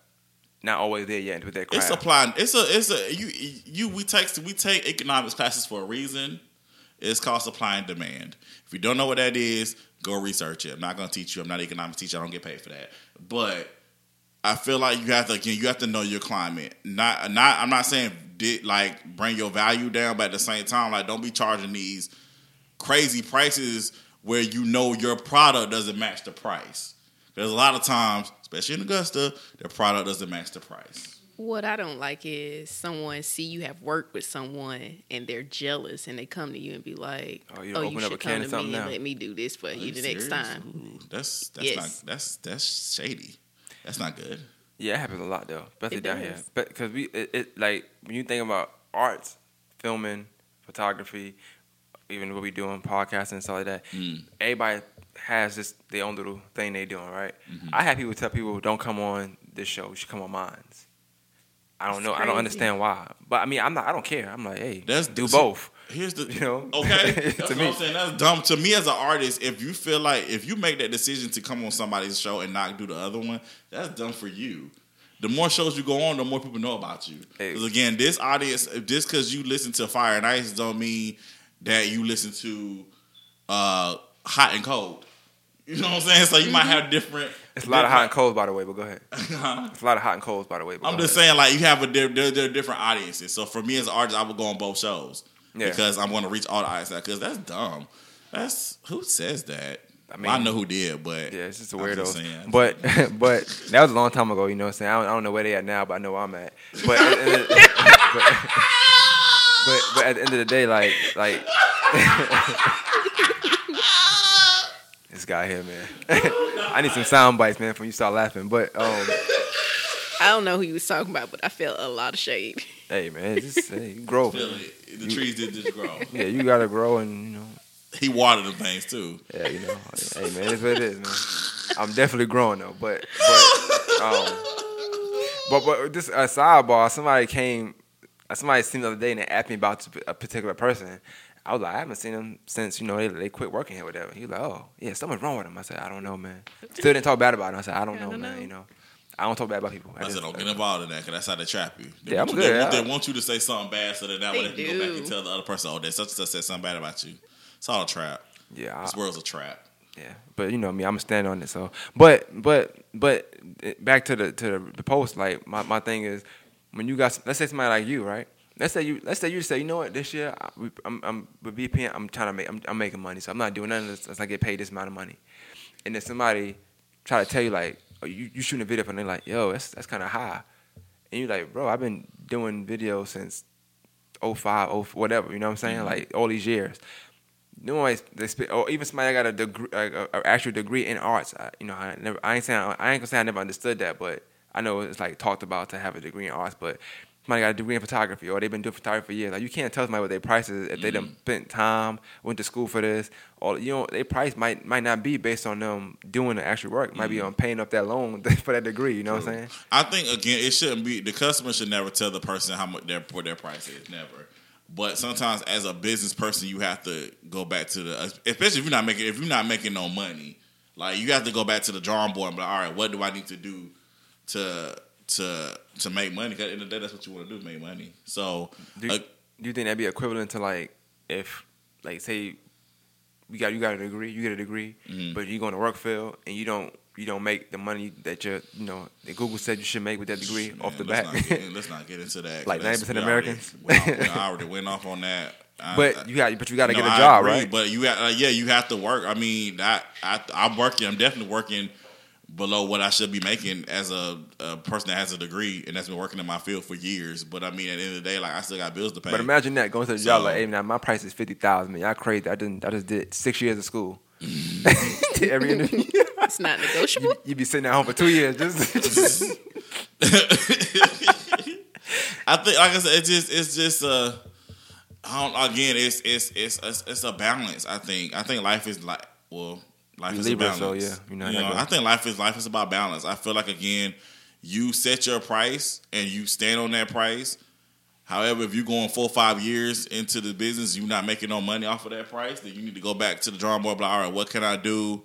S2: not always there yet with that craft.
S1: It's applying. It's a. It's a. You. You. We take. We take economics classes for a reason. It's called supply and demand. If you don't know what that is, go research it. I'm not going to teach you. I'm not an economics teacher. I don't get paid for that. But I feel like you have to again. You have to know your climate. Not. Not. I'm not saying did like bring your value down, but at the same time, like don't be charging these crazy prices where you know your product doesn't match the price. There's a lot of times, especially in Augusta, their product doesn't match the price.
S3: What I don't like is someone see you have worked with someone and they're jealous and they come to you and be like,
S2: Oh, you
S3: "Oh,
S2: open
S3: you
S2: up a
S3: should
S2: can
S3: come to
S2: something
S3: me and let me do this for
S1: Are
S3: you the
S1: serious?
S3: next time."
S1: Ooh, that's that's
S3: Yes.
S1: not that's that's shady. That's not good.
S2: Yeah, it happens a lot though, especially down here. But because we, it, it like when you think about arts, filming, photography, even what we doing, podcasting and stuff like that.
S1: Mm.
S2: Everybody has this their own little thing they doing, right?
S1: Mm-hmm.
S2: I have people tell people, "Don't come on this show. You should come on mine." I don't know. I don't understand why, but I mean, I'm not. I don't care. I'm like, hey,
S1: That's
S2: do
S1: see,
S2: both.
S1: Here's the
S2: You know?
S1: okay.
S2: To
S1: what
S2: me.
S1: I'm saying. That's dumb to me as an artist. If you feel like if you make that decision to come on somebody's show and not do the other one, that's dumb for you. The more shows you go on, the more people know about you.
S2: Hey.
S1: Because again, this audience, just because you listen to Fire and Ice, don't mean that you listen to uh, Hot and Cold. You know what I'm saying? So you might have different. Uh-huh.
S2: It's a lot of hot and colds, by the way. But go ahead. It's a lot of hot and colds, by the way. But
S1: I'm just
S2: ahead.
S1: saying, like you have a they're, they're, they're different audiences. So for me as an artist, I would go on both shows
S2: Yeah.
S1: because I'm going to reach all the audiences. Because that's dumb. That's who says that. I mean, I know who did, but
S2: Yeah, it's just a
S1: just
S2: weirdo.
S1: saying.
S2: But but that was a long time ago. You know what I'm saying? I don't, I don't know where they at now, but I know where I'm at. But at the end of, but, but but at the end of the day, like like guy here, man. I need some sound bites, man, from you start laughing. But um,
S3: I don't know who you was talking about, but I felt a lot of shade.
S2: hey, man, just hey, you grow.
S1: Feel it. the trees did just grow.
S2: Yeah, you gotta grow, and you know,
S1: he watered them things too.
S2: yeah, you know, hey, man, it's what it is, man. I'm definitely growing though, but but um, but but just a sidebar. Somebody came, somebody seen the other day and they asked me about a particular person. I was like, I haven't seen him since you know they, they quit working here, or whatever. He was like, oh yeah, something's wrong with him. I said, I don't know, man. Still didn't talk bad about him. I said, I don't
S3: I
S2: know,
S3: don't
S2: man.
S3: know.
S2: You know, I don't talk bad about people.
S1: I, said,
S2: just-
S1: don't get involved in that because that's how they trap you. They
S2: Yeah,
S1: want
S2: I'm
S1: you,
S2: good,
S1: They, want-
S2: yeah.
S1: they want you to say something bad so that that way
S3: They
S1: they can go back and tell the other person, oh, that such and such said something bad about you. It's all a trap.
S2: yeah,
S1: This
S2: I,
S1: world's a trap.
S2: Yeah, but you know me, I'm gonna stand on it. So, but but but eh, back to the to the post. Like my, my thing is, when you got let's say somebody like you, right? Let's say you let's say you say, you know what, this year I, I'm I'm with VPN, I'm trying to make I'm, I'm making money, so I'm not doing nothing unless, unless I get paid this amount of money. And then somebody try to tell you like, oh, you you shooting a video, and they're like, yo, that's that's kind of high, and you're like, bro, I've been doing videos since 05, 04, whatever, you know what I'm saying? Mm-hmm. Like all these years no one they spit, or even somebody that got a degree, like a, a actual degree in arts. I, you know, I never, I ain't saying, I ain't gonna say I never understood that, but I know it's like talked about to have a degree in arts. But somebody got a degree in photography, or they've been doing photography for years. Like you can't tell somebody what their price is if they done mm. spent time, went to school for this, or you know, their price might might not be based on them doing the actual work. It might be mm. on paying off that loan for that degree. You know what I'm saying?
S1: I think again, it shouldn't be the customer should never tell the person how much their what their price is. Never. But sometimes, as a business person, you have to go back to the, especially if you're not making if you're not making no money, like you have to go back to the drawing board and be like, all right, what do I need to do to to to make money? Because at the end of the day, that's what you want to do, make money. So,
S2: Do you,
S1: uh,
S2: do you think that'd be equivalent to like if like say you got you got a degree, you get a degree,
S1: Mhm.
S2: but you go the work field and you don't you don't make the money that you you know that Google said you should make with that degree off the bat.
S1: Let's not, get, let's not get into that.
S2: Like
S1: 'cause
S2: 90%
S1: we already-
S2: Americans?
S1: we already, already went off on that. I-
S2: but you got but you got to
S1: No,
S2: get a
S1: I
S2: job,
S1: agree,
S2: right?
S1: But you got, uh, yeah, you have to work. I mean, I, I, I'm working. I'm definitely working below what I should be making as a, a person that has a degree and that's been working in my field for years. But I mean, at the end of the day, like I still got bills to pay.
S2: But imagine that going to the job
S1: So-
S2: like, hey, now my price is fifty thousand. Man, y'all crazy. I didn't. I just did six years of school. Every interview,
S3: It's not negotiable.
S2: you be sitting at home for two years. Just, just
S1: I think, like I said, it's just, it's just, uh, I don't, again, it's, it's, it's, it's, it's a balance. I think, I think life is like, well, life
S2: You
S1: is
S2: Libra,
S1: a balance.
S2: so, yeah, you know
S1: you know, I think life is, life is about balance. I feel like again, you set your price and you stand on that price. However, if you're going four or five years into the business, you're not making no money off of that price, then you need to go back to the drawing board. Like, all right, what can I do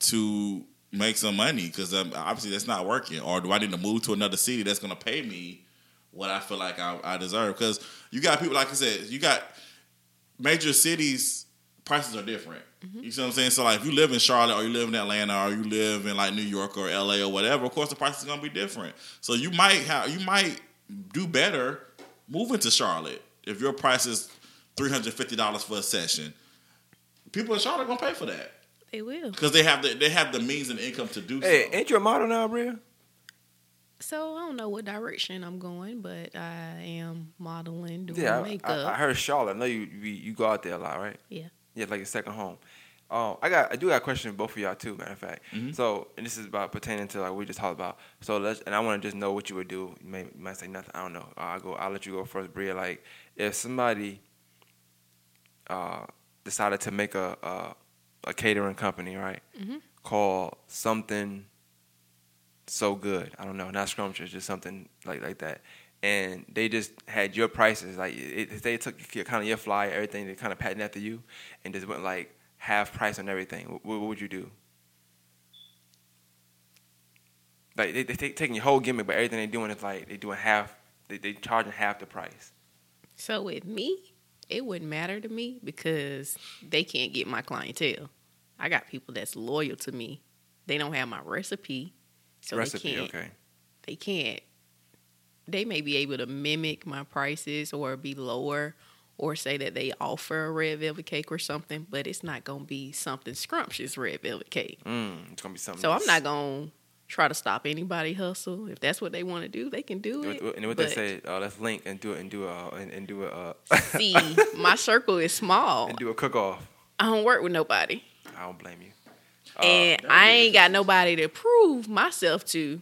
S1: to make some money? Because um, obviously that's not working. Or do I need to move to another city that's going to pay me what I feel like I, I deserve? Because you got people, like I said, you got major cities. Prices are different. Mm-hmm. You see what I'm saying? So like, if you live in Charlotte or you live in Atlanta or you live in like New York or LA or whatever, of course the price is gonna be different. So you might have you might do better moving to Charlotte if your price is three hundred fifty dollars for a session. People in Charlotte gonna pay for that
S3: They will.
S1: because they have the they have the means and income to do
S2: hey,
S1: so.
S2: ain't you a model now, Bria?
S3: So I don't know what direction I'm going, but I am modeling, doing
S2: Yeah,
S3: makeup.
S2: I, I heard Charlotte. I know you, you you go out there a lot, right?
S3: Yeah.
S2: Yeah, like a second home. Um, I got I do got a question for both of y'all too. Matter of fact,
S1: Mm-hmm.
S2: so and this is about pertaining to like we just talked about. So let's and I want to just know what you would do. You, may, you might say nothing. I don't know. I'll go. I'll let you go first, Bria. Like if somebody uh, decided to make a a, a catering company, right?
S3: Mhm.
S2: Called something so good. I don't know, not scrumptious, just something like like that. And they just had your prices, like it, they took your, kind of your flyer, everything, they kind of patent after you, and just went like half price on everything. What, what would you do? Like they they take, taking your whole gimmick, but everything they're doing is like they're doing half. They they charging half the price.
S3: So with me, it wouldn't matter to me because they can't get my clientele. I got people that's loyal to me. They don't have my recipe, so
S2: Recipe,
S3: they can't.
S2: okay.
S3: They can't. They may be able to mimic my prices or be lower, or say that they offer a red velvet cake or something, but it's not gonna be something scrumptious red velvet cake.
S2: Mm, it's gonna be something.
S3: So I'm not gonna try to stop anybody hustle. If that's what they want to do, they can do it.
S2: And what they say, uh, let's link and do it and do a and, and do a uh,
S3: see, my circle is small.
S2: and do a cook off.
S3: I don't work with nobody.
S2: I don't blame you.
S3: and I ain't got nobody to prove myself to.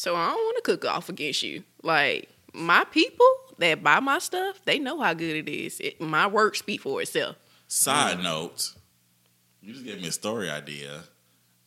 S3: So I don't want to cook off against you. Like my people that buy my stuff, they know how good it is. It, my work speak for itself.
S1: Side note, you just gave me a story idea.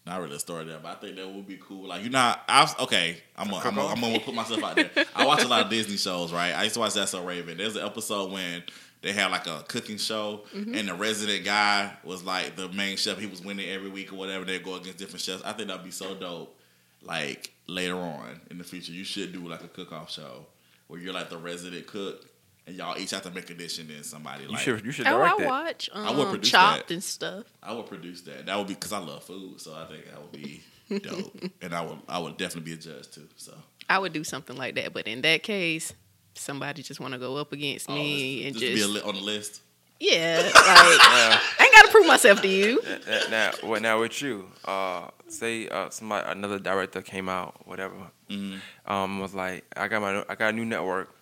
S1: Not really a story there, but I think that would be cool. Like you know, I was, okay. I'm gonna, I'm, gonna, I'm gonna put myself out there. I watch a lot of Disney shows, right? I used to watch That's So Raven. There's an episode when they had like a cooking show, mm-hmm. and the resident guy was like the main chef. He was winning every week or whatever. They go against different chefs. I think that'd be so dope. Like later on in the future, you should do like a cook-off show where you're like the resident cook, and y'all each have to make a dish, and then somebody
S2: You
S1: like
S2: should you should
S3: Oh,
S2: direct
S3: I
S2: that.
S3: watch
S1: I would
S3: um,
S1: produce
S3: Chopped
S1: that.
S3: and stuff.
S1: I would produce that. That would be because I love food, so I think that would be dope, and I would I would definitely be a judge too. So
S3: I would do something like that. But in that case, somebody just want to go up against
S1: Oh,
S3: me
S1: just,
S3: and
S1: just be a li- on the list.
S3: yeah, like I ain't got to prove myself to you.
S2: Now, now, well, now with you, uh, say uh, somebody another director came out, whatever,
S1: Mhm.
S2: um, was like, I got my I got a new network.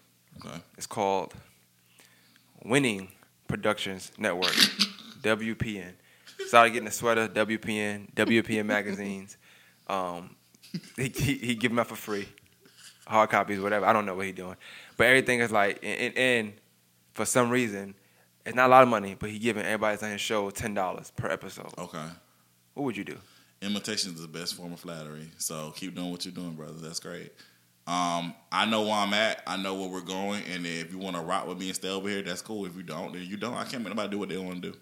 S1: Okay.
S2: It's called Winning Productions Network, WPN. Started getting a sweater, WPN, WPN magazines. Um, he, he he give them out for free, hard copies, whatever. I don't know what he doing, but everything is like, and, and, and for some reason, it's not a lot of money, but he giving everybody that's on his show ten dollars per episode.
S1: Okay.
S2: What would you do?
S1: Imitation is the best form of flattery. So keep doing what you're doing, brother. That's great. Um, I know where I'm at. I know where we're going. And if you want to rock with me and stay over here, that's cool. If you don't, then you don't. I can't make nobody do what they want to do.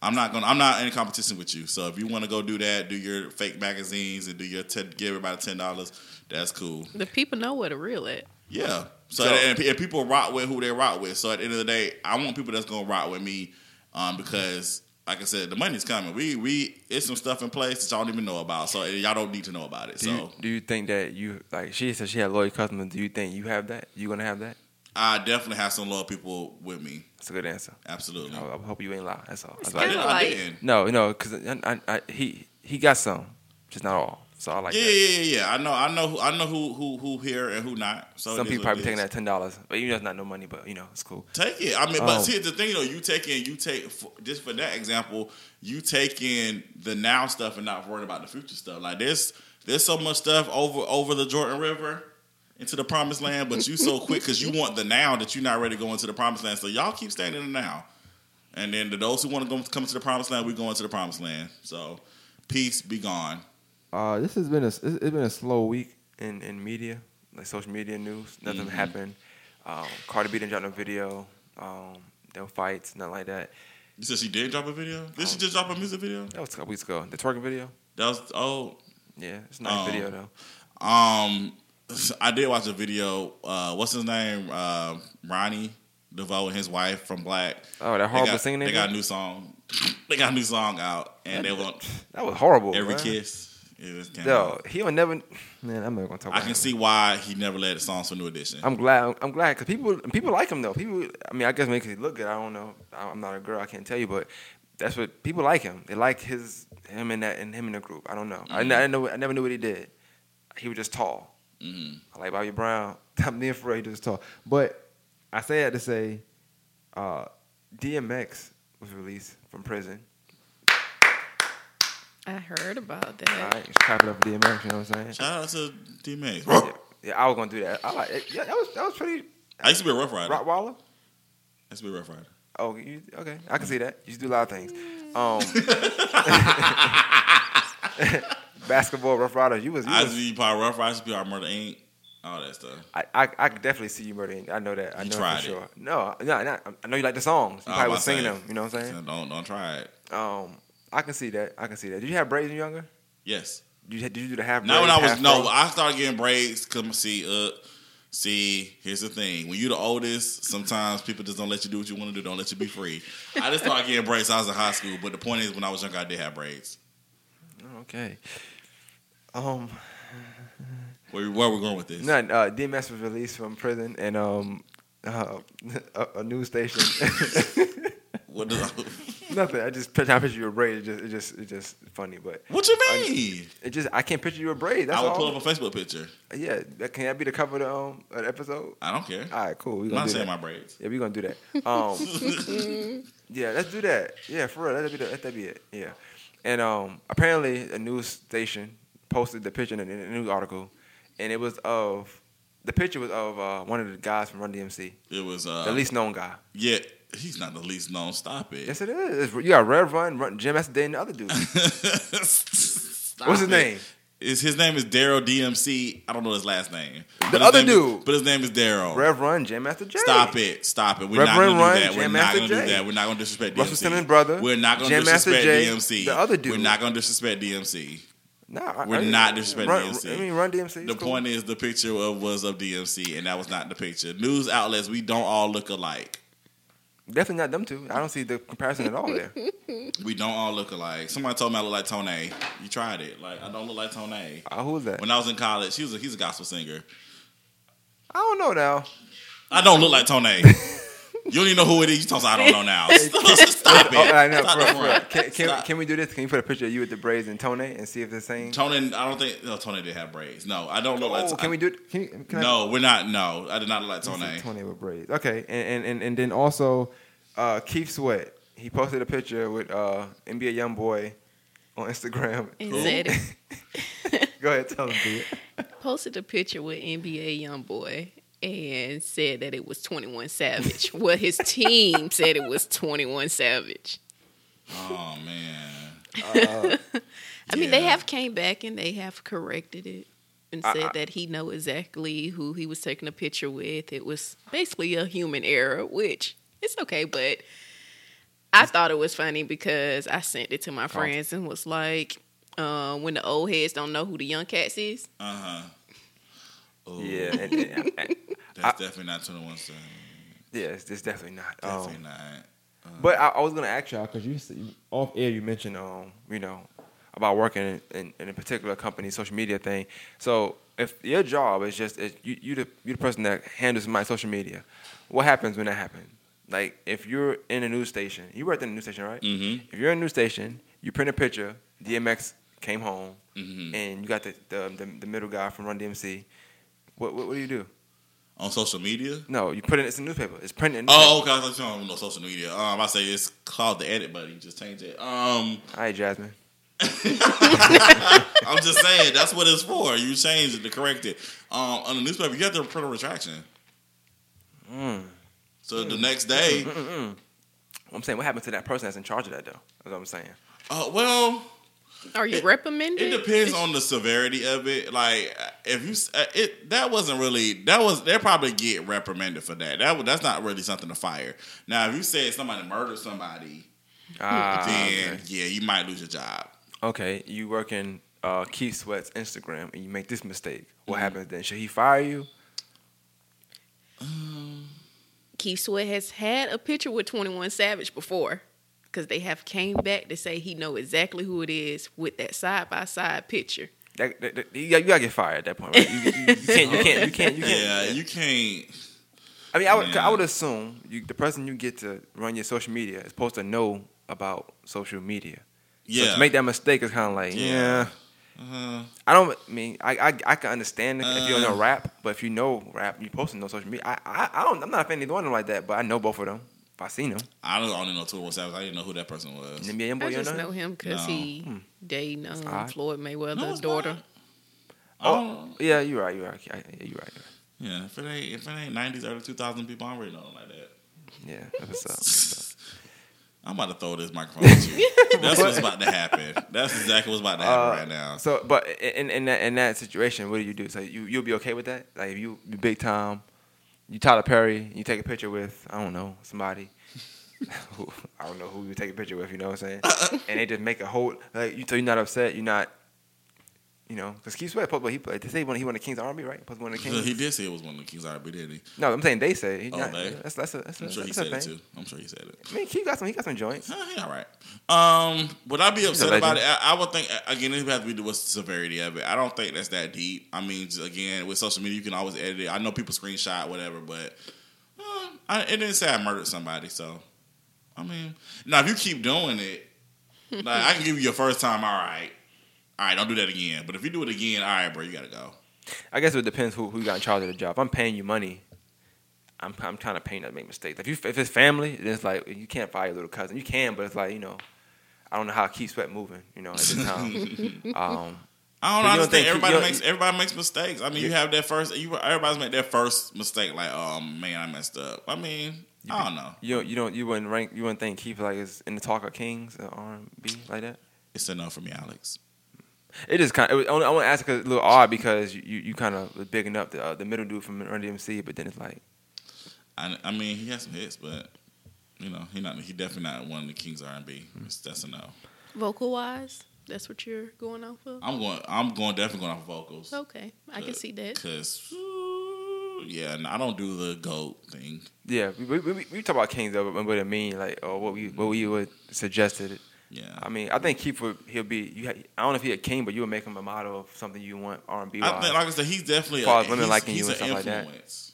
S1: I'm not gonna. I'm not in competition with you. So if you want to go do that, do your fake magazines and do your ten, give everybody ten dollars. That's cool.
S3: The people know where the real at.
S1: Yeah. So,
S2: So-
S1: and, and people rock with who they rock with. So at the end of the day, I want people that's gonna rock with me, um, because like I said, the money's coming. We we it's some stuff in place that y'all don't even know about. So y'all don't need to know about it.
S2: Do
S1: So
S2: you, do you think that you like? She said she had loyal customers. Do you think you have that? You gonna have that?
S1: I definitely have some loyal people with me.
S2: That's a good answer.
S1: Absolutely.
S2: I, I hope you ain't lie. That's all. That's all I
S1: I,
S2: did.
S1: did,
S3: kinda
S1: I
S3: like-
S1: didn't.
S2: No, no, because I, I, I, he he got some, just not all. So I like
S1: Yeah,
S2: that.
S1: yeah, yeah, yeah. I know, I know, who, I know who who who here and who not. So
S2: Some people probably taking that ten dollars, but you know it's not no money, but you know it's cool.
S1: Take it. I mean, but
S2: Oh.
S1: see, the thing though, you taking, you take just for that example, you taking the now stuff and not worrying about the future stuff. Like there's there's so much stuff over over the Jordan River into the promised land, but you so quick because you want the now that you're not ready to go into the promised land. So y'all keep staying in the now, and then to those who want to go come to the promised land, we go into the promised land. So peace, be gone.
S2: Uh, this has been a it's been a slow week in, in media, like social media news. Nothing
S1: Mhm.
S2: happened. Um, Cardi B didn't drop no video. Um, no fights, nothing like that.
S1: You said she did drop a video. Did she
S2: Oh.
S1: just drop a music video?
S2: That was a couple weeks ago. The twerking video.
S1: That was oh
S2: Yeah, it's a nice
S1: Oh.
S2: video though.
S1: Um, I did watch a video. Uh, what's his name? Uh, Ronnie DeVoe and his wife from Blaque.
S2: Oh, that
S1: They
S2: horrible
S1: got,
S2: singing.
S1: They got a new song. They got a new song out, and they want
S2: That was horrible.
S1: every
S2: bruh.
S1: kiss. It was kinda-
S2: Yo, he would never. Man, I'm not gonna talk.
S1: I
S2: about
S1: can
S2: him.
S1: see why he never led the songs for New Edition.
S2: I'm glad. I'm glad because people people like him though. People, I mean, I guess makes he look good. I don't know. I'm not a girl. I can't tell you, but that's what people like him. They like his him in that and him in the group. I don't know. I,
S1: Mm-hmm.
S2: I, didn't know. I never knew what he did. He was just tall.
S1: Mhm.
S2: I like Bobby Brown. I'm near afraid to just talk. But I say that to say, uh, DMX was released from prison.
S3: I heard about that.
S2: right, just clap it up for DMX. You know what I'm saying?
S1: Shout out to D Max.
S2: Yeah, yeah, I was gonna do that. I like it. Yeah, that was that was pretty.
S1: I used to be a Ruff Ryder. I
S2: Rottweiler.
S1: used to be a Ruff Ryder.
S2: Oh, you, okay. I can see that. You used to do a lot of things. Um, basketball, Ruff Ryders. You was. You
S1: I used
S2: was
S1: to be part of Ruff Ryders, to be part of Murder Inc. All that stuff.
S2: I, I I could definitely see you murdering. I know that. I
S1: You
S2: know
S1: tried
S2: for
S1: it.
S2: sure. No, no, not, I know you like the songs. You
S1: I
S2: probably
S1: was
S2: was singing
S1: saying.
S2: them. You know what I'm saying?
S1: Don't don't try it.
S2: Um, I can see that. I can see that. Did you have braids when you were younger?
S1: Yes.
S2: Did you, did you do the half?
S1: Now when I was no,
S2: fro?
S1: I started getting braids. Come see, uh, see. Here's the thing: when you're the oldest, sometimes people just don't let you do what you want to do. Don't let you be free. I just started getting braids. I was in high school, but the point is, when I was younger, I did have braids.
S2: Okay. Um,
S1: Where where we going with this?
S2: no, uh, DMX was released from prison, and um, uh, a, a news station.
S1: What does,
S2: Nothing. I just trying to picture you with braids. It just, it just, it's just funny, but
S1: what you mean?
S2: it just, I can't picture you with braids. That's
S1: I will
S2: all.
S1: pull up a Facebook picture.
S2: Yeah, that, can that be the cover of the, um, the episode?
S1: I don't care.
S2: All right, cool. We
S1: I'm
S2: gonna
S1: not
S2: do
S1: saying
S2: that.
S1: my braids.
S2: Yeah, we're gonna do that. Um, yeah, let's do that. Yeah, for real. Let that be the, let that be it. Yeah, and um, apparently a news station posted the picture in a, in a news article, and it was of the picture was of uh, one of the guys from Run DMC,
S1: It was uh,
S2: the least known guy.
S1: Yeah, he's not the least known. Stop it.
S2: Yes, it is. You got Rev Run, Run Jim Esther, and the other dude. What's his
S1: it.
S2: name?
S1: Is his name is Daryl DMC. I don't know his last name.
S2: The other
S1: name is-
S2: dude.
S1: but his name is Daryl.
S2: Rev Run, Jam Master Jay.
S1: Stop it. Stop it. We're
S2: Reverend
S1: not going to
S2: Run,
S1: do that. We're not going to do that. We're not going to disrespect DMC.
S2: Russell Simmons' brother,
S1: We're not going to
S2: Jam
S1: disrespect
S2: J,
S1: DMC.
S2: the other dude.
S1: We're not going to disrespect DMC.
S2: Nah,
S1: We're
S2: I-
S1: not disrespecting
S2: Run,
S1: DMC.
S2: I mean, Run DMC.
S1: The point is the picture of, was of DMC, and that was not the picture. News outlets, we don't all look alike.
S2: Definitely not them two. I don't see the comparison at all there.
S1: We don't all look alike. Somebody told me I look like Tone. You tried it. Like I don't look like Tone.
S2: Uh, who was that?
S1: When I was in college, he was a, he's a gospel singer.
S2: I don't know now.
S1: I don't look like Tone. you don't even know who it is. You talking? about I don't know now. Stop it.
S2: Oh, I know.
S1: Stop
S2: For,
S1: the
S2: for, can, can, can we do this? Can you put a picture of you with the braids and Tone and see if they're the same?
S1: Tone, I don't think no. Tone did have braids. No, I don't know. like.
S2: Oh, can we do it? Can, you- can
S1: No, we're not. No, I did not like
S2: I,
S1: Tone.
S2: Tone with braids. Okay, and and, and, and then also uh, Keith Sweat. He posted a picture with uh, NBA YoungBoy on Instagram.
S3: And said it.
S2: Go ahead, tell him. dude.
S3: posted a picture with NBA YoungBoy and said that it was 21 Savage. well, his team said it was 21 Savage.
S1: Oh man.
S3: I mean, they have came back and they have corrected it and said
S2: I-
S3: that he know exactly who he was taking a picture with. It was basically a human error, which it's okay, but I thought it was funny because I sent it to my friends and was like, uh, when the old heads don't know who the young cats is.
S1: Uh huh. Oh,
S2: Yeah, and, and- and-
S1: That's definitely not twenty one.
S2: yeah, it's, it's definitely not. Um,
S1: Definitely not.
S2: But I, I was gonna ask y'all because you, off air you mentioned um you know about working in, in, in a particular company social media thing. So if your job is just is you you the you the person that handles my social media, what happens when that happens? Like if you're in a news station, you worked in a news station, right?
S1: Mm-hmm.
S2: If you're in a news station, you print a picture. DMX came home,
S1: Mhm.
S2: and you got the, the the the middle guy from Run DMC. What what, what do you do?
S1: On social media.
S2: No, you put it. It's a newspaper. It's printed. In the
S1: Oh, okay. I thought you don't know social media. Um, I say it's called the edit. You just change it. Um,
S2: All right, Jasmine.
S1: I'm just saying that's what it's for. You change it to correct it. Um, on the newspaper, you have to print a retraction.
S2: Mm.
S1: So the next day,
S2: Mm-mm. I'm saying, what happened to that person that's in charge of that, though? That's what I'm saying.
S1: uh, well,
S3: Are you reprimanded?
S1: It depends on the severity of it. Like if you uh, it that wasn't really that was they probably get reprimanded for that. That that's not really something to fire. Now if you said somebody murdered somebody,
S2: Ah,
S1: then
S2: okay.
S1: yeah, you might lose your job.
S2: okay, you work in uh, Keith Sweat's Instagram and you make this mistake. What
S1: Mm-hmm.
S2: happens then? Should he fire you?
S3: Keith Sweat has had a picture with 21 Savage before because they have came back to say he know exactly who it is with that side by side picture.
S2: That, that, that- you, got, you gotta get fired at that point, right? You, you, you can't, you can't, you can't, you can't.
S1: Yeah, you can't.
S2: I mean, I would, 'cause I would assume you, the person you get to run your social media is supposed to know about social media. So
S1: Yeah,
S2: to make that mistake is kind of like, yeah.
S1: Yeah. Uh,
S2: I don't I mean I I, I can understand if you don't know
S1: Uh.
S2: rap, but if you know rap, you posting on social media. I, I I don't I'm not a fan of either one of them like that, but I know both of them. If I seen them,
S1: I don't only know two one Savage. I didn't know who that person was.
S2: NBA young boy,
S3: I
S2: you
S3: just
S2: know
S3: know
S2: him?
S3: him because
S1: No.
S3: he dating um,
S2: alright.
S3: Floyd Mayweather's
S1: it's
S3: daughter.
S2: Oh yeah, you're right. You're right. Yeah, yeah, you're right.
S1: Yeah, if it ain't if it ain't nineties early two thousand people, I already know them like that.
S2: Yeah, that's what's up.
S1: I'm about to throw this microphone at you. That's what's about to happen. That's exactly what's about to happen
S2: Uh,
S1: right now.
S2: So, but in in that in that situation, what do you do? So you you'll be okay with that? Like if you you big time, you Tyler Perry, you take a picture with I don't know somebody. I don't know who you take a picture with. You know what I'm saying? and they just make a whole like you. So you're not upset. You're not. You know, because Keith Sweat, but he played. They say he won, he won the Kings Army, right? Supposed to win the Kings.
S1: he did say it was one of the Kings RB, didn't he?
S2: no, I'm saying they say. He
S1: Oh,
S2: not,
S1: they?
S2: That's that's a that's a,
S1: I'm sure he
S2: that's a
S1: said it too. I'm sure he said it.
S2: I mean, he got some. He got some joints.
S1: Uh, he all right. Um, would I be
S2: a
S1: upset about it? I, I would think again. It would have to be the what's the severity of it. I don't think that's that deep. I mean, again, with social media, you can always edit it. I know people screenshot whatever, but uh, I, it didn't say I murdered somebody. So, I mean, now if you keep doing it, like I can give you your first time. All right, all right, don't do that again. But if you do it again, all right, bro, you gotta go.
S2: I guess it depends who who got in charge of the job. If I'm paying you money, I'm I'm kind of paying you to make mistakes. If you if it's family, then it's like you can't fire your little cousin. You can, but it's like you know, I don't know how Keith Sweat moving. You know, at this time. um,
S1: I don't
S2: don't
S1: understand.
S2: think-
S1: everybody
S2: don't-
S1: makes everybody makes mistakes. I mean, you have that first. You everybody's make their first mistake. Like, oh man, I messed up. I mean, I don't know.
S2: you don't you don't you wouldn't rank you wouldn't think Keith like is in the talk of Kings or R&B like that.
S1: It's enough for me, Alex.
S2: It is kind. Of, it was, I want to ask a little odd because you you, you kind of was bigging up the uh, the middle dude from Run DMC, but then it's like
S1: I, I mean, he has some hits, but you know, he not he definitely not one of the Kings R and B. That's a no.
S3: Vocal wise, that's what you're going off of.
S1: I'm going. I'm going definitely going off vocals.
S3: Okay, I can see that.
S1: Cause yeah, and I don't do the goat thing.
S2: yeah, we we, we, we talk about Kings though, but what it mean like or what we what we would suggested.
S1: Yeah,
S2: I mean, I think Keith would he'll be. You, ha- I don't know if he a king, but you would make him a model of something you want R and B.
S1: I think, like I said, he's definitely
S2: As far
S1: a,
S2: as women
S1: he's,
S2: liking
S1: he's
S2: you and
S1: an
S2: stuff like that.
S1: influence.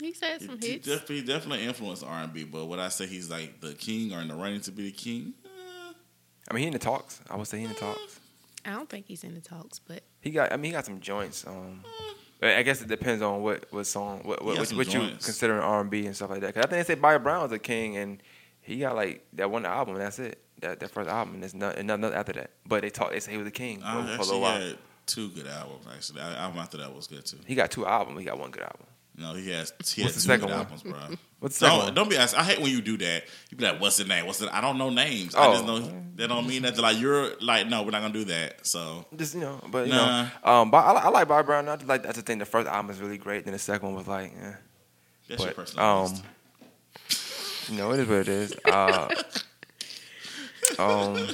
S3: He's had
S1: He,
S3: some
S1: he
S3: hits.
S1: definitely, he definitely influenced R and B. But would I say he's like the king or in the running to be the king? Eh,
S2: I mean, he in the talks. I would say he in the talks.
S3: I don't think he's in the talks, but
S2: He got. I mean, he got some joints. Um, I I guess it depends on what what song, what what, what, what you
S1: consider
S2: considering R and B and stuff like that. Cause I think they say Bobby Brown's a king, and he got like that one album. And that's it. That that first album. And there's not and nothing after that. But they talk. They say he was a king for,
S1: I
S2: for a little while.
S1: had two good albums. Actually, the album after that was good too.
S2: He got two albums. He got one good album.
S1: No, he has. He
S2: What's
S1: has
S2: the
S1: two
S2: second
S1: good
S2: one?
S1: albums, bro.
S2: What's the second
S1: Don't,
S2: one?
S1: don't be asked. I hate when you do that. You be like, "What's the name? What's the?" I don't know names.
S2: Oh.
S1: I just know that don't mean nothing. Like you're like, no, we're not gonna do that. So
S2: Just you know, but you
S1: Nah.
S2: know, um, but I, li- I like Bobby Brown. I just like that's the thing. The first album is really great. Then the second one was like, eh.
S1: that's your
S2: but
S1: personal.
S2: um,
S1: taste.
S2: you know, it is what it is. Uh, um,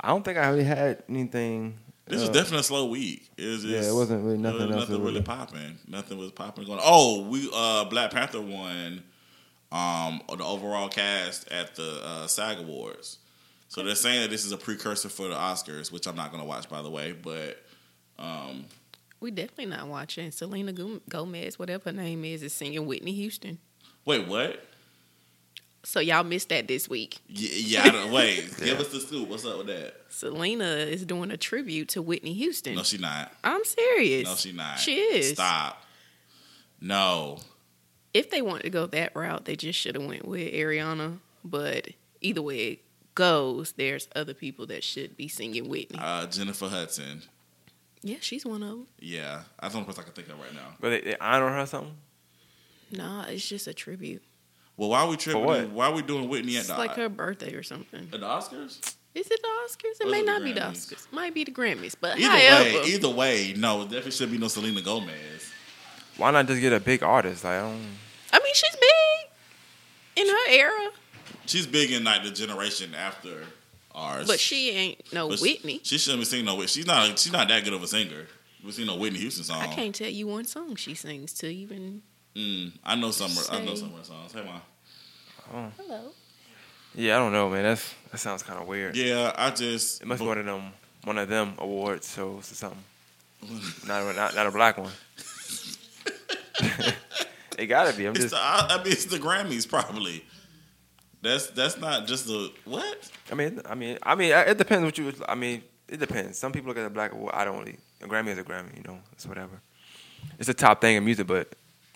S2: I don't think I really had anything.
S1: This was
S2: uh,
S1: definitely a slow week. It was just,
S2: Yeah, it wasn't really nothing
S1: was Nothing really
S2: really-
S1: popping. Nothing was popping. Going. Oh, we uh Black Panther won um the overall cast at the uh, SAG Awards. So they're saying that this is a precursor for the Oscars, which I'm not going to watch, by the way. But um,
S3: we definitely not watching. Selena Gomez, whatever her name is, is singing Whitney Houston.
S1: wait, what?
S3: So y'all missed that this week.
S1: Yeah, yeah I don't, wait. Give us the scoop. What's up with that?
S3: Selena is doing a tribute to Whitney Houston.
S1: No, she not.
S3: I'm serious.
S1: No, she not.
S3: She is.
S1: Stop. No.
S3: If they wanted to go that route, they just should have went with Ariana. But either way it goes, there's other people that should be singing Whitney.
S1: Uh, Jennifer Hudson.
S3: yeah, she's one of them.
S1: Yeah, that's the only person I can think of right now.
S2: But they, they honor her or something.
S3: Nah, it's just a tribute.
S1: Well, why are we tripping?
S2: what?
S1: Why are we doing Whitney at the Oscars?
S3: It's
S1: the,
S3: like her birthday or something.
S1: at the Oscars?
S3: Is it the Oscars? It
S1: Or
S3: may
S1: it the
S3: not be the
S1: Grammys?
S3: Oscars. Might be the Grammys. But
S1: Either
S3: however,
S1: way, either way, no, definitely should be no Selena Gomez.
S2: Why not just get a big artist? Like, I don't.
S3: I mean, she's big in her era,
S1: She's big in like the generation after ours,
S3: but she ain't no
S1: But she-
S3: Whitney.
S1: She shouldn't be singing no Whitney. She's not. She's not that good of a singer. We seen no Whitney Houston song.
S3: I can't tell you one song she sings to even.
S1: Mm, I know some. I know some of her songs. Hey, man.
S3: Hello.
S2: Yeah, I don't know, man. That's that sounds kind of weird.
S1: Yeah, I just.
S2: It must be one of them, one of them awards shows or something. not, a- not not a black one. it gotta be. I'm
S1: It's
S2: just.
S1: the, I, I mean, it's the Grammys probably. That's that's not just the what.
S2: I mean, I mean, I mean, it depends what you. I mean, it depends. Some people look at a black award. I don't really. A Grammy is a Grammy. You know, it's whatever. It's a top thing in music, but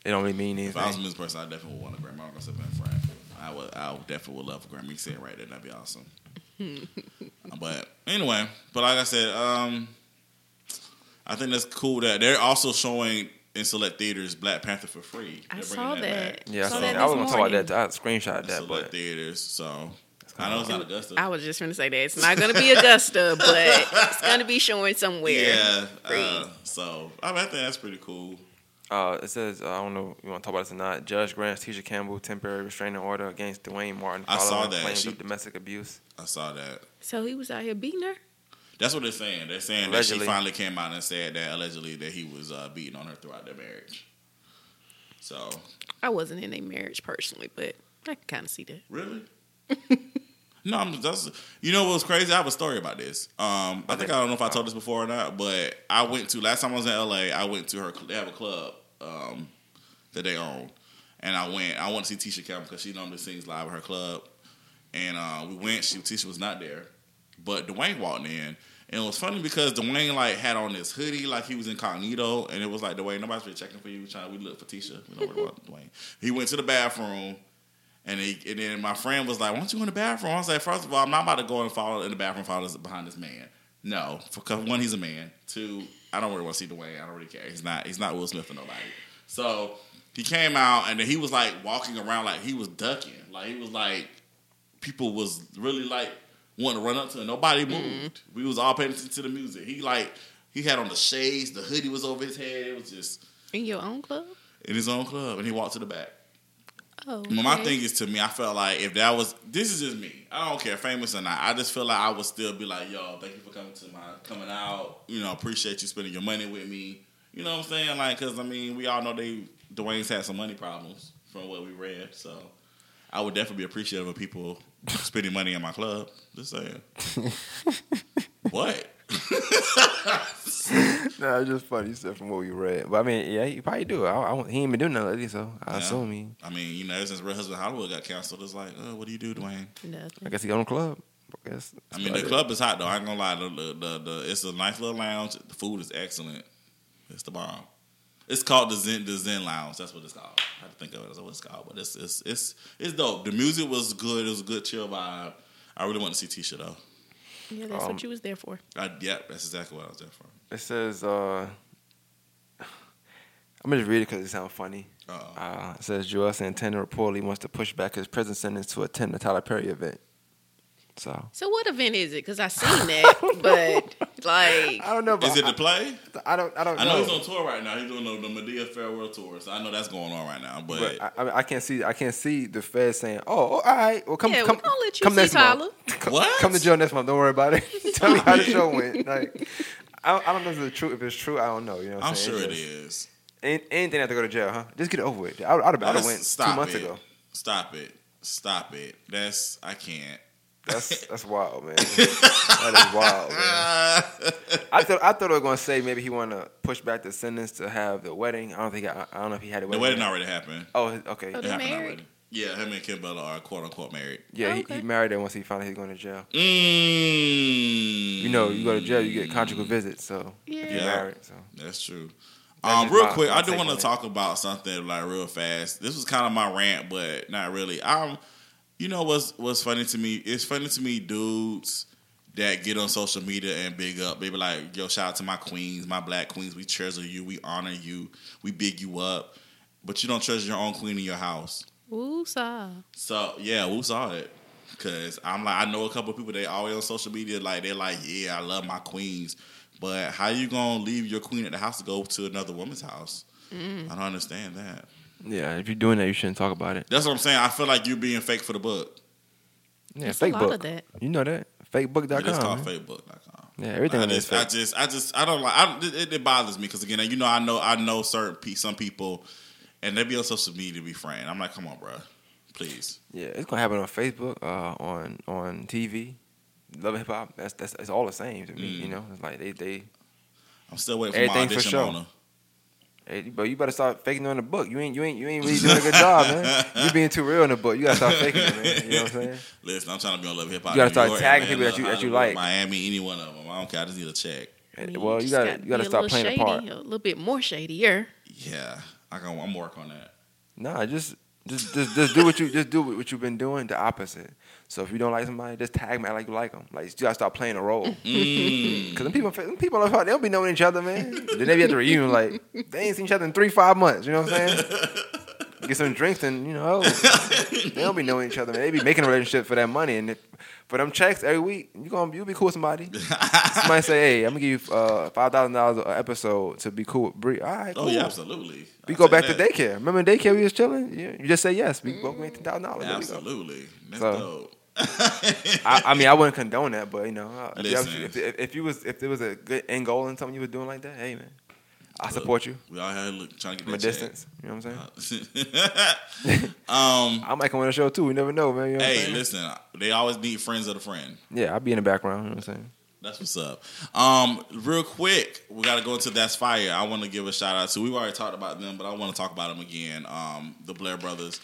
S2: it don't really mean anything.
S1: If I was a
S2: anything.
S1: music person, I definitely would want a Grammy. I'm gonna say Ben Frank. I would, I would definitely would love a Grammy. You say it right there, that'd be awesome. but anyway, but like I said, um, I think that's cool that they're also showing in select theaters Black Panther for free.
S3: I
S1: They're
S3: saw
S1: bringing
S3: that.
S1: back.
S2: Yeah, I,
S3: Saw
S2: saw
S3: that
S2: that. I was gonna talk about that. I screenshot that,
S1: select
S2: but
S1: theaters. So I know it's not Augusta.
S3: I was just going to say that it's not going to be Augusta, but it's going to be showing somewhere.
S1: yeah. Uh, so I, mean, I think that's pretty cool.
S2: Uh, it says uh, I don't know if you want to talk about this or not. Judge grants Tisha Campbell temporary restraining order against Duane Martin
S1: I saw that.
S2: claims
S1: She-
S2: of domestic abuse.
S1: I saw that.
S3: So he was out here beating her.
S1: That's what they're saying. They're saying that
S2: Allegedly.
S1: she finally came out and said that allegedly that he was uh, beating on her throughout their marriage. So
S3: I wasn't in a marriage personally, but I can kind of see that.
S1: really, no, I'm that's you know what was crazy. I have a story about this. Um, I think I don't know if I told this before or not, but I went to last time I was in LA. I went to her. They have a club um, that they own, and I went. I want to see Tisha Campbell because she normally sings live at her club, and uh, we went. She Tisha was not there, but Duane walked in. And it was funny because Duane like had on this hoodie like he was incognito, and it was like Duane, nobody's really checking for you. We trying, we look for Tisha. We don't worry about Duane. He went to the bathroom, and he and then my friend was like, "Why don't you go in the bathroom?" I was like, first of all, I'm not about to go and follow in the bathroom, follow behind this man. No, because one, he's a man. Two, I don't really want to see Duane. I don't really care. He's not. He's not Will Smith or nobody. So he came out, and then he was like walking around like he was ducking. Like he was like people was really like wanting to run up to him. Nobody mm-hmm. moved. We was all paying attention to the music. He like he had on the shades. The hoodie was over his head. It was just
S3: In your own club?
S1: in his own club, and he walked to the back.
S3: Oh,
S1: But my thing is to me, I felt like if that was this is just me. I don't care, famous or not. I just feel like I would still be like, yo, thank you for coming to my coming out. You know, appreciate you spending your money with me. You know what I'm saying? Like, cause I mean, we all know they Duane's had some money problems from what we read. So I would definitely be appreciative of people spending money in my club. Just saying. what?
S2: No, it's just funny stuff from what we read. But I mean, yeah, he probably do. I, I, he ain't been doing nothing lately, so I
S1: Yeah.
S2: assume he.
S1: I mean, you know, ever since Real Husband Hollywood got canceled, it's like, oh, what do you do, Duane?
S2: I
S3: Nothing.
S2: guess he own a club. I guess.
S1: I mean, the club is hot though. I ain't gonna lie. The, the, the, the it's a nice little lounge. The food is excellent. It's the bomb. It's called the Zen the Zen Lounge. That's what it's called. I have to think of it as what it's called, but it's it's it's it's dope. The music was good. It was a good chill vibe. I really want to see Tisha though.
S3: Yeah, that's
S2: Um,
S3: what you was there for.
S1: I, yeah, that's exactly what I was there for.
S2: It says. uh I'm gonna read it because it sounds funny.
S1: Uh-oh.
S2: Uh, it says Juelz Santana reportedly wants to push back his prison sentence to attend the Tyler Perry event. So
S3: So what event is it? Because I seen that, but like,
S2: I don't know.
S1: Is it the play?
S2: I, I don't. I don't
S1: I
S2: know.
S1: know he's on tour right now. He's doing the, the Madea Farewell tour, so I know that's going on right now. But,
S2: But I, I, mean, I can't see. I can't see the Fed saying, "Oh, all right, well, come,
S3: Yeah, we
S2: come,
S3: gonna let you
S2: come
S3: see
S2: next
S3: Tyler."
S2: month. Come,
S1: What?
S2: Come to jail next month. Don't worry about it. Tell me how the show went. Like, I, I don't know if it's true. If it's true, I don't know. You know, what I'm,
S1: I'm
S2: saying?
S1: sure it
S2: It's just-
S1: is.
S2: Any, anything have to go to jail, huh? Just get it over with. I, I'd have, I'd have
S1: That's-
S2: went two months
S1: it.
S2: ago.
S1: Stop it. Stop it. That's I can't.
S2: That's that's wild, man. that is wild, man. I thought I thought they were gonna say maybe he wanted to push back the sentence to have the wedding. I don't think I, I don't know if he had a wedding.
S1: The
S2: wedding.
S1: wedding already happened.
S2: Oh, okay.
S3: Oh,
S1: It
S3: They
S1: happened
S3: married?
S1: Already. Yeah, him and Kimbella are quote unquote married.
S2: yeah, he,
S3: Okay.
S2: he married her once he found out he's going to jail.
S1: Mm.
S2: You know, you go to jail, you get conjugal visits. So if
S3: Yeah.
S2: you're married, so
S1: That's true.
S2: That's
S1: Um, real
S2: my-
S1: quick,
S2: my
S1: I do want to talk about something like real fast. This was kind of my rant, but not really. Um, you know what's what's funny to me? It's funny to me, dudes that get on social media and big up. They be like, "Yo, shout out to my queens, my black queens. We treasure you, we honor you, we big you up." But you don't treasure your own queen in your house.
S3: Woosah.
S1: So yeah, who saw it? Cause I'm like, I know a couple of people. They always on social media, like they're like, yeah, I love my queens, but how you gonna leave your queen at the house to go to another woman's house? Mm. I don't understand that.
S2: yeah, if you're doing that, you shouldn't talk about it.
S1: That's what I'm saying. I feel like you're being fake for the book.
S2: Yeah,
S3: There's
S2: fake
S3: a lot
S2: book.
S3: of that.
S2: You know that fakebook.com.
S1: It's called
S2: man.
S1: Facebook.com.
S2: Yeah, everything
S1: I
S2: on there is
S1: just, I just, I just, I don't like. I, it, it bothers me because again, you know, I know, I know certain pe- some people, and they be on social media to be friend. I'm like, come on, bro, please.
S2: Yeah, it's gonna happen on Facebook, uh, on on TV. Love and hip hop. That's that's it's all the same to me.
S1: Mm.
S2: You know, it's like they they
S1: I'm still waiting for my
S2: Everything for sure.
S1: on her.
S2: Hey, but you better start faking on the book. You ain't you ain't you ain't really doing a good job, man. You being too real in the book. You gotta start faking it, man. You know what I'm saying?
S1: Listen, I'm trying to be on Love Hip Hop.
S2: You gotta start
S1: York,
S2: tagging
S1: Atlanta,
S2: people that you- that you like.
S1: Miami, any one of them. I don't care. I just need a check.
S3: I mean,
S2: well, you
S3: just
S2: gotta
S3: gotta
S2: you gotta
S3: be a
S2: start
S3: little
S2: playing
S3: shady,
S2: a part.
S3: A little bit more shadier.
S1: Yeah, I can. I'm work on that.
S2: Nah, just just just just do what you just do what you've been doing. The opposite. So if you don't like somebody, just tag me like you like them. Like you gotta start playing a role.
S1: Mm.
S2: Cause them people, them people, on the phone, they don't be knowing each other, man. then they be at the reunion like they ain't seen each other in three, five months. You know what I'm saying? Get some drinks and you know they don't be knowing each other. Man. They be making a relationship for that money and for them checks every week. You gonna you'll be cool with somebody. somebody say, hey, I'm gonna give you uh, five thousand dollars an episode to be cool with Bree. All right, cool.
S1: Oh yeah, absolutely.
S2: We
S1: I'll
S2: go back to daycare. Remember in daycare we was chilling? Yeah, you just say yes. We both made ten thousand dollars.
S1: Absolutely, that's
S2: So-
S1: dope.
S2: I, I mean, I wouldn't condone that, but you know, if, you- if, if, if you was if there was a good end goal in something you were doing like that, hey man, I support you
S1: We all here look, trying to get
S2: from a
S1: check.
S2: distance. You know what I'm saying?
S1: um.
S2: I might come on the show too. We never know, man. You know what I'm
S1: Hey, listen. They always need friends of the friend.
S2: Yeah, I'll be in the background. You know what I'm saying?
S1: That's what's up. Um, real quick, we got to go into that's fire. I want to give a shout out to. We've already talked about them, but I want to talk about them again. Um, the Blair brothers.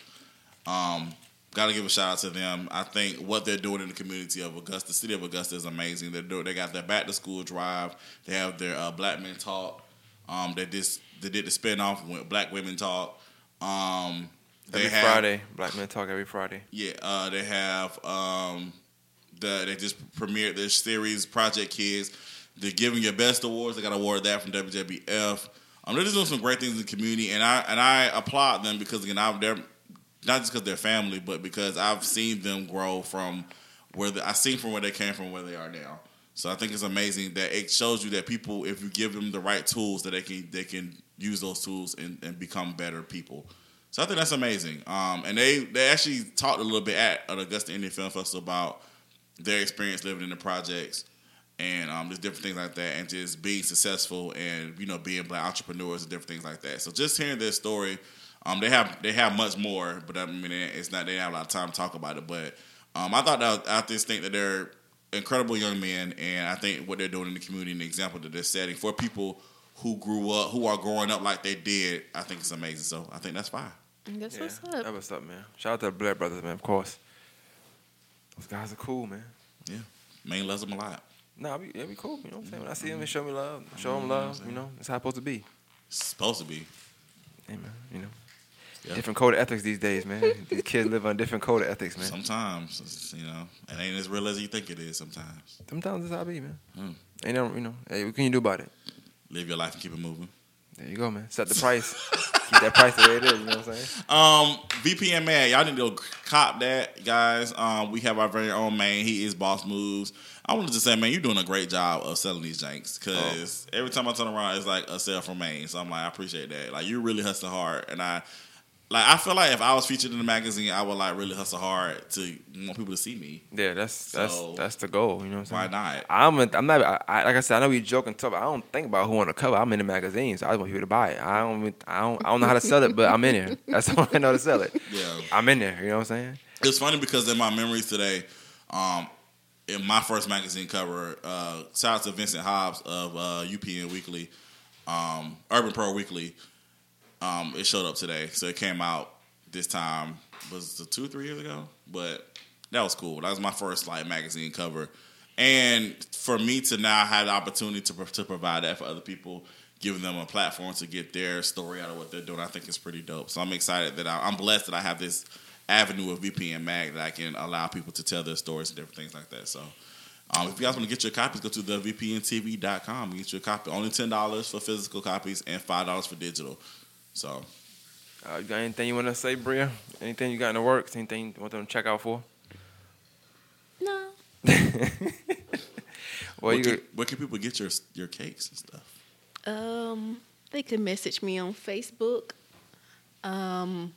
S1: Um, got to give a shout out to them. I think what they're doing in the community of Augusta, the city of Augusta, is amazing. They're doing. They got their back to school drive. They have their uh, Black Men Talk. Um, they just they did the spinoff with Black Women Talk. Um, they
S2: Every
S1: have,
S2: Friday, Black Men Talk every Friday.
S1: yeah, uh, they have um, the they just premiered their series Project Kids. They're giving your best awards. They got awarded that from WWF. Um, they're just doing some great things in the community, and I and I applaud them because again, I'm they're not just because they're family, but because I've seen them grow from where the, I seen from where they came from where they are now. So I think it's amazing that it shows you that people, if you give them the right tools, that they can they can use those tools and, and become better people. So I think that's amazing. Um, and they they actually talked a little bit at an Augusta Indian Film Festival about their experience living in the projects and um, just different things like that, and just being successful and you know being black entrepreneurs and different things like that. So just hearing their story, um, they have they have much more, but I mean it's not they have a lot of time to talk about it. But um, I thought that I just think that they're incredible young men, and I think what they're doing in the community an example that they're setting for people who grew up, who are growing up like they did, I think it's amazing. So I think that's fine.
S3: That's
S2: Yeah,
S3: what's
S2: that
S3: up.
S2: what's up, man. Shout out to the Blair brothers, man. Of course, those guys are cool, man.
S1: Yeah, main loves them a lot.
S2: Nah, we, yeah, be cool. You know what I'm saying? When I see them, they mm-hmm. show me love. Show them love. Mm-hmm. You know, it's how it's supposed to be.
S1: It's supposed to be.
S2: Hey, man. You know,
S1: Yeah.
S2: different code of ethics these days, man. these kids live on different code of ethics, man.
S1: Sometimes, you know, it ain't as real as you think it is. Sometimes,
S2: Sometimes it's how it be, man.
S1: Mm.
S2: Ain't no, you know. Hey, what can you do about it?
S1: live your life and keep it moving.
S2: There you go, man. Set the price. Keep that price the way it is. You know what I'm saying?
S1: Um, VPN man, y'all need to go cop that, guys. Um, we have our very own man. He is Boss Moves. I wanted to say, man, you're doing a great job of selling these janks because every time I turn around, it's like a sale from Maine. So I'm like, I appreciate that. Like, you're really hustling hard, and I. Like I feel like if I was featured in the magazine, I would like really hustle hard to want people to see me.
S2: Yeah, that's that's
S1: So,
S2: that's the goal. You know what I'm saying?
S1: Why not?
S2: I'm a, I'm not. I, I, like I said, I know we joking tough. I don't think about who on the cover. I'm in the magazine, so I just want people to buy it. I don't. I don't. I don't know how to sell it, but I'm in there. That's all I know to sell it.
S1: Yeah.
S2: I'm in there. You know what I'm saying?
S1: It's funny because in my memories today, um, in my first magazine cover, uh, shout out to Vincent Hobbs of uh, UPN Weekly, um, Urban Pro Weekly. Um, it showed up today, so it came out this time was it two three years ago, but that was cool. That was my first like magazine cover, and for me to now have the opportunity to to provide that for other people. Giving them a platform to get their story out of what they're doing, I think is pretty dope. So I'm excited that I, I'm blessed that I have this avenue of VPN Mag that I can allow people to tell their stories and different things like that. So, um, if you guys want to get your copies, go to thevpntv.com and get your copy. Only ten dollars for physical copies and five dollars for digital. So,
S2: Uh, you got anything you want to say, Bria? Anything you got in the works? Anything you want them to check out for?
S3: No.
S2: Well,
S1: where,
S2: you
S1: can,
S2: could,
S1: where can people get your your cakes and stuff?
S3: Um, they could message me on Facebook. Um,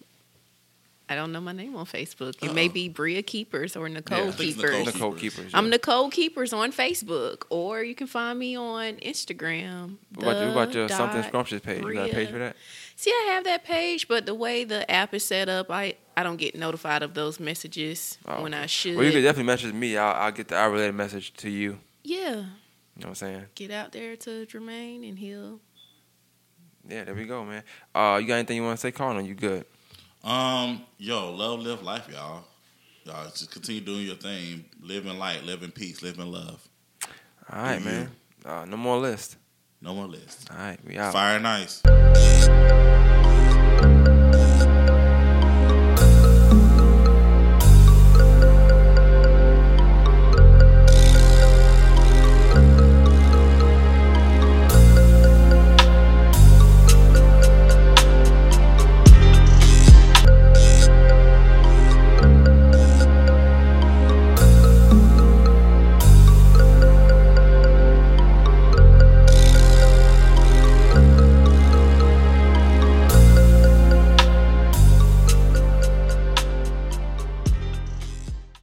S3: I don't know my name on Facebook. It may
S1: Uh-oh.
S3: be Bria Keepers or Nicole
S1: I think it's
S3: Keepers.
S1: Nicole
S2: Nicole
S1: Keepers.
S2: Keepers.
S3: I'm. Nicole Keepers on Facebook, or you can find me on Instagram.
S2: What about, your- what about your something scrumptious page? You got a page for that?
S3: see, I have that page, but the way the app is set up, I I don't get notified of those messages
S2: oh,
S3: when I should.
S2: Well, you can definitely message me. I'll, I'll get the I related message to you.
S3: Yeah.
S2: You know what I'm saying?
S3: Get out there to Jermaine and he'll.
S2: Yeah, there we go, man. Uh, you got anything you want to say, Connor? You good?
S1: Um, yo, love, live life, y'all. Y'all just continue doing your thing, live in light, live in peace, live in love.
S2: All right, man. Uh, no more list.
S1: No more list.
S2: All right, we out.
S1: Fire and ice.